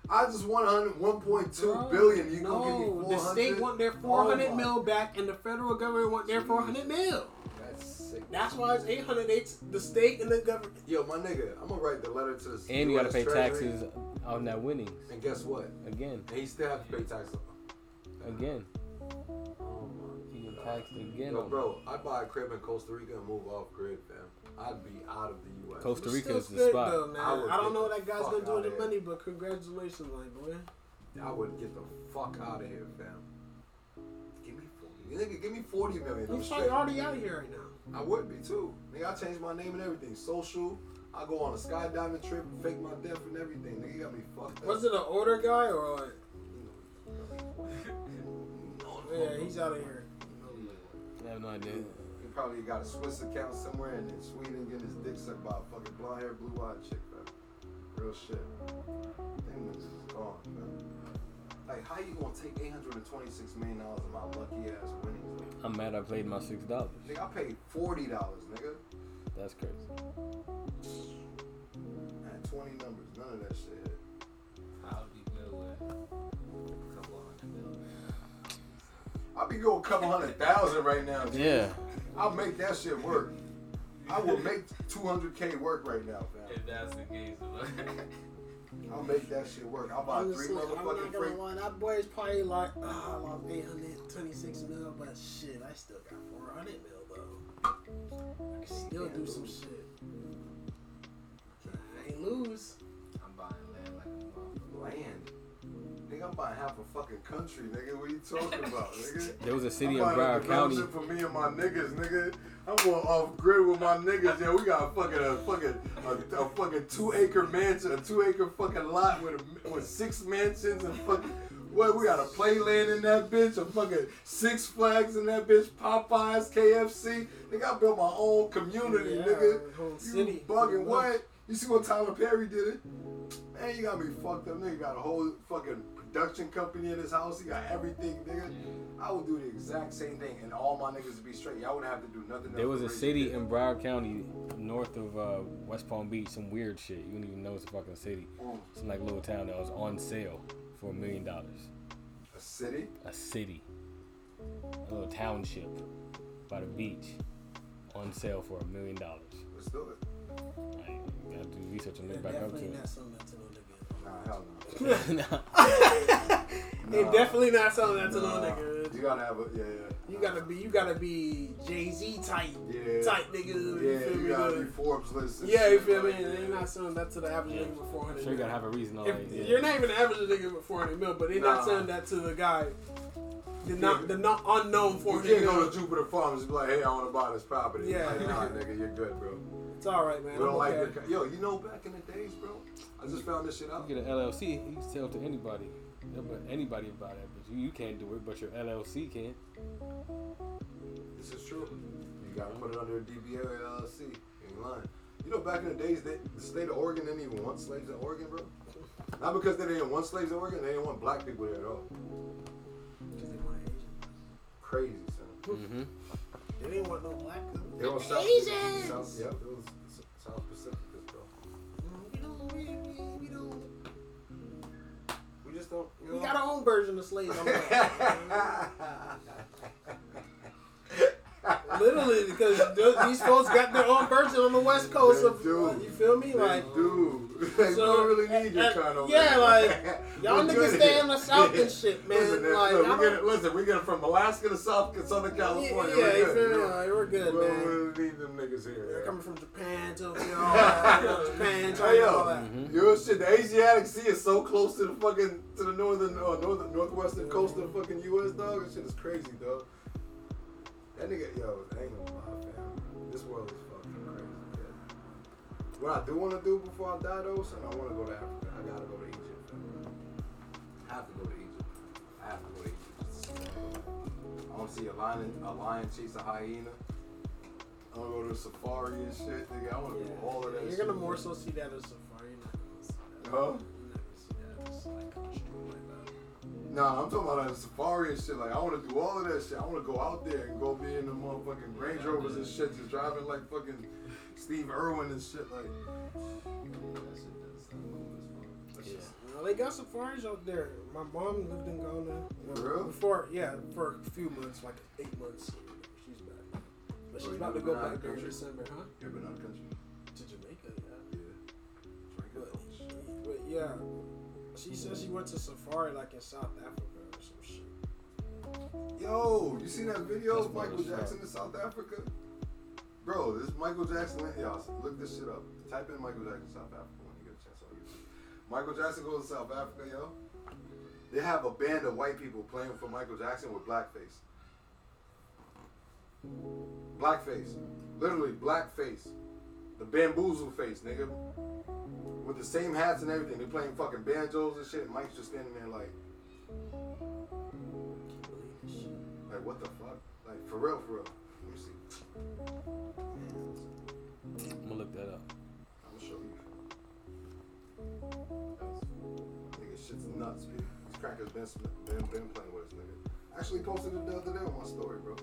I just want 100, 1.2 Bro, billion. You no, gonna give me 400? the state want their 400 Oh mil back, and the federal government want their 400 mil. That's sick. That's why it's 800. It's the state and the government. Yo, my nigga, I'm gonna write the letter to the And you gotta pay Treasury, taxes on that winnings And guess what? again, And he still have to pay taxes. again. He my get God. Yo, on bro, I'd buy a crib in Costa Rica and move off grid, fam. I'd be out of the U.S. Costa Rica is the spot. Though, man. I I, would don't know what the that guy's fuck gonna do outta with the here. money, but congratulations, my boy. I would get the fuck out of here, fam. Give me 40. Nigga, give me 40 million. I'm He's straight. probably already out here right now. I would be too. Nigga, I changed my name and everything. Social. I go on a skydiving trip, and fake my death and everything. Nigga, you got me fucked up. Was it an older guy or what? You know, Yeah, he's out of here. You know, I have no idea. He probably got a Swiss account somewhere and in Sweden getting his dick sucked by a fucking blonde haired, blue eyed chick, fam. Real shit. Them niggas is gone, fam. Like, how you gonna take $826 million of my lucky ass winnings? nigga? I'm mad I played my six dollars. Nigga, I paid $40, nigga. That's crazy. I had 20 numbers, none of that shit hit. I'll be good with I'll be going a couple hundred thousand right now. G. Yeah. I'll make that shit work. I will make 200K work right now, fam. If that's the case. I'll make that shit work. I'll buy three Honestly, I'm not motherfucking gonna free. lie. That boy's probably like, ah, I lost 826 mil, but shit, I still got 400 mil though. I can still do some shit. I ain't lose. I'm buying land like a motherfucker. Land. Nigga, I'm buying half a fucking country, nigga. What are you talking about, nigga? There was a city I'm in Broward County. for me and my niggas, nigga. I'm going off grid with my niggas. Yeah, we got a fucking a fucking a, a fucking two acre mansion, a two acre fucking lot with a, with six mansions and fucking. What we got a playland in that bitch, a fucking Six Flags in that bitch, Popeyes, KFC. Nigga, I built my own community, Yeah, nigga. whole You bugging what? You see what Tyler Perry did it? Man, you got me fucked up. Nigga got a whole fucking production company in his house. He got everything, nigga. I would do the exact same thing, and all my niggas would be straight. Y'all wouldn't have to do nothing. There was a city your in Broward County, north of uh, West Palm Beach, some weird shit. You wouldn't even know it's a fucking city. Mm. Some like a little town that was on sale for a million dollars. A city? A city, a little township by the beach, on sale for a million dollars. Let's do it. Like, you gotta do research and Yeah, look back up to it. not selling that to no nigga. Nah, hell no. They Nah. definitely not selling that to no Nah. nigga. You gotta have a yeah, yeah. You gotta be, you gotta be Jay Z type, Yeah. type nigga. You Yeah, feel you me? gotta be Forbes list. and yeah, you shit, feel me? like, They're not selling that to the average nigga for 400 Sure, you gotta have a reason. All If, right, yeah. You're not even the average nigga with 400 mil, but they're not selling that to the guy, the not the not unknown You can't go to Jupiter Farms and be like, hey, I want to buy this property. Yeah. Like, nah, nigga, you're good, bro. It's all right, man. We don't I'm like okay. the yo. You know, back in the days, bro. I just found this shit out. You get an LLC, you can sell to anybody. Yeah, anybody about buy that, but you, you can't do it. But your LLC can. This is true. You gotta put it under a DBA or LLC. You ain't lying. You know, back in the days, they, the state of Oregon didn't even want slaves in Oregon, bro. Not because they didn't want slaves in Oregon, they didn't want black people there at all. Because they want Asian. Crazy, son. Mm-hmm. They didn't want no black people. They were South, Asians! South, yep, it was South Pacific, bro. Mm, we don't, we, we, we don't. We just don't, you We got our own version of slaves. I'm like, literally, because these folks got their own version on the West Coast They of. do. you feel me? They Like, do. They So, don't really need your eh, eh, kind of yeah, like, y'all We're niggas stay in the South and shit, man. Listen, Like, look, we get don't- it, listen, we get it from Alaska to South Southern California. yeah, we're you good, feel me? you know? Like, we're good, we don't man. really need them niggas here. They're coming from Japan, Tokyo, all that. Japan, Hey, China, all yo, that. yo, shit, the Asiatic Sea is so close to the fucking to the northern, uh, northern, northwestern coast of the fucking U.S. Dog, This shit is crazy, dog. That nigga, yo, I ain't gonna lie, fam. This world is fucking crazy. Yeah. What I do want to do before I die, though, son, I want to go to Africa. I gotta go to Egypt. Fam. I have to go to Egypt. I have to go to Egypt. Just to see what I'm doing. I want to see a lion, a lion chase a hyena. I want to go to a safari and shit. Nigga, I want to do all of that. You're shit. gonna more so see that as safari. You're not gonna see that. Huh? You're not gonna see that as like like that. Nah, I'm talking about like safari and shit. Like I want to do all of that shit. I want to go out there and go be in the motherfucking Range Rovers and shit, just driving like fucking Steve Irwin and shit. Like, That shit does sound cool as fuck. that shit- You they got safaris out there. My mom lived in Ghana. you For real? Before, yeah, for a few months, like eight months. She's back. But she's Oh, about to go back there in? December, huh? you ever been out of country? To Jamaica, yeah. Yeah. But, but yeah, she said she went to safari like in South Africa or some shit. Yo, you seen that video That's of Michael wild as. Jackson in South Africa? Bro, this Michael Jackson. Y'all look this shit up. Type in Michael Jackson South Africa when you get a chance on YouTube. Michael Jackson goes to South Africa, yo. They have a band of white people playing for Michael Jackson with blackface. Blackface. Literally blackface. The bamboozle face, nigga. With the same hats and everything. They're playing fucking banjos and shit. Mike's just standing there like, Can't believe this shit. like what the fuck? Like for real, for real. Let me see. I'm gonna look that up. I'm gonna show you. Nigga, shit's nuts, B. These crackers been, been, been playing with us, nigga. Actually posted it the other day on my story, bro.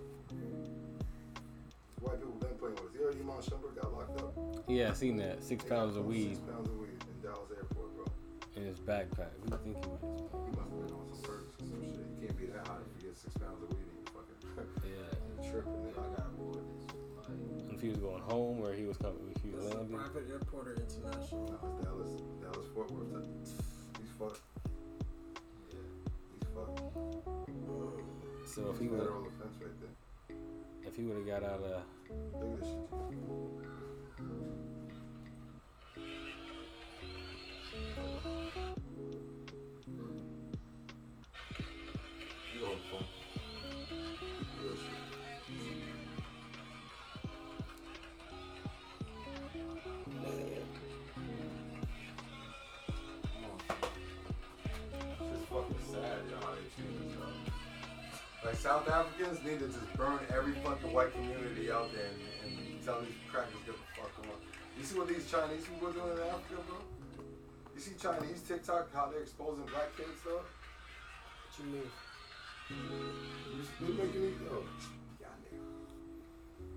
White people been playing with us. You heard Iman Shumpert got locked up? Yeah, I seen that. Six pounds of weed Six pounds of weed in Dallas airport, bro. in his backpack. Who do you think he was? He must have been on some perks or some shit. You can't be that high if you get six pounds of weed and you fucking Yeah. tripping, nigga. I got If he was going home or he was coming, if he was This is landing. private airport or international? No, it's Dallas, Dallas Fort Worth. He's fucked. Yeah, he's fucked. So if he would, Federal offense right there. If he would have got out of, Like South Africans need to just burn every fucking white community out there and, and tell these crackers get the fuck on. You see what these Chinese people are doing in Africa, bro? You see Chinese TikTok how they're exposing black kids, though? What you mean? You see- They're making these, yo, y'all nigga.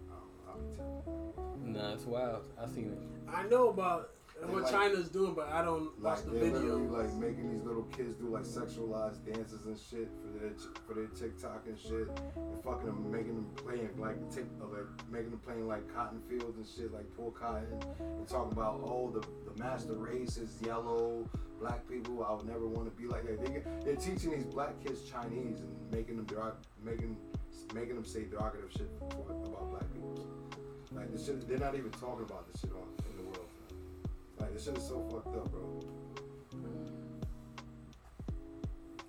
I don't know, I'll be telling you. nah, it's wild. I seen it. I know about What like- China's doing, but I don't watch the they're video. like making these little kids do like sexualized dances and shit for their for their TikTok and shit, and fucking them, making them playing like tick, uh, like making them playing like cotton fields and shit, like poor cotton, and talking about oh the the master race is yellow, black people I would never want to be like that. They, get- they're teaching these black kids Chinese and making them derog- making making them say derogative shit about black people. Like this shit, they're not even talking about this shit on in the world. Like this shit is so fucked up, bro.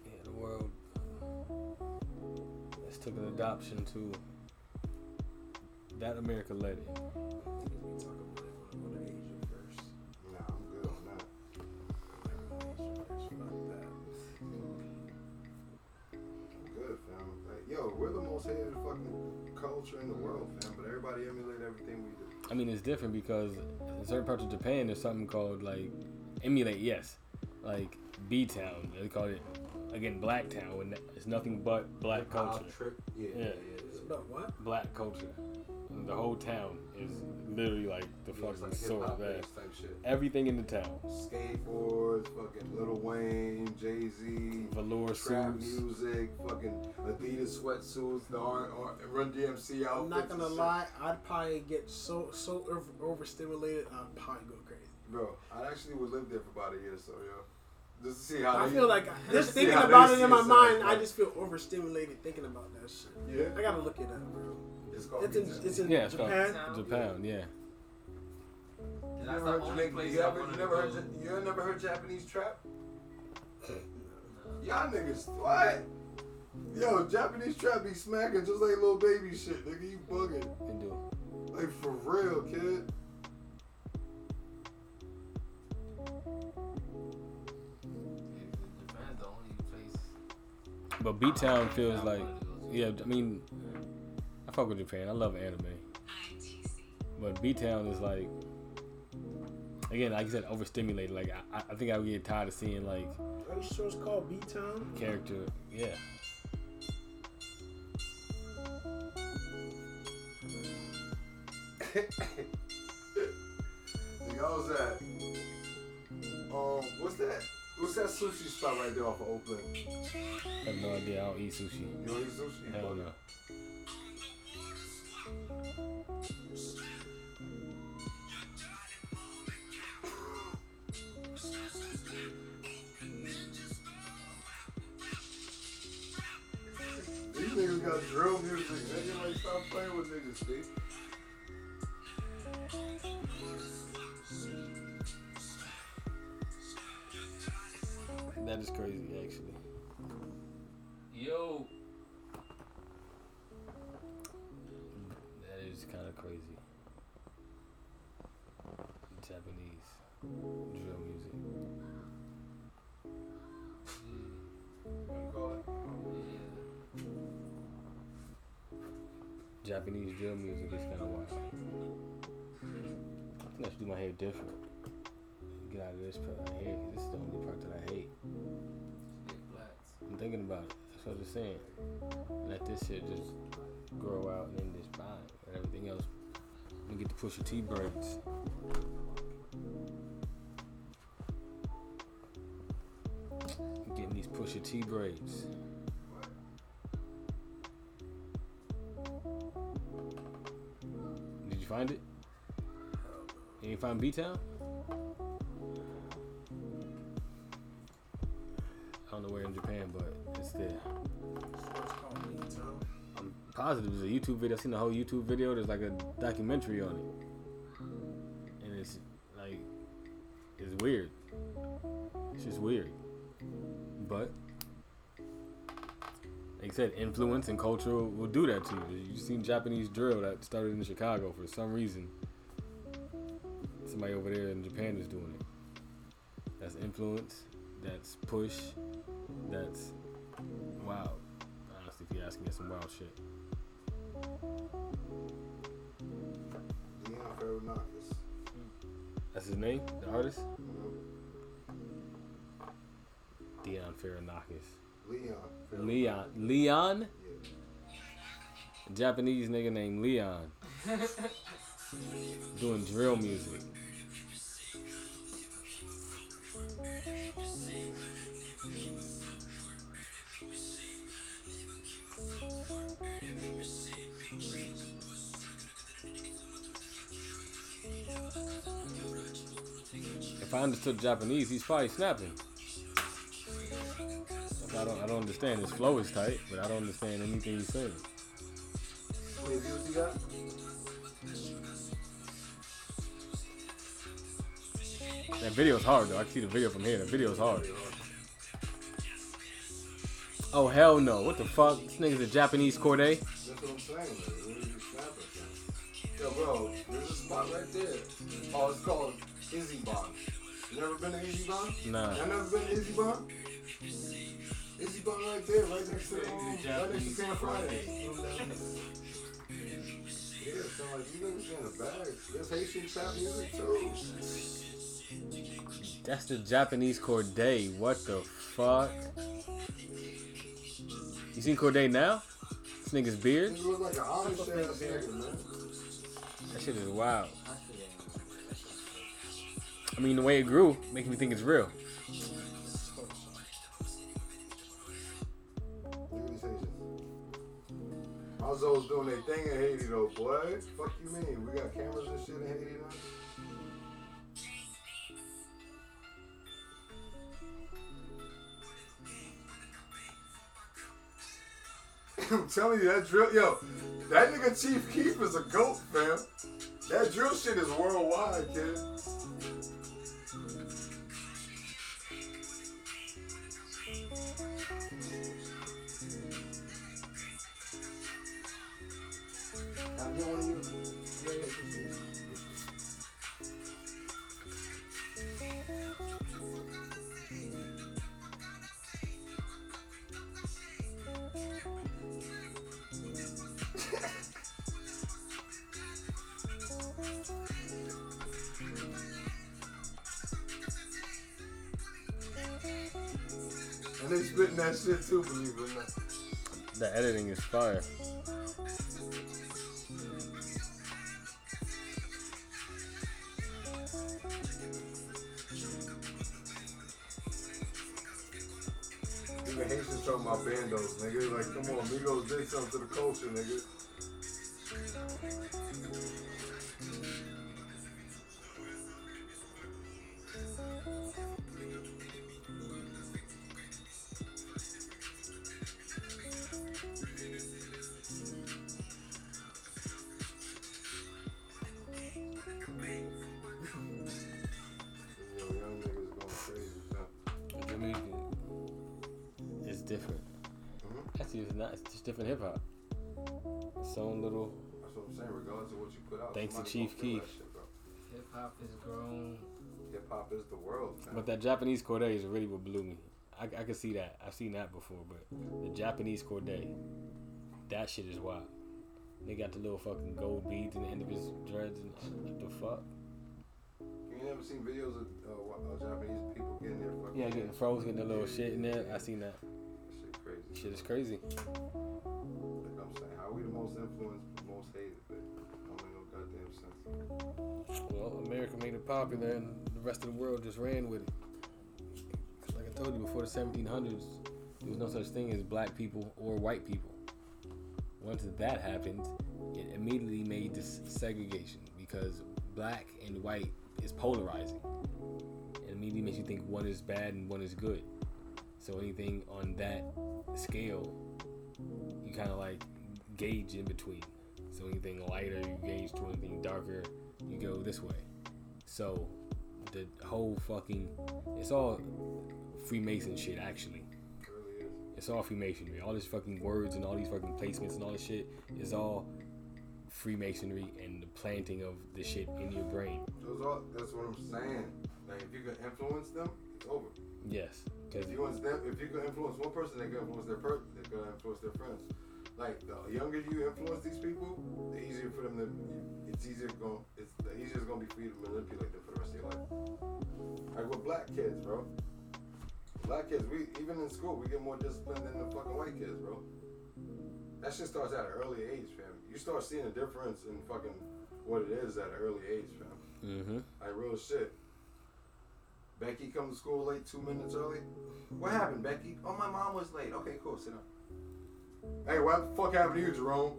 Yeah, the world uh, has took an adoption to that America lady. it. We talk about it. I want to go to Asia first. Nah, I'm good on that. I'm good, fam. Like, yo, we're the most hated fucking culture in the world, fam. But everybody emulate everything we do. I mean, it's different because in certain parts of Japan, there's something called like emulate. Yes, like B Town. They call it again Black Town, and it's nothing but black culture. Trip. Yeah, Yeah. yeah, It's about what? Black culture. And the whole town is literally like the yeah. Fucking like source hip of that. type shit. Everything in the town. Skateboards, fucking Lil Wayne, Jay Z, Velour trap suits. music, fucking Adidas sweatsuits, the R- R- Run DMC outfits. I'm not gonna lie. I'd probably get so so over, overstimulated. I'd probably go crazy. Bro, I actually would live there for about a year, or so yo. Just to see how I they- feel like just just to see thinking how about it in my mind. like, I just feel overstimulated thinking about that shit. Yeah. I gotta look it up, bro. It's called It's in B-Town. it's in Yeah, it's called Japan. Japan. Yeah. And You that's never the heard, only Jamaican, place you, I ever, wanna you never heard go. Ja- you never heard Japanese trap? Y'all niggas, what? Yo, Japanese trap be smacking just like Lil Baby shit, nigga. You bugging. Can do. Like for real, kid. Japan's the only place. But B Town feels like, yeah. I mean, I fuck with Japan. I love anime. But B Town is like, again, like you said, overstimulated. Like I, I think I would get tired of seeing like Are you sure it's called B Town? character. Yeah. Nigga, I was at, um, what's that? What's that sushi spot right there off of Oakland? I have no idea. I don't eat sushi. You don't eat sushi? Hell no. Got drill music. Nigga, like, stop playing with niggas, Steve. That is crazy, actually. Yo, Japanese drill music is kind of wild. I think I should do my hair different. Get out of this part right here, 'cause this is the only part that I hate. I'm thinking about it. That's what I'm saying. Let this shit just grow out and then just bang. And everything else. And get the Pusha T braids. Getting these Pusha T braids. You find it? You find B Town? I don't know where in Japan, but it's there. I'm positive it's a YouTube video. I've seen the whole YouTube video. There's like a documentary on it, and it's like it's weird. Said, influence and culture will do that to you. You seen Japanese drill that started in Chicago for some reason. Somebody over there in Japan is doing it. That's influence. That's push. That's wow. Honestly, if you ask me, it's some wild shit. Leon. That's his name, the artist? Mhm. Dion Farinakis. Leon. Leon. Leon? Japanese nigga named Leon. Doing drill music. If I understood Japanese, he's probably snapping. I don't, understand. His flow is tight, but I don't understand anything he's saying. Wait, see what you got? That video's hard though. I can see the video from here. The video's hard. Oh hell no! What the fuck? This nigga's a Japanese Corday. That's what I'm saying. Man. What are you snapping from? Yo, bro, there's a spot right there. Oh, it's called Izzy Bar. You never been to Izzy Bar? Nah. Y'all never been to Izzy Bar? Bar right there, right next to right next to Camp Friday. Yeah, so like you niggas in the bag. There's Haitian trap music too. That's the Japanese Corday. What the fuck? You seen Corday now? This nigga's beard? Nigga look like an Amish ass nigga, man. That shit is wild. I mean, the way it grew, making me think it's real. Alzo's doing their thing in Haiti though, boy. Fuck you mean? We got cameras and shit in Haiti now. I'm telling you, that drill, yo, that nigga Chief Keef is a goat, fam. That drill shit is worldwide, kid. And they spitting that shit too, believe it or not. The editing is fire. Bandos, nigga. Like, come on, Migos did something to the culture, nigga. Hop is the world, man. But that Japanese Corday is really what blew me. I, I can see that. I've seen that before, but the Japanese Corday, that shit is wild. They got the little fucking gold beads in the end of his dreads and what the fuck? You never seen videos of uh, uh, Japanese people getting their fucking Yeah, getting frozen, getting the little shit in there. I seen that. That shit crazy. Shit is crazy. Like I'm saying, how we the most influenced, but most hated, but I don't make no goddamn sense. Well, America made it popular, and rest of the world just ran with it. like I told you before the 1700s, there was no such thing as black people or white people. Once that happened, it immediately made this segregation because black and white is polarizing. It immediately makes you think one is bad and one is good. So anything on that scale, you kind of like gauge in between. So anything lighter, you gauge to anything darker, you go this way. So the whole fucking it's all Freemason shit actually. It really is. It's all Freemasonry. All these fucking words and all these fucking placements and all this shit is all Freemasonry and the planting of the shit in your brain. All, that's what I'm saying. Like if you can influence them, it's over. Yes. If you them, if you can influence one person, they can influence their per, they can influence their friends. Like the younger you influence these people, the easier for them to. It's easier go. It's the easier it's gonna be for you to manipulate them for the rest of your life. Like with black kids, bro. Black kids, we even in school, we get more disciplined than the fucking white kids, bro. That shit starts at an early age, fam. You start seeing a difference in fucking what it is at an early age, fam. mm-hmm. Like real shit. Becky come to school late, two minutes early. What happened, Becky? Oh, my mom was late. Okay, cool. Sit down. Hey, what the fuck happened to you, Jerome?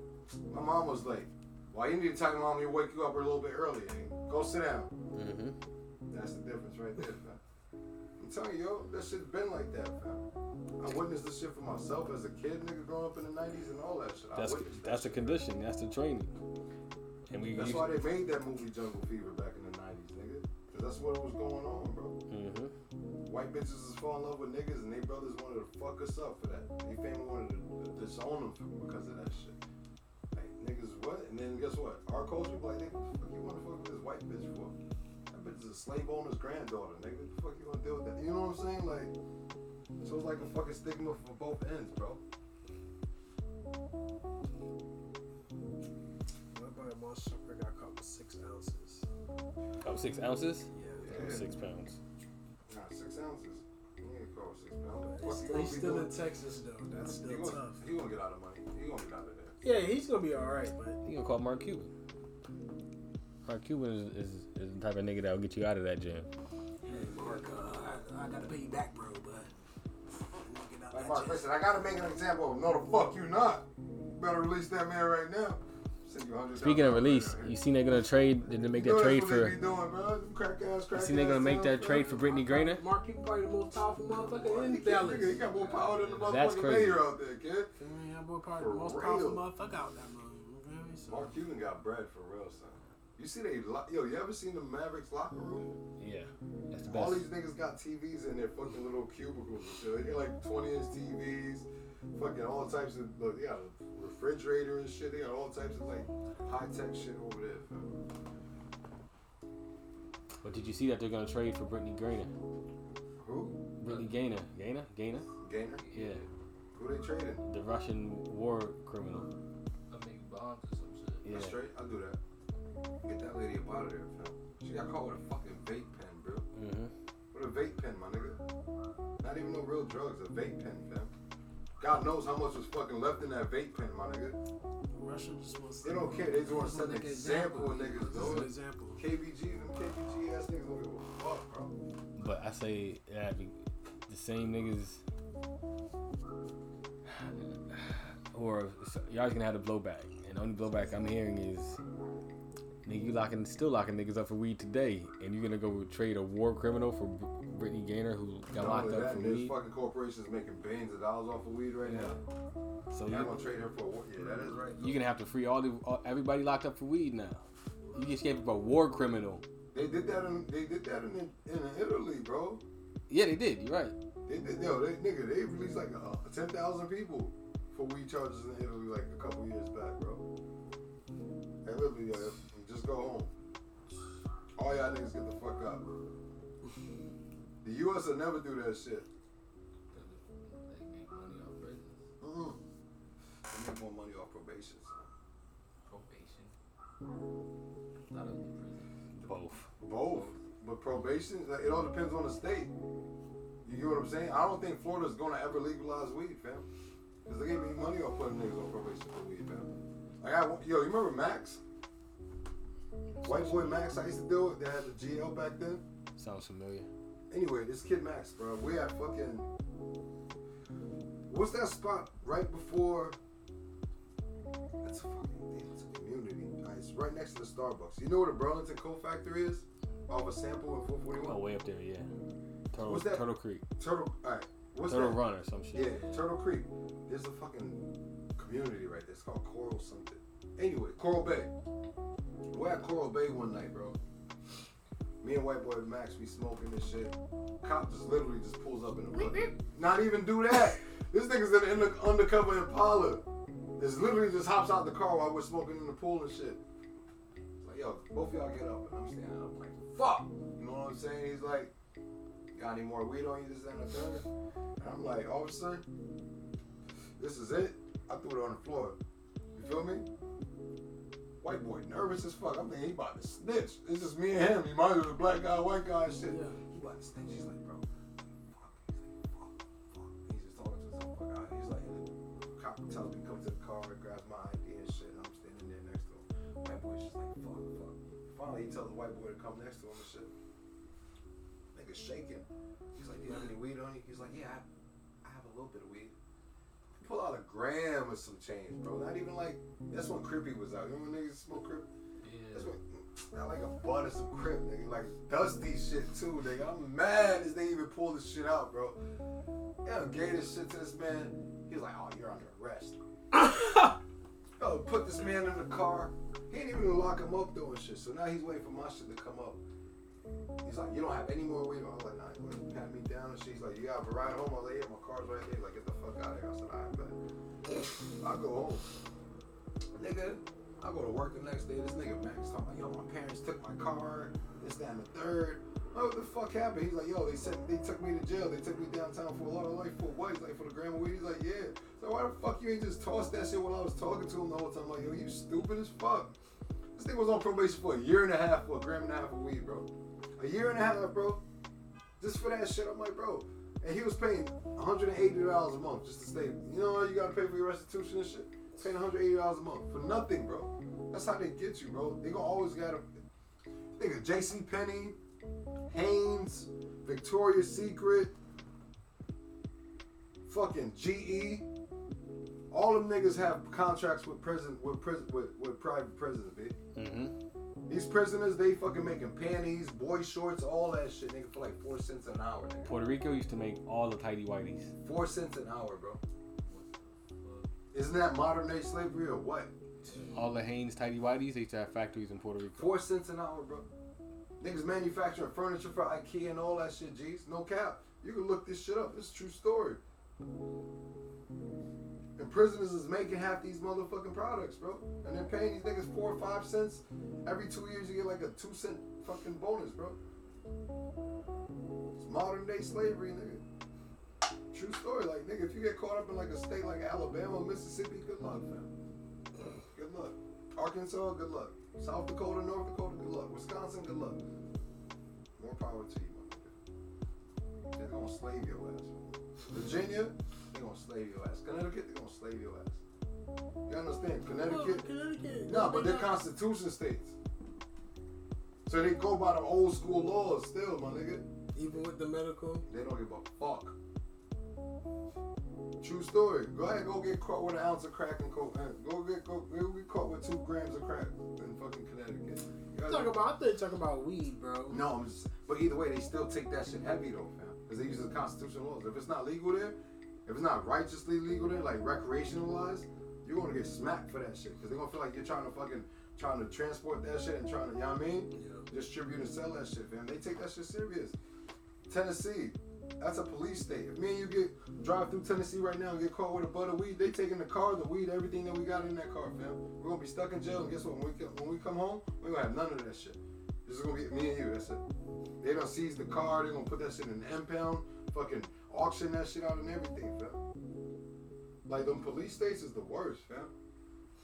My mom was late. Well, you need to tell your mom you wake you up a little bit early. And go sit down. Mm-hmm. That's the difference right there, fam. I'm telling you, yo, that shit's been like that, fam. I witnessed this shit for myself as a kid, nigga, growing up in the 90s and all that shit. I That's witnessed that's the condition. That's the training. And we That's why they made that movie Jungle Fever back in the 90s, nigga. Because that's what was going on, bro. Mhm. White bitches is fall in love with niggas, and they brothers wanted to fuck us up for that. They family wanted to, to disown them for, because of that shit. Like niggas, what? And then guess what? Our culture, like, nigga, fuck you want to fuck with this white bitch for? That bitch is a slave owner's granddaughter, nigga. What the fuck you want to deal with that? You know what I'm saying? Like, so it's like a fucking stigma for both ends, bro. What about my sucker got caught with six ounces? Oh, six ounces? Yeah. Oh, six pounds. Nah, six ounces. You ain't call six pounds. He's, Fuck gonna he's still doing? in Texas though. That's He still gonna, tough. he gonna get out of money. He gonna get out of there. Yeah, he's gonna be all right, but You gonna call Mark Cuban? Mark Cuban is, is, is the type of nigga that'll get you out of that jam. hey, Mark, uh, I, I gotta pay you back, bro. But Like Mark, jet. listen, I gotta make an example of no the fuck you not. You better release that man right now. Send you $100,000 Speaking of release, now. you seen they're gonna trade? Did they make You know that trade that's what they for? be doing, bro. Them crack ass, crack You seen they're gonna make that trade for Brittney Griner? Mark, you probably the most powerful motherfucker in He can't- Dallas. nigga, He got more power than the That's motherfucking crazy. mayor out there, kid. I mean, that boy probably the most real. powerful motherfucker out there, man. You? So, Mark Cuban got bread for real, son. You see they, lo- yo, you ever seen the Mavericks locker room? Yeah, that's the best. All these niggas got TVs in their fucking little cubicles and shit. They got like 20 inch TVs, fucking all types of, look, they got refrigerator and shit. They got all types of like high tech shit over there, fam. But did you see that they're gonna trade for Brittney Griner? Who? Brittney Gainer, Gainer, Gainer? Gainer? Yeah, Who they trading? the Russian war criminal. A big bond or some shit. Yeah, That's straight. I'll do that. Get that lady up out of there, fam. She got caught with a fucking vape pen, bro. hmm With a vape pen, my nigga. Not even no real drugs, a vape pen, fam. God knows how much was fucking left in that vape pen, my nigga. Russia just wants They don't care. They just wanna set an make example of niggas, This is an dog. example. KBG, them KBG ass niggas don't give a fuck, bro. But I say that be the same niggas or are you're always gonna have the blowback, and the only blowback I'm hearing is nigga you locking still locking niggas up for weed today, and you're gonna go trade a war criminal for Brittney Gainer who got Not locked up that, for there's weed. fucking corporations making billions of dollars off of weed right Yeah. now. So you're gonna trade her for what? Yeah, that is right. you're gonna have to free all the all, everybody locked up for weed now. You just gave up a war criminal. They did that in they did that in, in Italy, bro. Yeah, they did. You're right. They did yo, they nigga, they released like uh, ten thousand people for weed charges in Italy like a couple years back, bro. Hey, literally, just go home. All y'all niggas get the fuck out. The U.S. will never do that shit. They make money off prisons. Mm-mm. They make more money off probation. Probation. Thought it was prison. Both. Both. But probation, like, it all depends on the state. You get what I'm saying? I don't think Florida's gonna ever legalize weed, fam. Cause they gave me money on putting niggas on probation for weed, fam. Like I, yo, you remember Max? White boy Max, I used to do it. They had the GL back then. Sounds familiar. Anyway, this kid Max, bro, we at fucking. What's that spot right before? It's a fucking it's a community. It's right next to the Starbucks. You know where the Burlington Coat Factory is? Off a sample in 441. Oh, way up there, yeah. Turtle, What's that? Turtle Creek. Turtle. All right. What's Turtle that? Run or some shit. Yeah, Turtle Creek. There's a fucking community right there. It's called Coral something. Anyway, Coral Bay. We're at Coral Bay one night, bro. Me and white boy Max, we smoking this shit. Cop just literally just pulls up in the fucking. Not even do that. This nigga's in the, in the undercover Impala. This literally just hops out the car while we're smoking in the pool and shit. It's like, yo, both y'all get up. And I'm standing up like, fuck. You know what I'm saying? He's like, got any more weed on you? This, and the third. And I'm like, officer, this is it. I threw it on the floor. You feel me? White boy, nervous as fuck. I'm thinking he about to snitch. It's just me and him. He might be a black guy, white guy, shit. Yeah. He about to snitch. He's like, bro, fuck. He's like, fuck, fuck. He's just talking to himself. Fuck. out. He's like, the cop tells me come to the car, and grabs my ID and shit. And I'm standing there next to him. White boy's just like, fuck, fuck. Finally, he tells the white boy to come next to him and shit. Nigga's shaking. He's like, do you have any weed on you? He's like, yeah, I, I have a little bit of weed. Pull out a gram or some change, bro. Not even like that's when Crippy was out. You remember when niggas smoke Crip? Yeah. That's when not like a bud or some Crip, nigga. Like dusty shit too, nigga. I'm mad as they even pull this shit out, bro. Yeah, gave this shit to this man. He was like, oh, you're under arrest. Yo, put this man in the car. He ain't even lock him up doing shit. So now he's waiting for my shit to come up. He's like, you don't have any more weed. I was like, nah, you wanna pat me down? And she's like, you got a ride home? I was like, yeah, my car's right there. Like, get the fuck out of here. I said, all right, bet. I go home. Nigga, I go to work the next day. This nigga Max talking about, yo, my parents took my car, this, and the third. What the fuck happened? He's like, yo, they sent, they took me to jail. They took me downtown for a lot of life for what? He's like, for the of weed. He's like, yeah. So why the fuck you ain't just tossed that shit while I was talking to him the whole time? I'm like, yo, you stupid as fuck. This nigga was on probation for a year and a half for a gram and a half of weed, bro. A year and a half, bro. Just for that shit. I'm like, bro. And he was paying $180 a month just to stay. You know? You gotta pay for your restitution and shit. Paying $180 a month for nothing, bro. That's how they get you, bro. They gonna always gotta. Nigga, J.C. Penney, Hanes, Victoria's Secret, fucking GE. All them niggas have contracts with prison, with prison, with, with private prisons, B. Mm-hmm. These prisoners, they fucking making panties, boy shorts, all that shit, nigga, for like four cents an hour, nigga. Puerto Rico used to make all the tidy whities. Four cents an hour, bro. Isn't that modern day slavery or what? All the Hanes tidy whities, they used to have factories in Puerto Rico. Four cents an hour, bro. Niggas manufacturing furniture for IKEA and all that shit, G's. No cap. You can look this shit up. It's a true story. And prisoners is making half these motherfucking products, bro. And they're paying these niggas four or five cents. Every two years, you get like a two cent fucking bonus, bro. It's modern day slavery, nigga. True story. Like, nigga, if you get caught up in like a state like Alabama, Mississippi, good luck, fam. Good luck. Arkansas, good luck. South Dakota, North Dakota, good luck. Wisconsin, good luck. More power to you, my nigga. They're gonna slave your ass. Virginia, they're gonna slave your ass. Connecticut, they're gonna slave your ass. You understand? Connecticut? Connecticut. No, but they're constitution states. So they go by the old school laws still, my nigga. Even with the medical. They don't give a fuck. True story. Go ahead, go get caught with an ounce of crack and cocaine. Go get go, go get caught with two grams of crack in fucking Connecticut. You Talk about, I you talking about weed, bro. no, I'm just, but either way, they still take that shit heavy though, fam. Because they use the constitutional laws. If it's not legal there, if it's not righteously legal there, like recreationalized, you're gonna get smacked for that shit. Because they're gonna feel like you're trying to fucking trying to transport that shit and trying to, you know what I mean? Yeah. Distribute and sell that shit, fam. They take that shit serious. Tennessee, that's a police state. If me and you get drive through Tennessee right now and get caught with a butt of weed, they taking the car, the weed, everything that we got in that car, fam. We're gonna be stuck in jail, and guess what? When we come, when we come home, we gonna have none of that shit. This is gonna be me and you. That's it. They gonna seize the car. They gonna put that shit in an impound. Fucking auction that shit out and everything, fam. Like them police states is the worst, fam.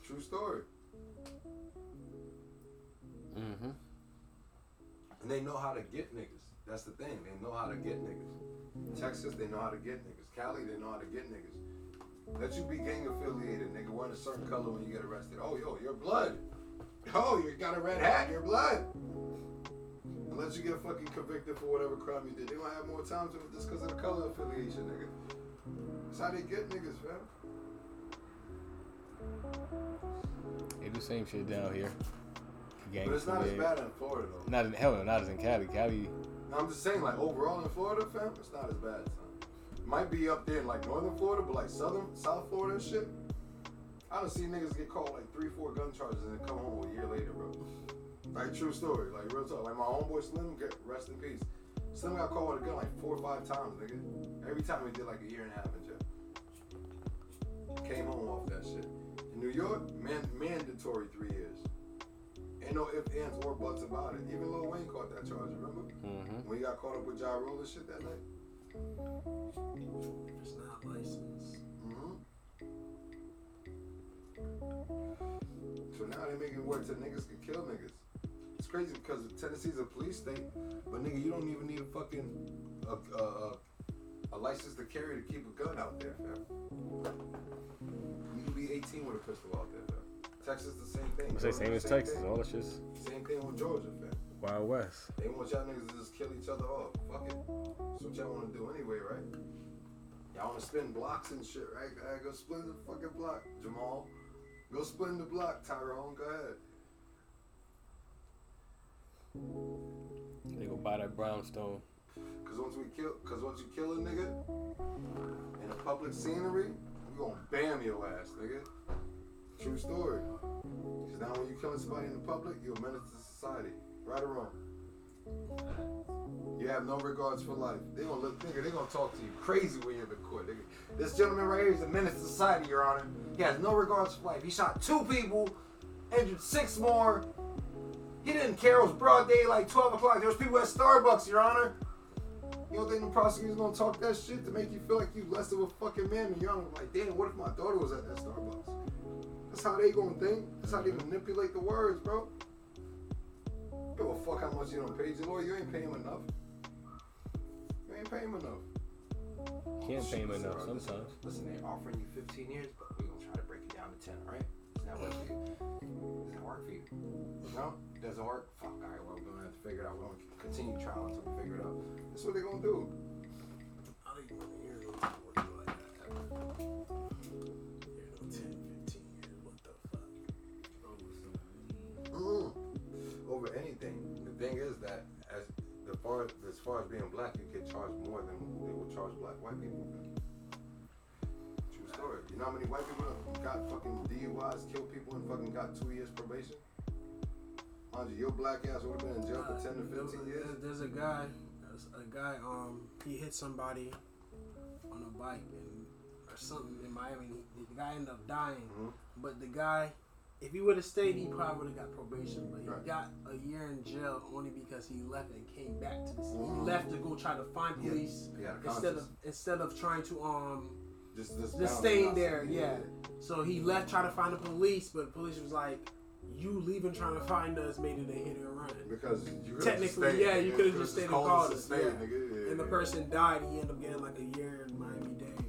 True story. Mm-hmm. And they know how to get niggas. That's the thing. They know how to get niggas. Texas, they know how to get niggas. Cali, they know how to get niggas. Let you be gang affiliated, nigga, wearing a certain color when you get arrested. Oh, yo, your blood. Oh, you got a red hat, your blood. Let you get fucking convicted for whatever crime you did. They gonna have more time to it just because of the color affiliation, nigga. That's how they get niggas, fam. They do the same shit down here. Gang But it's not as bad in Florida though. Not in hell no, not as in Cali. Cali, No, I'm just saying, like overall in Florida, fam, it's not as bad. Son. Might be up there in like northern Florida, but like southern, South Florida and shit. I don't see niggas get caught like three, four gun charges and then come home a year later, bro. Like true story, like real talk. Like my homeboy Slim, get rest in peace. Slim got caught with a gun like four or five times, nigga. Every time he did like a year and a half in jail. Came home off that shit. In New York, man, mandatory three years. Ain't no ifs, ands, or buts about it. Even Lil Wayne caught that charge, remember? Mhm. When he got caught up with Ja Rule and shit that night. It's not licensed. hmm So now they making it work so niggas can kill niggas. It's crazy because Tennessee's a police state, but nigga, you don't even need a fucking a, a, a, a license to carry to keep a gun out there, fam. You can be 18 with a pistol out there, fam. Texas the same thing. I say same Georgia, as Texas. thing. All that shit's Same thing with Georgia, fam. Wild West. They want y'all niggas to just kill each other off. Fuck it. That's what y'all want to do anyway, right? Y'all want to spin blocks and shit, right? Go ahead, go split the fucking block, Jamal. Go split the block, Tyrone. Go ahead. They go buy that brownstone. Cause once we kill, cause once you kill a nigga in a public scenery, we gonna bam your ass, nigga. True story. Cause now when you killing somebody in the public, you're a menace to society, right or wrong. You have no regards for life. They gonna look, nigga. They gonna talk to you crazy when you're in the court. Nigga. This gentleman right here is a menace to society, Your Honor. He has no regards for life. He shot two people, injured six more. He didn't care. It was broad day, like 12 o'clock. There was people at Starbucks, Your Honor. You don't think the prosecutor's gonna talk that shit to make you feel like you less of a fucking man when you're like, damn, what if my daughter was at that Starbucks? That's how they gonna think. That's how they manipulate the words, bro. Give a fuck how much you don't pay your lawyer. You ain't paying him enough. You ain't paying him enough. Can't pay him enough sometimes. Listen, they're offering you 15 years, but we're gonna try to break it down to 10, alright? Does that work for you? Does that work for you? No? Doesn't work? Fuck, alright, well, we're gonna have to figure it out. We're gonna continue trial until we figure it out. That's what they're gonna do. I don't even want to hear no words like that ever. Hear no 10, 15 years. What the fuck? Mm. Over anything. The thing is that as the far as far as being black, you get charged more than they will charge black white people. True story. You know how many white people got fucking DUIs, killed people, and fucking got two years probation? You, your black ass would have been in jail for ten to fifteen years. There's, there's a guy, there's a guy. Um, he hit somebody on a bike and or something in Miami. He, the guy ended up dying, Mhm. but the guy, if he would have stayed, he probably would have got probation. But he Right. got a year in jail only because he left and came back to the city. He Mhm. left to go try to find police had instead of instead of trying to um Just, just, just staying there. Yeah. So he left trying to find the police, but the police was like, "You leaving trying to find us made it a hit and run." Because you Technically, stayed, yeah, you could have just stayed and called called us us. and stayed, yeah. nigga. Yeah, And the yeah. person died. He ended up getting like a year in Miami Dade.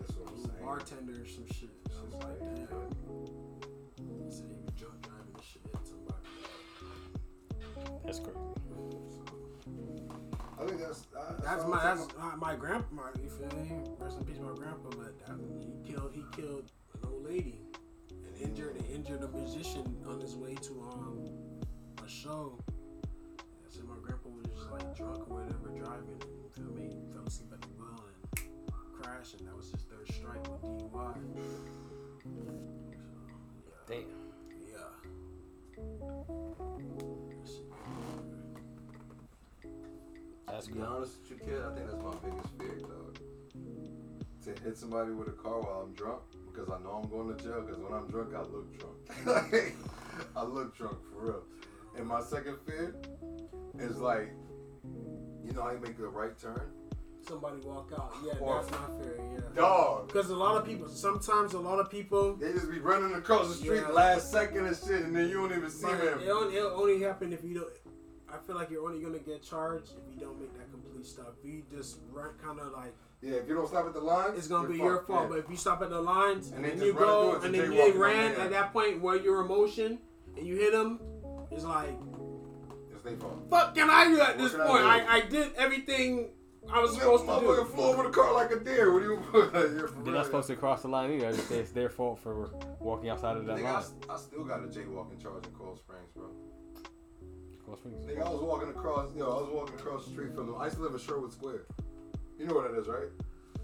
That's what I'm He was a saying. bartender or some shit. I was like, damn. He said he was drunk driving and shit. hit Somebody. That's crazy. I think that's I- That's what my that's talking my, my grandpa. You feel me? Rest in peace, my grandpa. But that, he killed he killed an old lady and injured and injured a musician on his way to um a show. I said my grandpa was just like drunk or whatever driving. You feel me? Fell asleep at the wheel and crashed, and that was his third strike with DUI. So, Damn. yeah. That's To be good. honest with you, kid, I think that's my biggest fear, dog. To hit somebody with a car while I'm drunk, because I know I'm going to jail. Because when I'm drunk, I look drunk. I look drunk for real. And my second fear is like, you know I make the right turn, Somebody walk out. Yeah, Or- that's not fair. Yeah. dog. Because a lot of people, sometimes a lot of people, They just be running across the street Yeah. last second and shit, and then you don't even see but them. it only, it'll only happen if you don't, I feel like you're only gonna get charged if you don't make that complete stop. If you just run kind of like Yeah, if you don't stop at the lines, it's gonna you're be your fault. yeah. But if you stop at the lines And and, then you go and then jaywalking you ran at that point where your emotion and you hit them, it's like It's their fault. fuck can I do at this can I point? do? I, I did everything I was That supposed to motherfucker do. flew over the car like a deer. What do you? You're for They're not supposed to cross the line either. It's it's their fault for walking outside of that Nigga, I, line. s- I still got a jaywalking charge in Cold Springs, bro. Cold Springs. Nigga, I was walking across, yo, I was walking across the street from them. I used to live in Sherwood Square. You know where that is, right?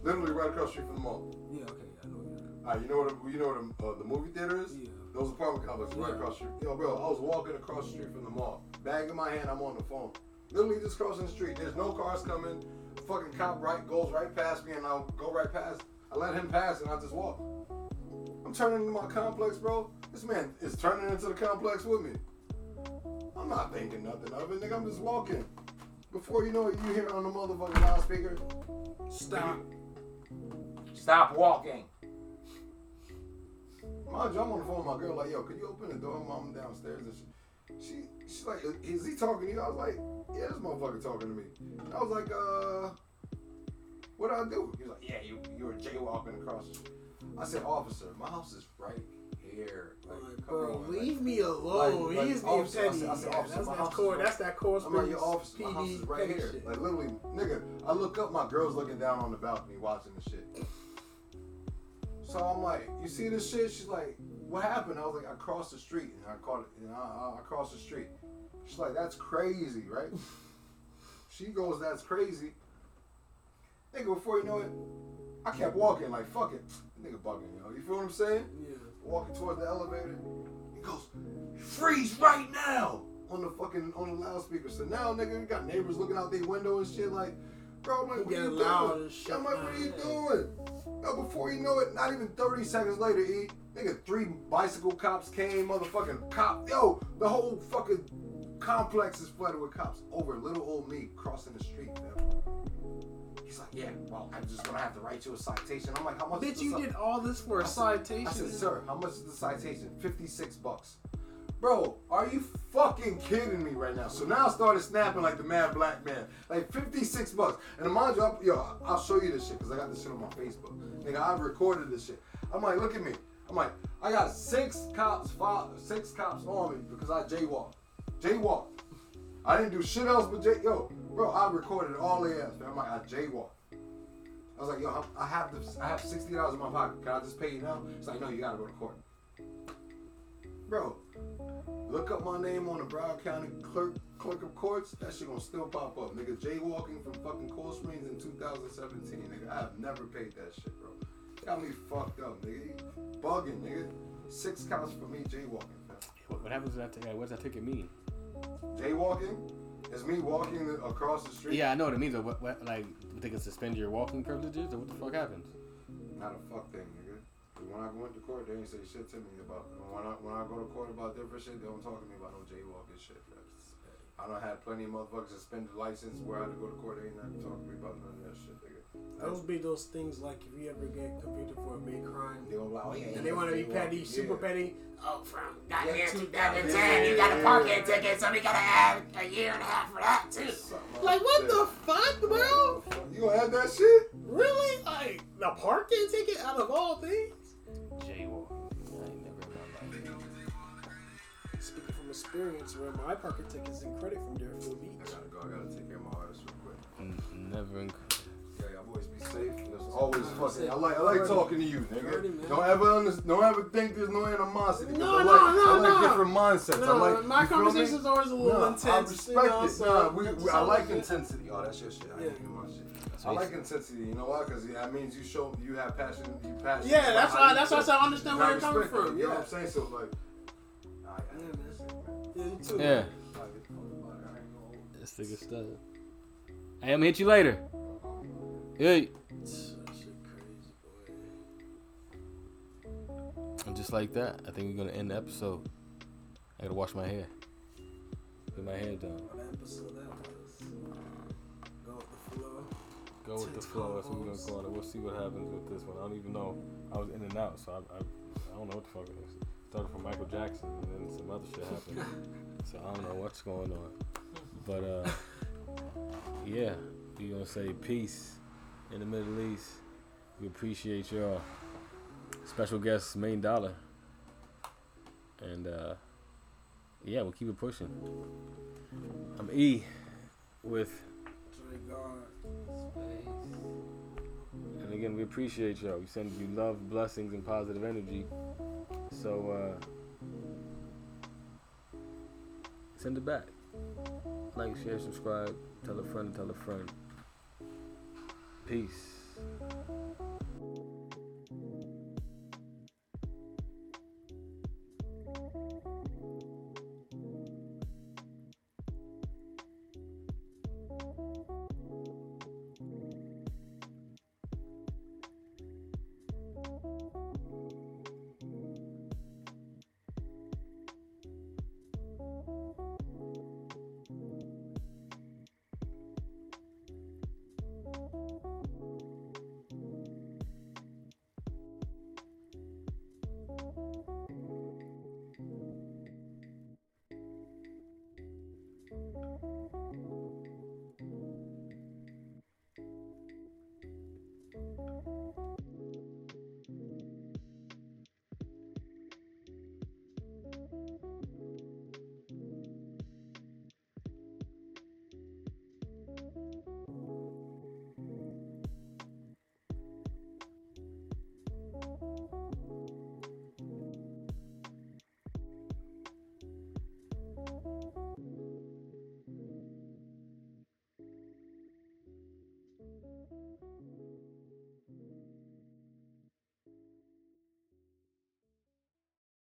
Literally right across the street from the mall. Yeah, okay, I know you. Alright, you know what? You know what the, uh, the movie theater is? Yeah. Those apartment complexes right across the street. Yo, bro, I was walking across the street from the mall. Bag in my hand, I'm on the phone. Literally just crossing the street. There's no cars coming. Fucking cop right goes right past me, and I'll go right past. I let him pass, and I just walk. I'm turning into my complex, bro. This man is turning into the complex with me. I'm not thinking nothing of it, nigga. I'm just walking. Before you know it, you hear on the motherfucking loudspeaker. Stop. Stop walking. Mind you, I'm on the phone with my girl, like, yo, could you open the door? Mom downstairs. And she, she, she's like, is he talking to you? I was like, yeah, this motherfucker talking to me. And I was like, uh, what do I do? He was like, yeah, you, you were jaywalking across the street. I said, officer, my house is right here. Like, bro, on, leave like, me alone. like, like, He's being I petty. said- I said, officer, that's my that house is core. right- That's that core I'm like, your office, my house is PD right here. shit. Like literally, nigga, I look up, my girl's looking down on the balcony watching the shit. So I'm like, you see this shit? She's like, what happened? I was like, I crossed the street and I caught it. And I, I, I crossed the street. She's like, that's crazy, right? she goes, that's crazy. Nigga, before you know it, I kept walking like, fuck it. Nigga bugging, yo. You feel what I'm saying? Yeah. Walking towards the elevator. He goes, freeze right now on the fucking on the loudspeaker. So now, nigga, you got neighbors looking out their window and shit. Like, bro, I'm like, what are you doing? I'm like, what are you doing? Yo, before you know it, not even 30 seconds later, E, nigga, three bicycle cops came, motherfucking cop. Yo, the whole fucking complex is flooded with cops over little old me crossing the street. Yo. He's like, yeah, well, I'm just gonna have to write you a citation. I'm like, how much? is Bitch, you did all this for a I said- citation. I said, sir, how much is the citation? 56 bucks. Bro, are you fucking kidding me right now? So now I started snapping like the mad black man. Like 56 bucks. And mind you, I, yo, I'll show you this shit because I got this shit on my Facebook. Nigga, I've recorded this shit. I'm like, look at me. I'm like, I got six cops, five, six cops on me because I jaywalked. Jaywalked. I didn't do shit else but jay. Yo, bro, I recorded all the ass. Man. I'm like, I jaywalked. I was like, yo, I have this. I have sixty dollars in my pocket. Can I just pay you now? It's like, no, you gotta go to court. Bro, look up my name on the Broward County Clerk Clerk of Courts. That shit gonna still pop up, nigga. Jaywalking from fucking Cold Springs in 2017, nigga. I have never paid that shit, bro. Got me fucked up, nigga. Bugging, nigga. Six counts for me jaywalking. what happens to that? Ticket? What does that ticket mean? Jaywalking is me walking across the street. Yeah, I know what it means. But what, what, like, they can suspend your walking privileges, or what the fuck happens? Not a fuck thing, nigga. When I went to court, they ain't say shit to me about. When I when I go to court about different shit, they don't talk to me about no jaywalking shit. I don't have plenty of motherfuckers suspended license where I had to go to court. They ain't never talk to me about none of that shit, nigga. Those be those things like if you ever get convicted for a big crime They gonna lie, oh, yeah, and they want to be petty, yeah. super petty. Oh, from Got Yeah, here two- 2010, you got a parking ticket, so we gotta add a year and a half for that too. Something like what the fuck, bro? You gonna have that shit? Really? Like the parking ticket out of all things? Jaywalking. I ain't never in my. Speaking from experience, where my parking tickets and credit from Deerfield I gotta go. I gotta take care of my artist real quick. Never in. Safe. There's always I fucking. said I like. I like already- talking to you, already, nigga. man. Don't ever under, Don't ever think there's no animosity. No, I no, like, no, I like no. different mindsets. I like. my you feel conversation's always a little No, intense. I you respect know, it. so Nah, we, we, I like good. intensity. Oh, that's your shit. I Yeah. ain't even my shit. I like intensity. You know why? Because that means you show you have passion. You passion. Yeah, that's about why. That's why I said I understand where you're coming from. You know Yeah. what I'm saying? So like. I, I, Yeah, man. that's it, man. Yeah, you too. Yeah. man. I get the fuck about. I This nigga stud. Hey, I'm gonna hit you later. Hey. That shit crazy, boy. And just like that, I think we're gonna end the episode. I gotta wash my hair. Get my hair done. What episode that was? Go with the flow. Go with the flow. That's what we're gonna combos. call it. We'll see what happens with this one. I don't even know. I was in and out, so I, I, I don't know what the fuck it is. Started from Michael Jackson, and then some other shit happened. so I don't know what's going on. But uh, yeah, we gonna say peace in the Middle East. We appreciate y'all. Special guest, Main Dollar. And uh, yeah, we'll keep it pushing. I'm E with, and again, we appreciate y'all. We send you love, blessings, and positive energy. So uh, send it back. Like, share, subscribe, tell a friend, tell a friend. Peace.